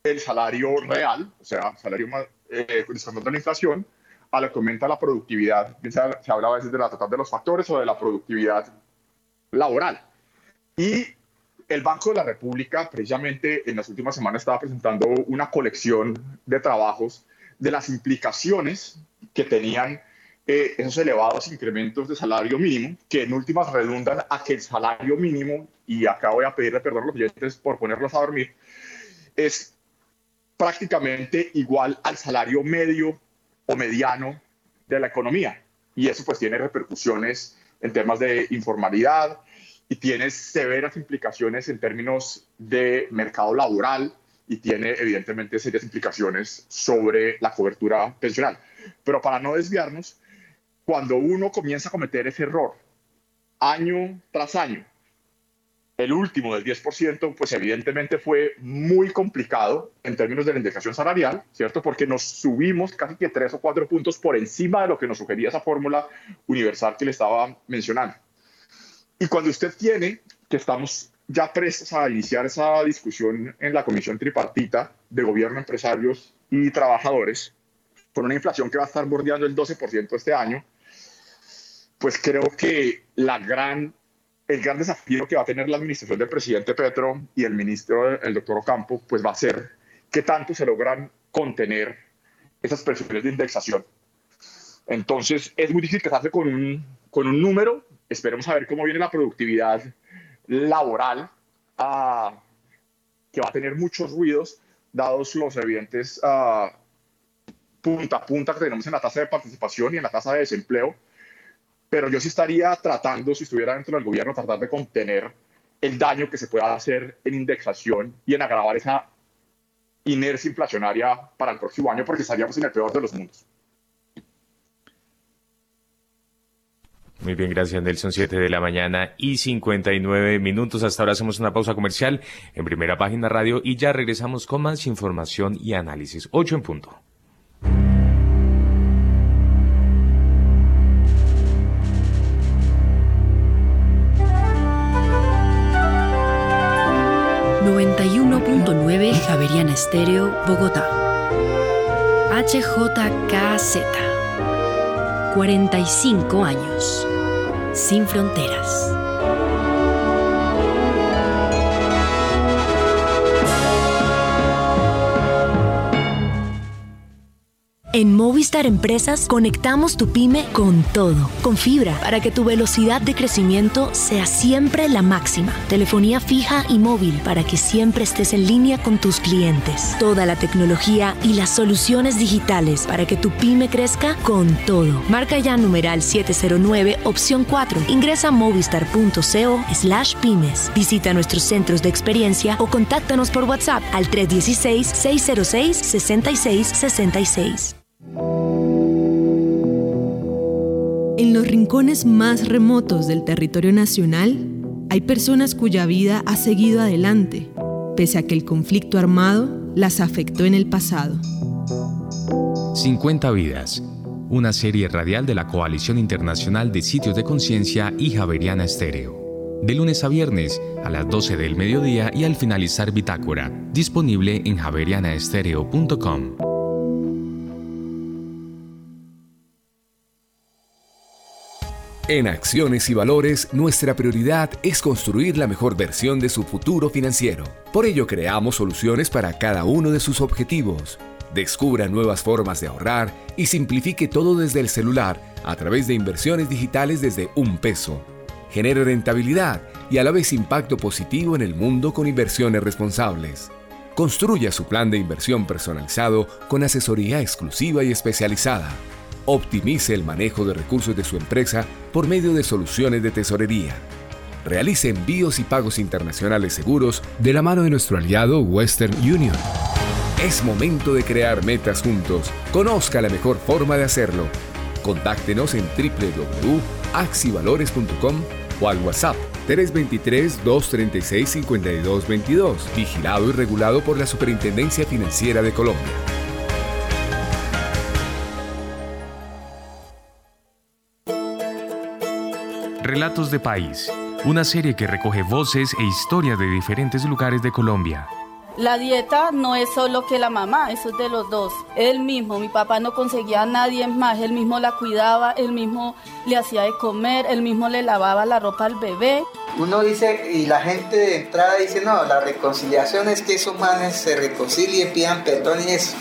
el salario real, o sea, salario más, eh, la inflación, a lo que aumenta la productividad. Se, habla a veces de la total de los factores o de la productividad laboral. Y el Banco de la República, precisamente en las últimas semanas, estaba presentando una colección de trabajos de las implicaciones que tenían eh, esos elevados incrementos de salario mínimo, que en últimas redundan a que el salario mínimo, y acá voy a pedirle perdón a los clientes por ponerlos a dormir, es prácticamente igual al salario medio o mediano de la economía. Y eso pues tiene repercusiones en temas de informalidad y tiene severas implicaciones en términos de mercado laboral y tiene evidentemente serias implicaciones sobre la cobertura pensional. Pero para no desviarnos, cuando uno comienza a cometer ese error año tras año, el último del 10%, pues evidentemente fue muy complicado en términos de la indexación salarial, ¿cierto? Porque nos subimos casi que tres o cuatro puntos por encima de lo que nos sugería esa fórmula universal que le estaba mencionando. Y cuando usted tiene, que estamos ya prestos a iniciar esa discusión en la comisión tripartita de gobierno, empresarios y trabajadores, con una inflación que va a estar bordeando el 12% este año, pues creo que la gran el gran desafío que va a tener la administración del presidente Petro y el ministro, el doctor Ocampo, pues va a ser qué tanto se logran contener esas presiones de indexación. Entonces, es muy difícil casarse con un, con un número. Esperemos a ver cómo viene la productividad laboral, ah, que va a tener muchos ruidos, dados los evidentes uh, punta a punta que tenemos en la tasa de participación y en la tasa de desempleo pero yo sí estaría tratando, si estuviera dentro del gobierno, tratar de contener el daño que se pueda hacer en indexación y en agravar esa inercia inflacionaria para el próximo año, porque estaríamos en el peor de los mundos. Muy bien, gracias Nelson. 7 de la mañana y 59 minutos. Hasta ahora hacemos una pausa comercial en primera página radio y ya regresamos con más información y análisis. 8 en punto. 91.9 Javeriana Estéreo, Bogotá. HJKZ. 45 años. Sin fronteras. En Movistar Empresas conectamos tu pyme con todo, con fibra, para que tu velocidad de crecimiento sea siempre la máxima. Telefonía fija y móvil para que siempre estés en línea con tus clientes. Toda la tecnología y las soluciones digitales para que tu pyme crezca con todo. Marca ya numeral 709 opción 4. Ingresa a movistar.co slash pymes. Visita nuestros centros de experiencia o contáctanos por WhatsApp al 316 606 6666. En los rincones más remotos del territorio nacional hay personas cuya vida ha seguido adelante, pese a que el conflicto armado las afectó en el pasado. 50 vidas, una serie radial de la Coalición Internacional de Sitios de Conciencia y Javeriana Estéreo. De lunes a viernes a las 12 del mediodía y al finalizar Bitácora, disponible en javerianaestereo.com. En Acciones y Valores, nuestra prioridad es construir la mejor versión de su futuro financiero. Por ello, creamos soluciones para cada uno de sus objetivos. Descubra nuevas formas de ahorrar y simplifique todo desde el celular a través de inversiones digitales desde un peso. Genere rentabilidad y a la vez impacto positivo en el mundo con inversiones responsables. Construya su plan de inversión personalizado con asesoría exclusiva y especializada Optimice el manejo de recursos de su empresa por medio de soluciones de tesorería. Realice envíos y pagos internacionales seguros de la mano de nuestro aliado Western Union. Es momento de crear metas juntos. Conozca la mejor forma de hacerlo. Contáctenos en www.axivalores.com o al WhatsApp 323-236-5222, vigilado y regulado por la Superintendencia Financiera de Colombia. Relatos de País, una serie que recoge voces e historias de diferentes lugares de Colombia. La dieta no es solo que la mamá, eso es de los dos. Él mismo, mi papá no conseguía a nadie más, él mismo la cuidaba, él mismo le hacía de comer, él mismo le lavaba la ropa al bebé. Uno dice, y la gente de entrada dice, no, la reconciliación es que esos manes se reconcilien, pidan perdón y eso.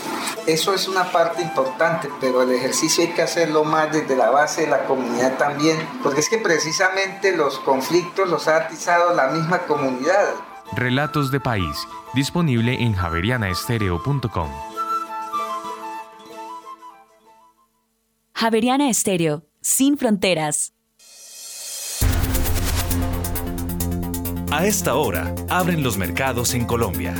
Eso es una parte importante, pero el ejercicio hay que hacerlo más desde la base de la comunidad también, porque es que precisamente los conflictos los ha atizado la misma comunidad. Relatos de País, disponible en javerianaestereo.com. Javeriana Estéreo, sin fronteras. A esta hora, abren los mercados en Colombia.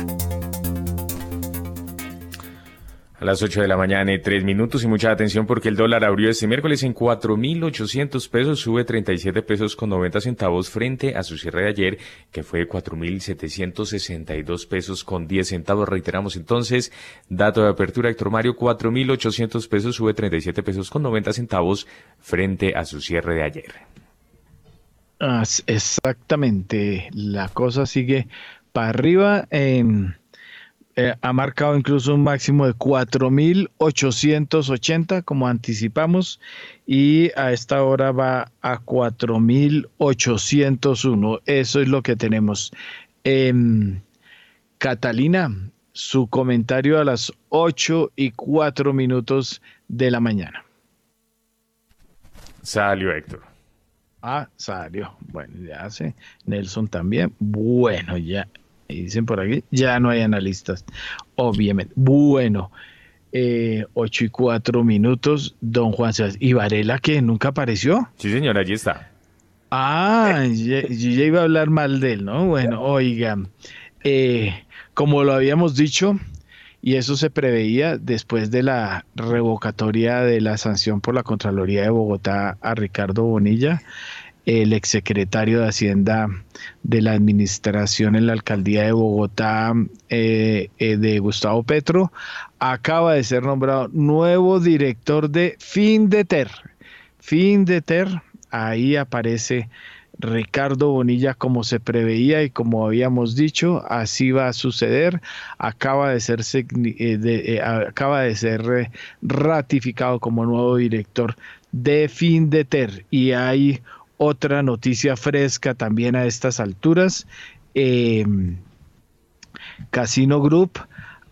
A las 8 de la mañana y 3 minutos y mucha atención porque el dólar abrió este miércoles en 4.800 pesos, sube 37 pesos con 90 centavos frente a su cierre de ayer que fue 4.762 pesos con 10 centavos. Reiteramos entonces, dato de apertura Héctor Mario, 4.800 pesos, sube 37 pesos con 90 centavos frente a su cierre de ayer. Exactamente, la cosa sigue para arriba. Ha marcado incluso un máximo de 4.880, como anticipamos, y a esta hora va a 4.801. Eso es lo que tenemos. Em, Catalina, su comentario a las 8 y 4 minutos de la mañana. Salió Héctor. Ah, salió. Bueno, ya sé. Nelson también. Bueno, ya y dicen por aquí, ya no hay analistas, obviamente. Bueno, eh, 8 y 4 minutos, don Juan Sebastián. ¿Y Varela que nunca apareció? Sí, señor, allí está. Ah, yo ya iba a hablar mal de él, ¿no? Bueno, oigan, eh, como lo habíamos dicho, y eso se preveía después de la revocatoria de la sanción por la Contraloría de Bogotá a Ricardo Bonilla, el exsecretario de Hacienda de la Administración en la Alcaldía de Bogotá, eh, eh, de Gustavo Petro, acaba de ser nombrado nuevo director de FINDETER. FINDETER, ahí aparece Ricardo Bonilla como se preveía y como habíamos dicho, así va a suceder. Acaba de ser, eh, acaba de ser ratificado como nuevo director de FINDETER y hay otra noticia fresca también a estas alturas. Em, Casino Group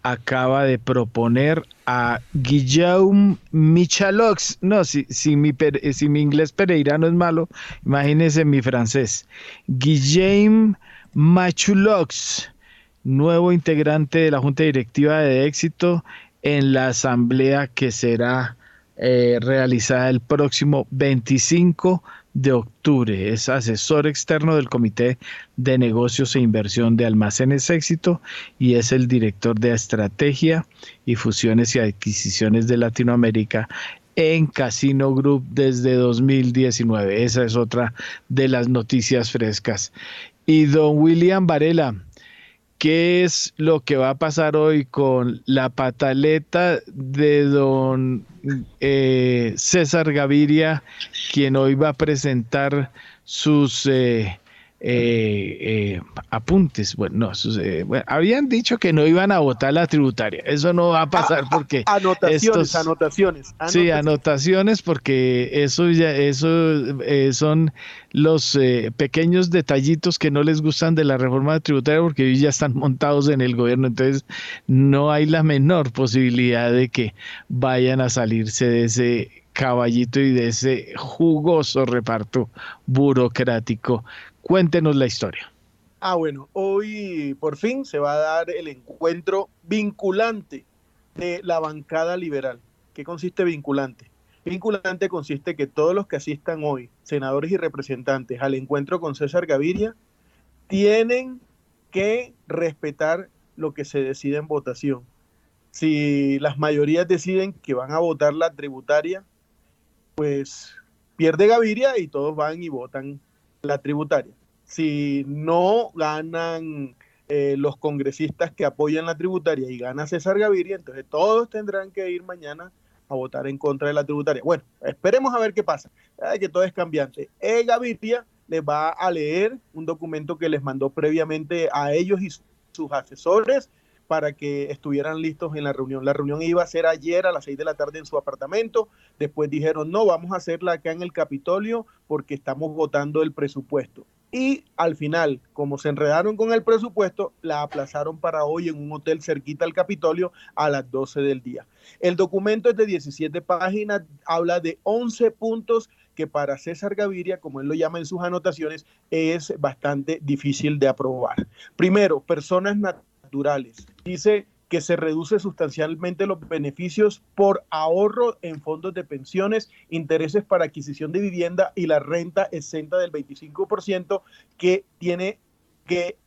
acaba de proponer a Guillaume Michalox. No, si, si, mi, si mi inglés pereirano es malo, imagínense mi francés. Guillaume Machulox, nuevo integrante de la Junta Directiva de Éxito en la asamblea que será eh, realizada el próximo 25 de octubre. Es asesor externo del Comité de Negocios e Inversión de Almacenes Éxito y es el director de Estrategia y Fusiones y Adquisiciones de Latinoamérica en Casino Group desde 2019. Esa es otra de las noticias frescas. Y don William Varela, ¿qué es lo que va a pasar hoy con la pataleta de don eh, César Gaviria, quien hoy va a presentar sus, eh, eh, eh, apuntes. Bueno, no, habían dicho que no iban a votar la tributaria. Eso no va a pasar porque anotaciones, anotaciones, Sí, anotaciones porque eso ya, eso son los pequeños detallitos que no les gustan de la reforma tributaria porque ellos ya están montados en el gobierno. Entonces no hay la menor posibilidad de que vayan a salirse de ese caballito y de ese jugoso reparto burocrático. Cuéntenos la historia. Ah, bueno, hoy por fin se va a dar el encuentro vinculante de la bancada liberal. ¿Qué consiste vinculante? Vinculante consiste que todos los que asistan hoy, senadores y representantes, al encuentro con César Gaviria, tienen que respetar lo que se decide en votación. Si las mayorías deciden que van a votar la tributaria, pues pierde Gaviria y todos van y votan la tributaria. Si no ganan eh, los congresistas que apoyan la tributaria y gana César Gaviria, entonces todos tendrán que ir mañana a votar en contra de la tributaria. Bueno, esperemos a ver qué pasa, que todo es cambiante. Eh, Gaviria les va a leer un documento que les mandó previamente a ellos y sus asesores para que estuvieran listos en la reunión. La reunión iba a ser ayer a las seis de la tarde en su apartamento. Después dijeron, no, vamos a hacerla acá en el Capitolio porque estamos votando el presupuesto. Y al final, como se enredaron con el presupuesto, la aplazaron para hoy en un hotel cerquita al Capitolio a las 12 del día. El documento es de 17 páginas, habla de 11 puntos que para César Gaviria, como él lo llama en sus anotaciones, es bastante difícil de aprobar. Primero, personas naturales. Dice que se reduce sustancialmente los beneficios por ahorro en fondos de pensiones, intereses para adquisición de vivienda y la renta exenta del 25% que tiene, que,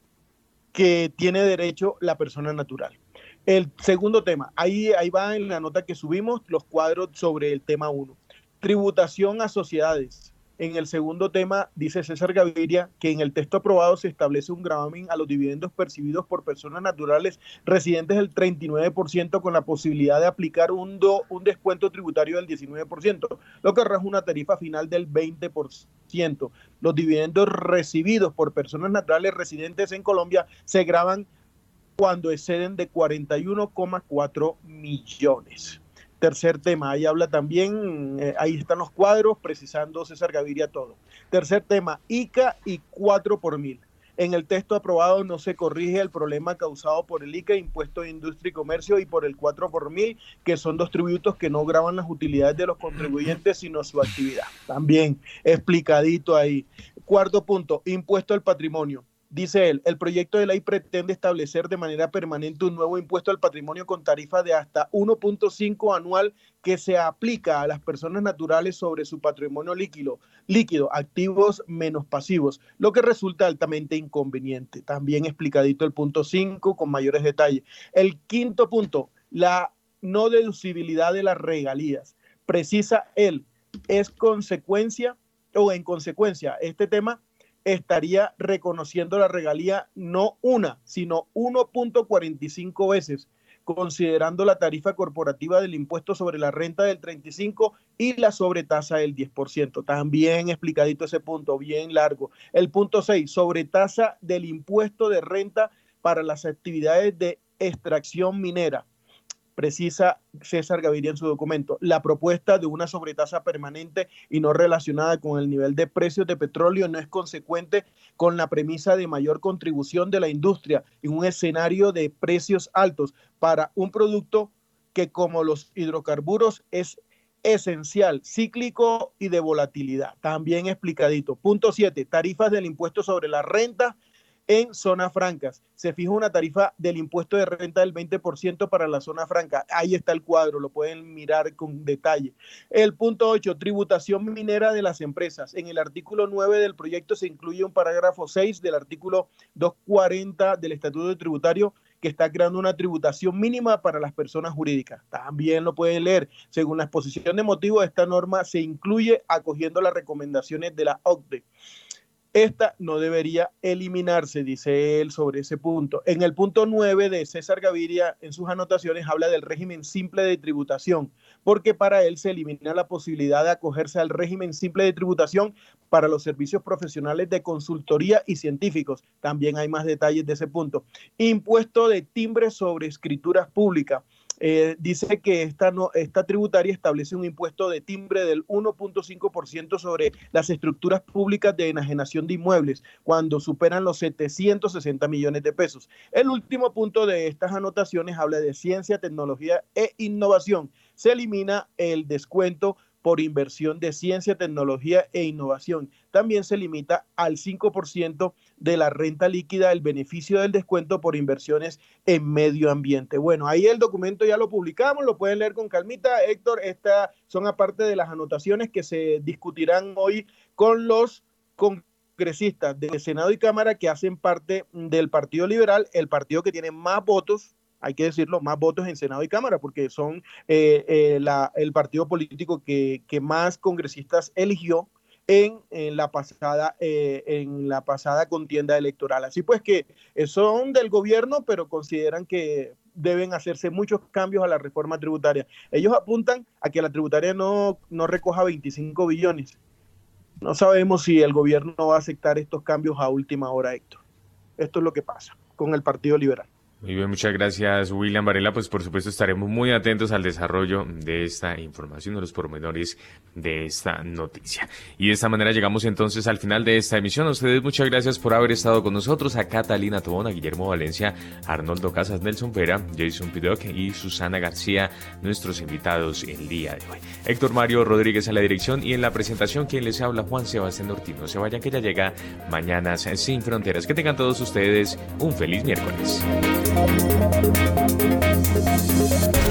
que tiene derecho la persona natural. El segundo tema, ahí, ahí va en la nota que subimos los cuadros sobre el tema 1. Tributación a sociedades. En el segundo tema, dice César Gaviria que en el texto aprobado se establece un gravamen a los dividendos percibidos por personas naturales residentes del 39% con la posibilidad de aplicar un, un descuento tributario del 19%, lo que arroja una tarifa final del 20%. Los dividendos recibidos por personas naturales residentes en Colombia se graban cuando exceden de 41,4 millones. Tercer tema, ahí habla también, eh, ahí están los cuadros, precisando César Gaviria todo. Tercer tema, ICA y 4 por mil. En el texto aprobado no se corrige el problema causado por el ICA, Impuesto de Industria y Comercio, y por el 4 por mil, que son dos tributos que no graban las utilidades de los contribuyentes, sino su actividad. También explicadito ahí. Cuarto punto, impuesto al patrimonio. Dice él, el proyecto de ley pretende establecer de manera permanente un nuevo impuesto al patrimonio con tarifa de hasta 1.5 anual que se aplica a las personas naturales sobre su patrimonio líquido, líquido, activos menos pasivos, lo que resulta altamente inconveniente. También explicadito el punto 5 con mayores detalles. El quinto punto, la no deducibilidad de las regalías. Precisa él, es consecuencia o en consecuencia, este tema estaría reconociendo la regalía no una, sino 1.45 veces, considerando la tarifa corporativa del impuesto sobre la renta del 35 y la sobretasa del 10%. También explicadito ese punto, bien largo. El punto 6, sobretasa del impuesto de renta para las actividades de extracción minera precisa César Gaviria en su documento, la propuesta de una sobretasa permanente y no relacionada con el nivel de precios de petróleo no es consecuente con la premisa de mayor contribución de la industria en un escenario de precios altos para un producto que como los hidrocarburos es esencial, cíclico y de volatilidad. También explicadito. Punto 7. Tarifas del impuesto sobre la renta en zonas francas. Se fija una tarifa del impuesto de renta del 20% para la zona franca. Ahí está el cuadro, lo pueden mirar con detalle. El punto 8, tributación minera de las empresas. En el artículo 9 del proyecto se incluye un parágrafo 6 del artículo 240 del Estatuto Tributario que está creando una tributación mínima para las personas jurídicas. También lo pueden leer. Según la exposición de motivos, esta norma se incluye acogiendo las recomendaciones de la OCDE. Esta no debería eliminarse, dice él sobre ese punto. En el punto 9 de César Gaviria, en sus anotaciones, habla del régimen simple de tributación. porque para él se elimina la posibilidad de acogerse al régimen simple de tributación para los servicios profesionales de consultoría y científicos. También hay más detalles de ese punto. Impuesto de timbre sobre escrituras públicas. Eh, dice que esta, no, esta tributaria establece un impuesto de timbre del 1.5% sobre las estructuras públicas de enajenación de inmuebles cuando superan los 760 millones de pesos. El último punto de estas anotaciones habla de ciencia, tecnología e innovación. Se elimina el descuento por inversión de ciencia, tecnología e innovación. También se limita al 5% de la renta líquida el beneficio del descuento por inversiones en medio ambiente. Bueno, ahí el documento ya lo publicamos, lo pueden leer con calmita. Héctor, estas son aparte de las anotaciones que se discutirán hoy con los congresistas de Senado y Cámara que hacen parte del Partido Liberal, el partido que tiene más votos hay que decirlo, más votos en Senado y Cámara, porque son eh, eh, el partido político que, más congresistas eligió en, la pasada, eh, en la pasada contienda electoral. Así pues que son del gobierno, pero consideran que deben hacerse muchos cambios a la reforma tributaria. Ellos apuntan a que la tributaria no, no recoja 25 billones. No sabemos si el gobierno va a aceptar estos cambios a última hora, Héctor. Esto es lo que pasa con el Partido Liberal. Muy bien, muchas gracias William Varela. Pues por supuesto estaremos muy atentos al desarrollo de esta información, de los pormenores de esta noticia. Y de esta manera llegamos entonces al final de esta emisión. A ustedes muchas gracias por haber estado con nosotros. A Catalina Tobón, a Guillermo Valencia, Arnoldo Casas, Nelson Vera, Jason Pidoc y Susana García, nuestros invitados el día de hoy. Héctor Mario Rodríguez a la dirección y en la presentación quien les habla Juan Sebastián Ortino. Se vayan que ya llega Mañanas sin Fronteras. Que tengan todos ustedes un feliz miércoles. Thank you.